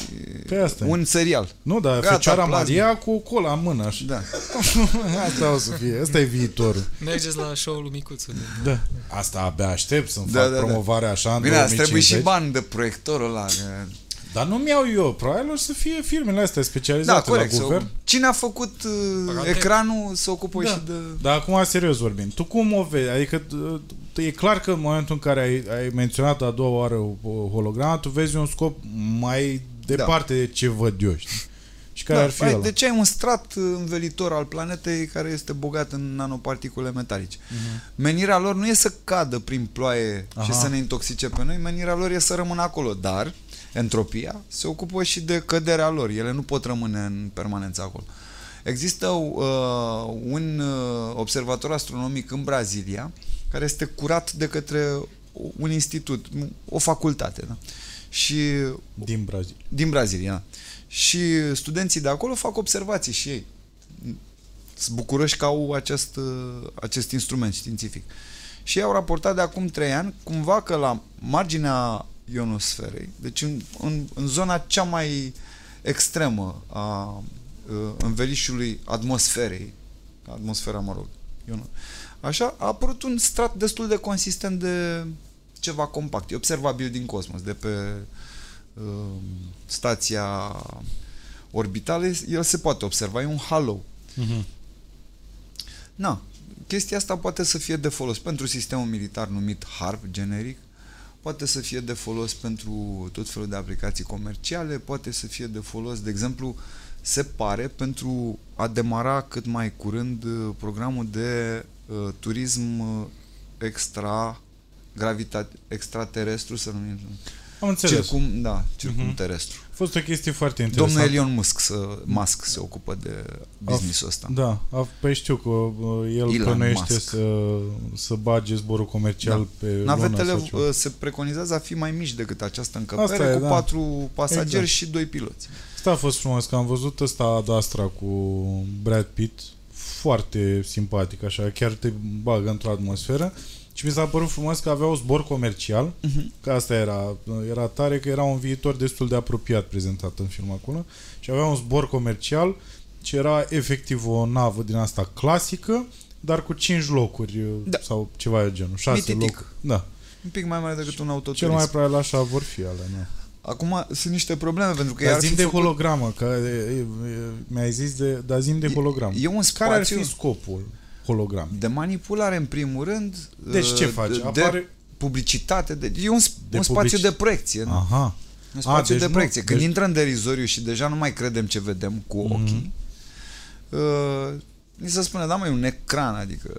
Pe asta e. un serial. Nu, dar Gata, Fecioara plasma. Maria cu cola în mână. Așa. Da. Asta o să fie. Asta e viitorul. Mergeți la show-ul lui Micuțu. Da. Asta abia aștept să-mi Da, fac da, da. promovare așa în Bine, ați 2050. trebuie și bani de proiectorul ăla. că- Dar nu mi-au eu. Probabil o să fie firmele astea Da, specializate corect. la să- guvern. Cine a făcut uh, Pagate. ecranul se ocupă Da. și de... Dar acum, serios vorbind, tu cum o vezi? Adică t- e clar că în momentul în care ai, ai menționat a doua oară o, o hologramă, tu vezi un scop mai departe de ce văd eu, știi? Și care ar fi ai, ăla? deci ai un strat uh, învelitor al planetei care este bogat în nanoparticule metalice. Menirea lor nu e să cadă prin ploaie Aha. și să ne intoxice pe noi, menirea lor e să rămână acolo, dar entropia se ocupă și de căderea lor. Ele nu pot rămâne în permanență acolo. Există uh, un uh, observator astronomic în Brazilia care este curat de către un institut, o facultate. Da? Și Din Brazilia. din Brazilia. da. Și studenții de acolo fac observații și ei. Sunt bucuroși că au acest, uh, acest instrument științific. Și ei au raportat de acum trei ani cumva că la marginea ionosferei, deci în, în, în zona cea mai extremă a uh, învelișului atmosferei, atmosfera, mă rog, iono, așa, a apărut un strat destul de consistent de ceva compact. E observabil din cosmos, de pe uh, stația orbitală, el se poate observa, e un halo. Mhm. Na, chestia asta poate să fie de folos pentru sistemul militar numit HARP, generic, poate să fie de folos pentru tot felul de aplicații comerciale, poate să fie de folos, de exemplu, se pare pentru a demara cât mai curând uh, programul de uh, turism uh, extra gravita, extraterestru, să numim. Am înțeles. Circum, da, circumterestru. A fost o chestie foarte interesantă. Domnul Elon Musk, să, Musk se ocupă de business-ul ăsta. Da, a, păi știu că uh, el Elon plănuiește Musk. să, să bage zborul comercial Da. pe Navetele lună sau ceva. uh, se preconizează a fi mai mici decât această încăpere, Asta e, cu da. patru pasageri Exact. și doi piloți. Asta a fost frumos, că am văzut ăsta Ad Astra cu Brad Pitt, foarte simpatic, așa, chiar te bagă într-o atmosferă și mi s-a părut frumos că avea un zbor comercial, Mhm. că asta era, era tare, că era un viitor destul de apropiat prezentat în film acolo și avea un zbor comercial și era efectiv o navă din asta clasică, dar cu 5 locuri Da. sau ceva de genul, 6 Mititic. locuri. Da. Un pic mai mare decât un Cel autoturism. mai probabil așa vor fi alea, nu? Acum sunt niște probleme pentru că Dar ar zim fi de făcut- hologramă, că e, e, mi-ai zis de, dar zim de hologramă. E un Care ar spațiu fi scopul hologramei? de manipulare în primul rând. Deci ce uh, face? De, Apare... de publicitate. De, e un, De un spațiu publici- de proiecție. nu? Aha. Un spațiu deci de nu- proiecție. Când deci- intră în derizoriu și deja nu mai credem ce vedem cu Mhm. ochii, uh, ni se spune, da, mai un ecran, adică...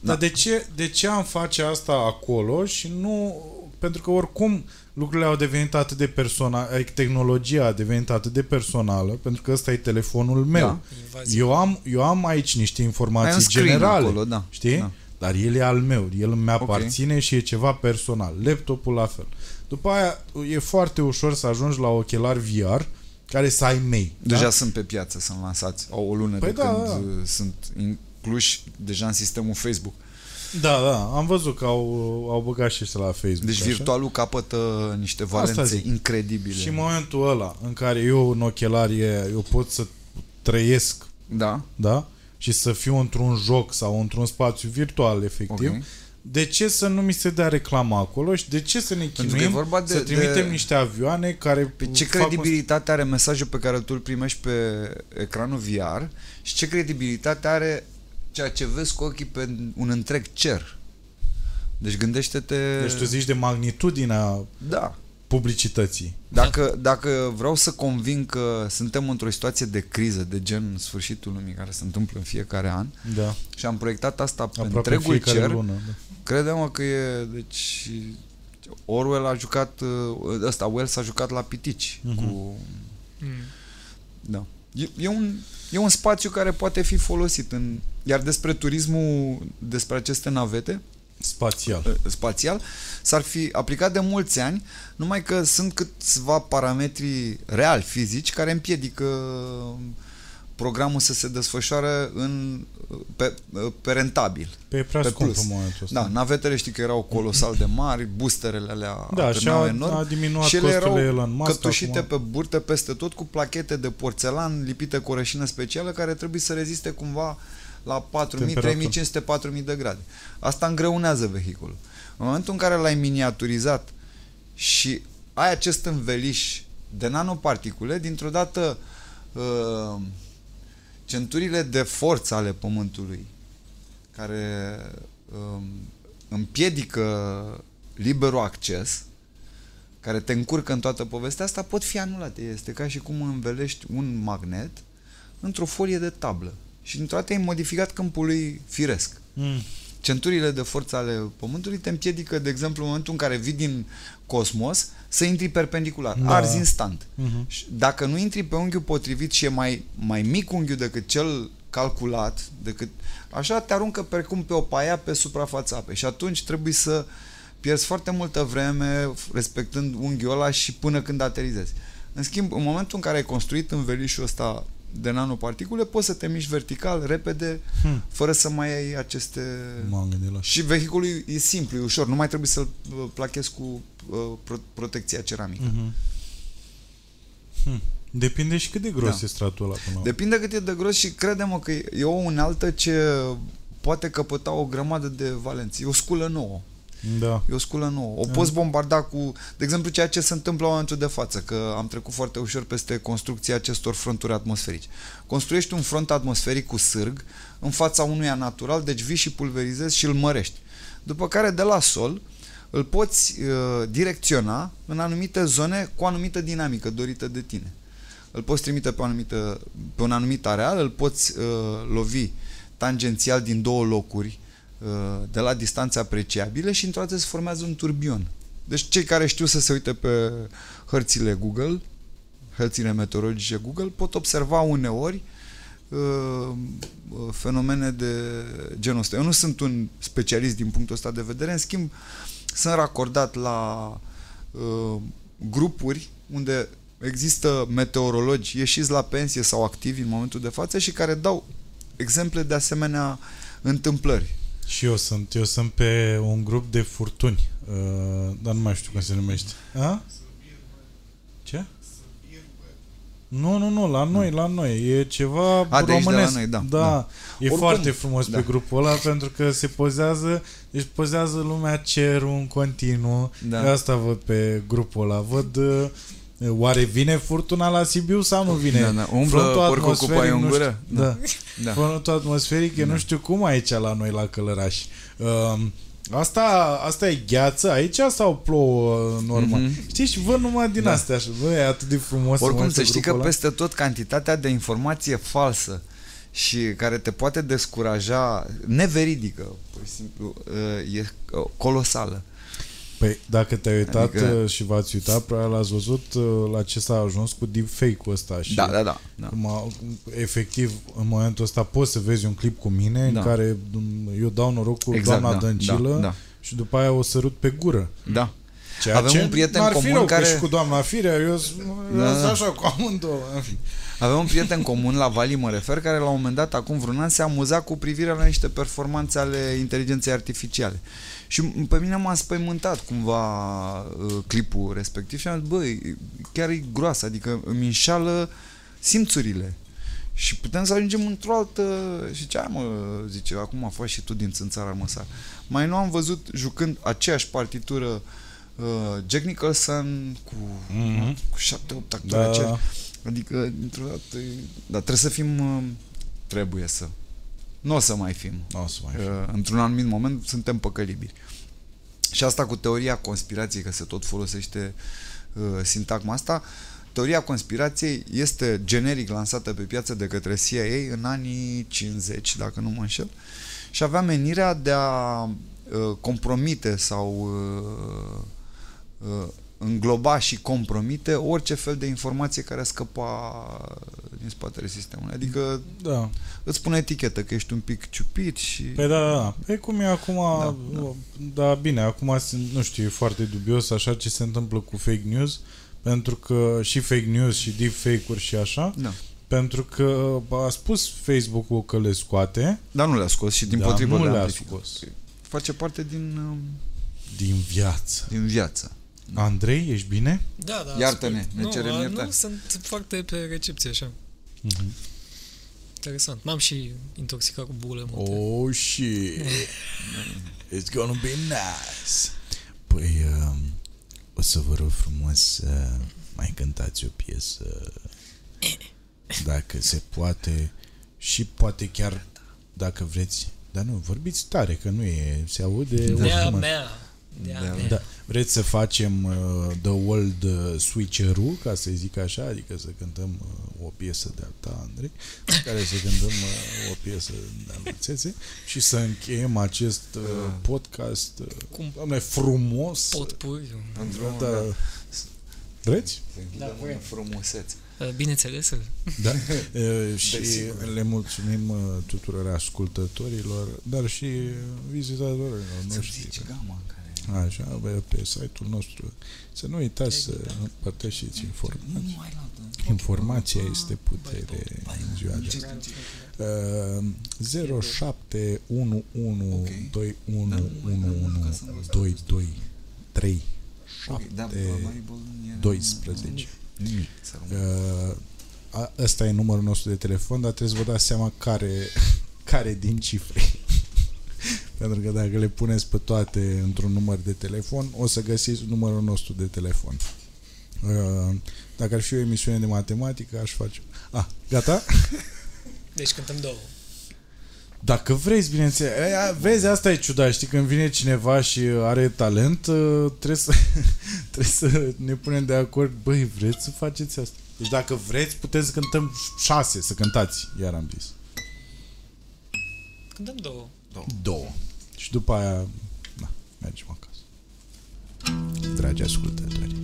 Dar de ce, de ce am face asta acolo și nu... Pentru că oricum lucrurile au devenit atât de personal, adică tehnologia a devenit atât de personală, pentru că ăsta e telefonul meu. Da. Invazie. Eu am, eu am aici niște Ai un informații screen generale, acolo, da. știi? Da. Dar el e al meu, el îmi aparține și e ceva personal. Laptopul la fel. După aia e foarte ușor să ajungi la ochelari VR care să ai mei. Deja da? sunt pe piață, sunt lansați. Au o lună Păi de da, când da. uh, sunt incluși deja în sistemul Facebook. Da, da, am văzut că au, au băgat și ăștia la Facebook. Deci așa. virtualul capătă niște valențe zic. incredibile. Și în momentul ăla în care eu în ochelari eu pot să trăiesc, Da, da? Și să fiu într-un joc sau într-un spațiu virtual, efectiv, Ok. de ce să nu mi se dea reclamă acolo și de ce să ne că e chinuim vorba de- să trimitem de- niște avioane care Pe ce fac un- credibilitate are mesajul pe care tu îl primești pe ecranul VR și ce credibilitate are ceea ce vezi cu ochii pe un întreg cer. Deci gândește-te... Deci tu zici de magnitudinea Da. publicității. Dacă, dacă vreau să convin că suntem într-o situație de criză, de gen sfârșitul lumii care se întâmplă în fiecare an Da. și am proiectat asta pe Aproape întregul fiecare cer, lună. Da. Crede-mă că e, deci Orwell a jucat, uh, ăsta, Wells a jucat la pitici Mhm. cu, Mm. da. E, e, un, e un spațiu care poate fi folosit în, iar despre turismul, despre aceste navete Spațial. uh, spațial, s-ar fi aplicat de mulți ani, numai că sunt câțiva parametri reali, fizici, care împiedică programul să se desfășoare în, pe, pe rentabil. Pe e prea pe scump plus. în momentul ăsta. Da, navetele știi că erau colosal de mari, boosterele alea Da, și atârnau a, enorm a diminuat și ele costurile erau Elon Musk cătușite acum. pe burte peste tot cu plachete de porțelan lipite cu o rășină specială care trebuie să reziste cumva la 4000, Temperatură. 3500, 4000 de grade. Asta îngreunează vehiculul. În momentul în care l-ai miniaturizat și ai acest înveliș de nanoparticule, dintr-o dată uh, centurile de forță ale Pământului care um, împiedică liberul acces, care te încurcă în toată povestea asta, pot fi anulate. Este ca și cum învelești un magnet într-o folie de tablă și dintr-o dată ai modificat câmpul lui firesc. Mm. Centurile de forță ale Pământului te împiedică, de exemplu, în momentul în care vii din cosmos, să intri perpendicular. Da. Da. Arzi instant. Mhm. Și Dacă nu intri pe unghiul potrivit și e mai, mai mic unghiul decât cel calculat, decât așa te aruncă precum pe o paia pe suprafața apei și atunci trebuie să pierzi foarte multă vreme respectând unghiul ăla și până când aterizezi. În schimb, în momentul în care ai construit învelișul ăsta de nanoparticule, poți să te miști vertical, repede, Hmm. fără să mai ai aceste... M-am gândit la Și vehiculul e simplu, e ușor, nu mai trebuie să-l uh, plachezi cu uh, pro- protecția ceramică. Mhm. Hmm. Depinde și cât de gros Da. e stratul ăla până la Depinde cât e de gros și credem că e o unealtă ce poate căpăta o grămadă de valenți. E o sculă nouă. Da. E o sculă nouă. O poți bombarda cu, de exemplu, ceea ce se întâmplă la momentul de față, că am trecut foarte ușor peste construcția acestor fronturi atmosferice. Construiești un front atmosferic cu sârg în fața unuia natural, deci vii și pulverizezi și îl mărești. După care de la sol îl poți uh, direcționa în anumite zone cu o anumită dinamică dorită de tine. Îl poți trimite pe, o anumită, pe un anumit areal, îl poți uh, lovi tangențial din două locuri uh, de la distanțe apreciabile și într-o dată se formează un turbion. Deci cei care știu să se uite pe hărțile Google, hărțile meteorologice Google, pot observa uneori uh, uh, fenomene de genul ăsta. Eu nu sunt un specialist din punctul ăsta de vedere, în schimb sunt racordat la uh, grupuri unde există meteorologi ieșiți la pensie sau activi în momentul de față și care dau exemple de asemenea întâmplări. Și eu sunt, eu sunt pe un grup de furtuni, uh, dar nu mai știu cum se numește. A? Ce? Nu, nu, nu, la noi, la noi. E ceva A, de aici de la românesc. noi, da, da. da. E Oricum, foarte frumos da. pe grupul ăla pentru că se pozează, deci pozează lumea cerul în continuu. Da. Eu asta văd pe grupul ăla. Văd uh, Oare vine furtuna la Sibiu sau nu vine? Da, da. Umblă Frontul porcul cu atmosferic, paie în nu gură? știu- Da. Da. Da. Frontul atmosferic, eu nu știu cum aici la noi la Călăraș. Um, Asta, asta e gheață aici sau plouă normal? Mhm. Mm-hmm. Știi, și văd numai din Da. astea așa. Bă, e atât de frumos. să Oricum, mai să știi că grupul ăla. peste tot cantitatea de informație falsă și care te poate descuraja, neveridică, pur și simplu, uh, e uh, colosală. Păi, dacă te-ai uitat Adică- adică... și v-ați uitat, probabil ați văzut uh, la ce s-a ajuns cu deepfake-ul ăsta. Și Da, da, da. da. Cum a, efectiv, în momentul ăsta poți să vezi un clip cu mine Da. în care m, eu dau noroc cu Exact, doamna da, Dăncilă da, da. și după aia o sărut pe gură. Da. Ceea Avem ce un prieten n-ar fi comun rău, care- Că și cu doamna Firea, eu sunt Da, da, da. așa cu amândouă. în fine. Avem un prieten comun la Vali, mă refer, care la un moment dat, acum vreun an, se amuza cu privire la niște performanțe ale inteligenței artificiale. Și pe mine m-a spăimântat cumva uh, clipul respectiv și am zis, băi, chiar e groasă, adică îmi înșală simțurile. Și putem să ajungem într-o altă... Și ce ai, mă, zice, acum faci și tu din țânțara măsar. Mai nu am văzut jucând aceeași partitură uh, Jack Nicholson cu, Mhm. cu șapte-opt actori Da. aceeași. Adică, dintr-o dată, e- dar trebuie să fim, uh, trebuie să. Nu o să mai fim. Nu o să mai fie. Uh, Într-un anumit moment suntem păcălibiri. Și asta cu teoria conspirației, că se tot folosește uh, sintagma asta, teoria conspirației este generic lansată pe piață de către CIA în anii 50, dacă nu mă înșel, și avea menirea de a uh, compromite sau uh, uh, îngloba și compromite orice fel de informație care scăpa din spatele sistemului. Adică Da. îți pune etichetă că ești un pic ciupit și... Păi da, da, da. Păi cum e acum, Da, da, da. da. da bine, acum sunt, nu știu, e foarte dubios așa ce se întâmplă cu fake news, pentru că și fake news și deepfake-uri și așa, Da. pentru că a spus Facebook-ul că le scoate, Dar nu le-a scos și din dar potrivă nu le-a le-a amplificat. scos Face parte din, um, din viață. din viață. Andrei, ești bine? Da, da. Iartă-ne, ascult. ne nu, cerem a, iertare. Nu, sunt foarte pe recepție, așa. Mhm. Interesant. M-am și intoxicat cu bule multe. Oh, shit. It's gonna be nice. Păi, uh, o să vă rog frumos să mai cântați o piesă, dacă se poate, și poate chiar, dacă vreți, dar nu, vorbiți tare, că nu e, se aude Dea oricum. mea. Dea Da, mea. Da. Vreți să facem uh, The World uh, Switcheroo, ca să zic așa, adică să cântăm uh, o piesă de-a ta, Andrei, care să cântăm uh, o piesă de-a lui Țețe și să încheiem acest uh, podcast uh, Cum doamne, frumos. pot pui. Într-un Da. Vreți? Da, vrem. frumusețe. Uh, Bineînțeles. Da. Uh, și Desigur. le mulțumim uh, tuturor ascultătorilor, dar și vizitatorilor Să noștri. zici gama în care... Așa, bă, pe site-ul nostru. Să nu uitați să împărtășiți informații. Nu mai luat. Informația este putere în ziua de azi. Uh, 0711 2111 22 3 Ok, da, 7 Bible era- 12. Nimic, să rămână. Uh, a- ăsta e numărul nostru de telefon, dar trebuie să vă dați seama care, care din cifre. Pentru că dacă le puneți pe toate într-un număr de telefon, o să găsiți numărul nostru de telefon. Uh, Dacă ar fi o emisiune de matematică, aș face... Ah, gata? Deci cântăm două. Dacă vreți, bineînțeles. Aia, Vezi, asta e ciudat, știi, când vine cineva și are talent, uh, trebuie să, trebuie să ne punem de acord. Băi, vreți să faceți asta? Deci dacă vreți, puteți să cântăm șase, să cântați, iar am zis. Cântăm două. Două. Și după aia, na, mergem acasă. Dragi ascultători.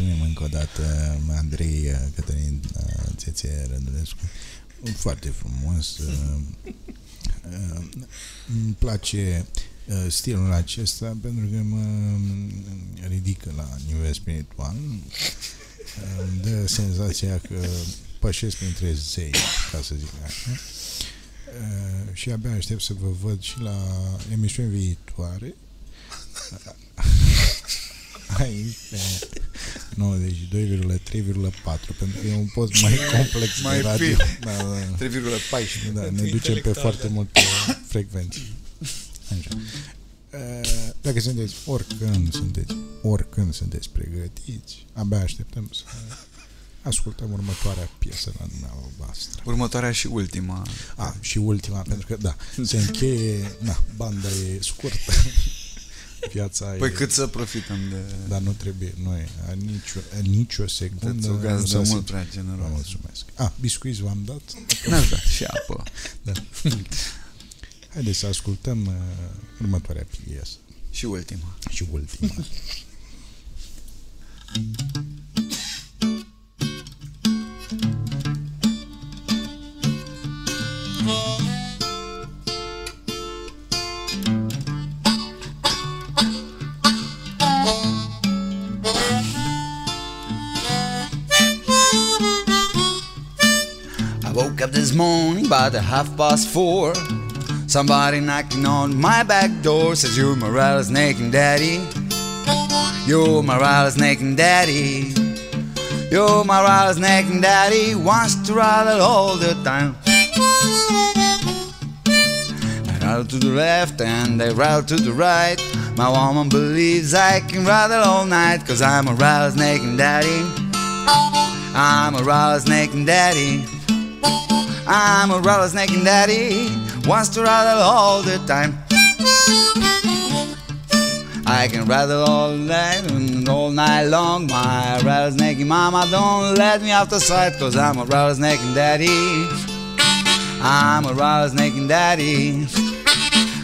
Mulțumim încă o dată Andrei uh, Cătălin uh, Țețe Rădulescu. Foarte frumos. Uh, uh, îmi place uh, stilul acesta pentru că mă ridică la nivel spiritual. Uh, Îmi dă senzația că pășesc printre zei, ca să zic așa. Uh, și abia aștept să vă văd și la emisiuni viitoare. Aici, pe 92,3,4 pentru că e un post mai complex Mai de radio. fin. Da, da. 3,14. Da, ne ducem pe Intelectuală. foarte multe frecvenții. Așa. Uh, Dacă sunteți, oricând sunteți, oricând sunteți pregătiți, abia așteptăm să ascultăm următoarea piesă la dumneavoastră. Următoarea și ultima. A, și ultima, pentru că, da, se încheie, na, banda e scurtă. Viața Păi e... cât să profităm de... Dar nu trebuie, nu e, a, nicio, a, nicio secundă. Sunteți o nu gazdă s-a mult simțit. prea Vă generoasă. mulțumesc. A, biscuiți v-am dat? N-ați dat și apă. Da. Haideți să ascultăm uh, următoarea piesă Și ultima. și ultima. About half past four. Somebody knocking on my back door says, You're Morales Naked Daddy. You're Morales Naked Daddy. You're Morales Naked Daddy. Wants to rattle all the time. I rattle to the left and I rattle to the right. My woman believes I can rattle all night, cause I'm a rattlesnake and daddy. I'm a rattlesnake and daddy. I'm a rattlesnake and daddy. Wants to rattle all the time. I can rattle all night and all night long. My rattlesnake mama don't let me out the sight, cause I'm a rattlesnake and daddy. I'm a rattlesnake and daddy.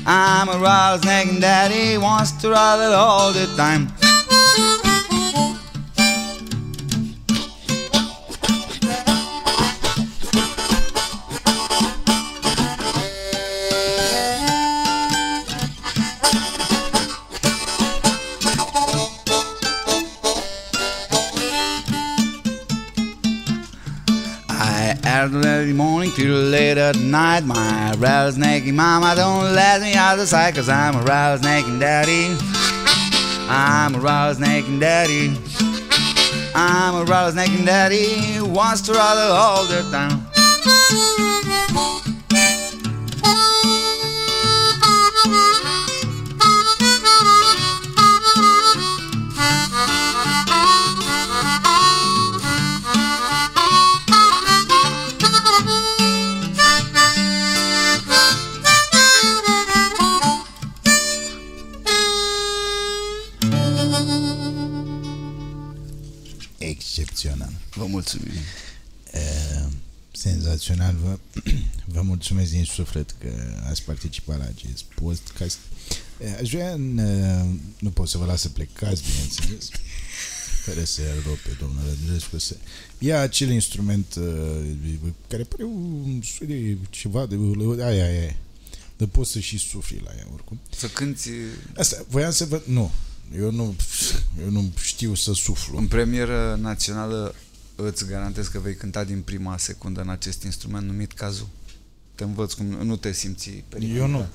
I'm a rattlesnake and daddy wants to rattle all the time. Till late at night. My rattlesnake mama don't let me out of sight, cause I'm a rattlesnake and daddy. I'm a rattlesnake and daddy. I'm a rattlesnake and daddy wants to rattle all the time. Vă mulțumim. Uh, senzațional. Vă, vă mulțumesc din suflet că ați participat la acest podcast. Uh, aș vrea, în, uh, nu pot să vă las să plecați, bineînțeles, fără să rog pe domnul Rădulescu să ia acel instrument uh, care pare un soi de ceva de... Aia, aia, aia. Dar poți să și sufli la ea oricum. Să cânti Asta, voiam să vă... Nu, eu nu, eu nu știu să suflu. în premieră națională îți garantez că vei cânta din prima secundă în acest instrument numit cazu. Te învăț cum nu te simți periculat. Eu nu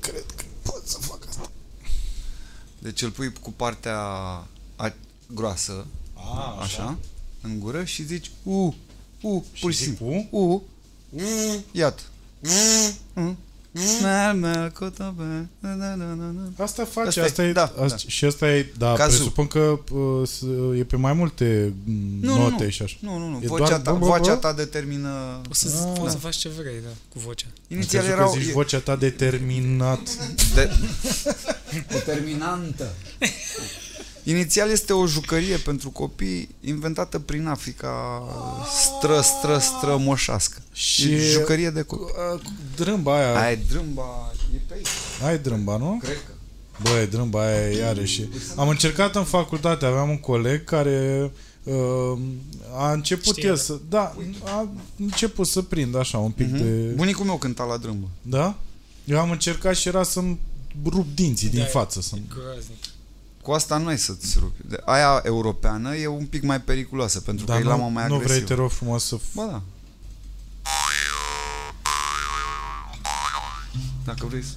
cred că pot să fac asta. Deci îl pui cu partea a, groasă, A, așa, în gură și zici u, u, pur și zic simplu. U, iată. Mm. Mel, mel, cotobe, na, na, na, na, na. Asta face, Asta asta, e, e, da, asta, da. și asta e, da, Cazul. presupun că uh, s- e pe mai multe mm, Nu, note nu, și așa. nu, nu, nu. E Vocea doar ta, bă, bă, vocea bă? ta determină... Poți să, Ah. poți să faci ce vrei, da, cu vocea. Inițial Am crezut erau... că zici vocea ta determinat. De... Determinantă. Inițial este o jucărie pentru copii inventată prin Africa stră, stră, stră moșască. Și- E jucărie de copii. Uh, Drâmba aia, Ai drâmba, e pe aici, ai drâmba, nu? cred că. Băi, drâmba aia e iarăși. Am încercat în facultate, aveam un coleg care uh, a început Știa, el da. să... Da, a început să prind așa un pic Mhm. de... Bunicul meu cânta la drâmbă. Da? Eu am încercat și era să-mi rup dinții din Da, față. Să E groaznic. Cu asta nu ai să-ți rupi. De- Aia europeană e un pic mai periculoasă, pentru că Dar e lama nu, mai nu agresivă. vrei, te rog frumos, să... Ba da. Dacă vrei să...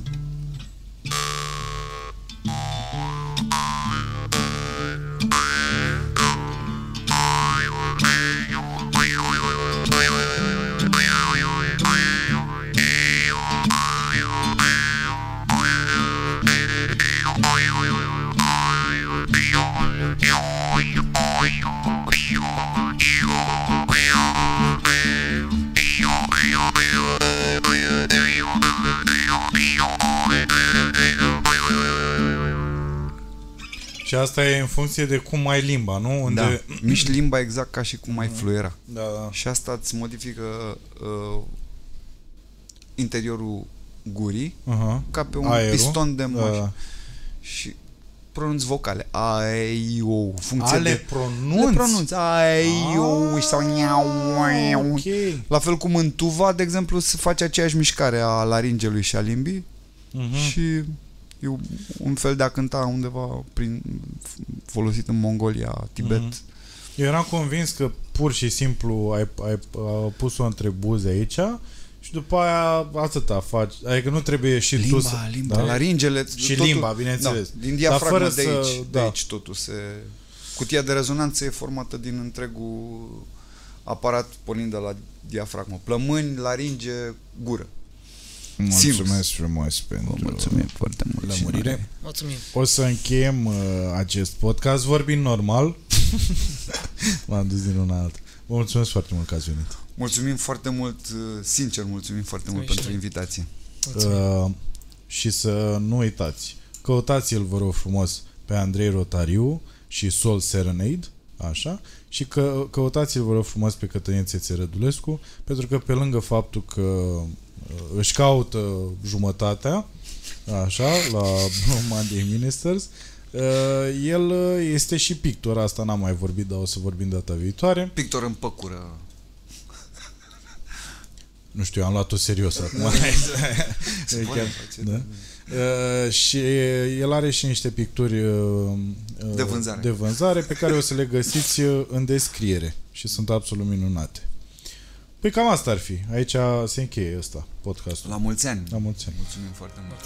Și asta e în funcție de cum ai limba, nu? Unde... Da. Miști limba exact ca și cum ai fluiera. Da, da. Și asta îți modifică uh, interiorul gurii Uh-huh. ca pe un Aerul. piston de moș. Da. Și pronunți vocale. Ai, o funcție Ale de... pronunți? Le pronunți. Ai, o, sau niau, Ah, uau. ok. La fel cum în tuva, de exemplu, se face aceeași mișcare a laringelui și a limbii Mhm. și e un fel de a cânta undeva prin, folosit în Mongolia, Tibet. Mhm. Eu eram convins că pur și simplu ai, ai, ai pus-o între buze aici și după aia atâta faci. Adică nu trebuie și limba, tu să... limba, da? laringele... Și limba, bineînțeles. Da, din diafragma fără de aici, să- de da. aici totul se... Cutia de rezonanță e formată din întregul aparat pornind de la diafragmă. Plămâni, laringe, gură. Mulțumesc frumos pentru mulțumim foarte mult. lămurire. Mulțumim. O să încheiem uh, acest podcast vorbind normal. M-am dus din una alta. Vă mulțumesc foarte mult că ați venit. Mulțumim foarte mult, uh, sincer mulțumim foarte mult Mulțumim pentru și noi. invitație. Mulțumim. Uh, și să nu uitați, căutați-l, vă rog frumos, pe Andrei Rotariu și Sol Serenade, așa, și că, căutați-l, vă rog frumos, pe Cătălin Țețe Rădulescu, pentru că pe lângă faptul că uh, își caută jumătatea, așa, la Monday Ministers, uh, el uh, este și pictor, asta n-am mai vorbit, dar o să vorbim data viitoare. Pictor în păcură. Nu știu, am luat-o serios acum. Se E poate chiar- face, da? Uh, și el are și niște picturi uh, uh, De vânzare. de vânzare pe care o să le găsiți uh, în descriere și sunt absolut minunate. Păi cam asta ar fi. Aici se încheie ăsta, podcastul. La mulți ani. La mulți ani. Mulțumim foarte mult.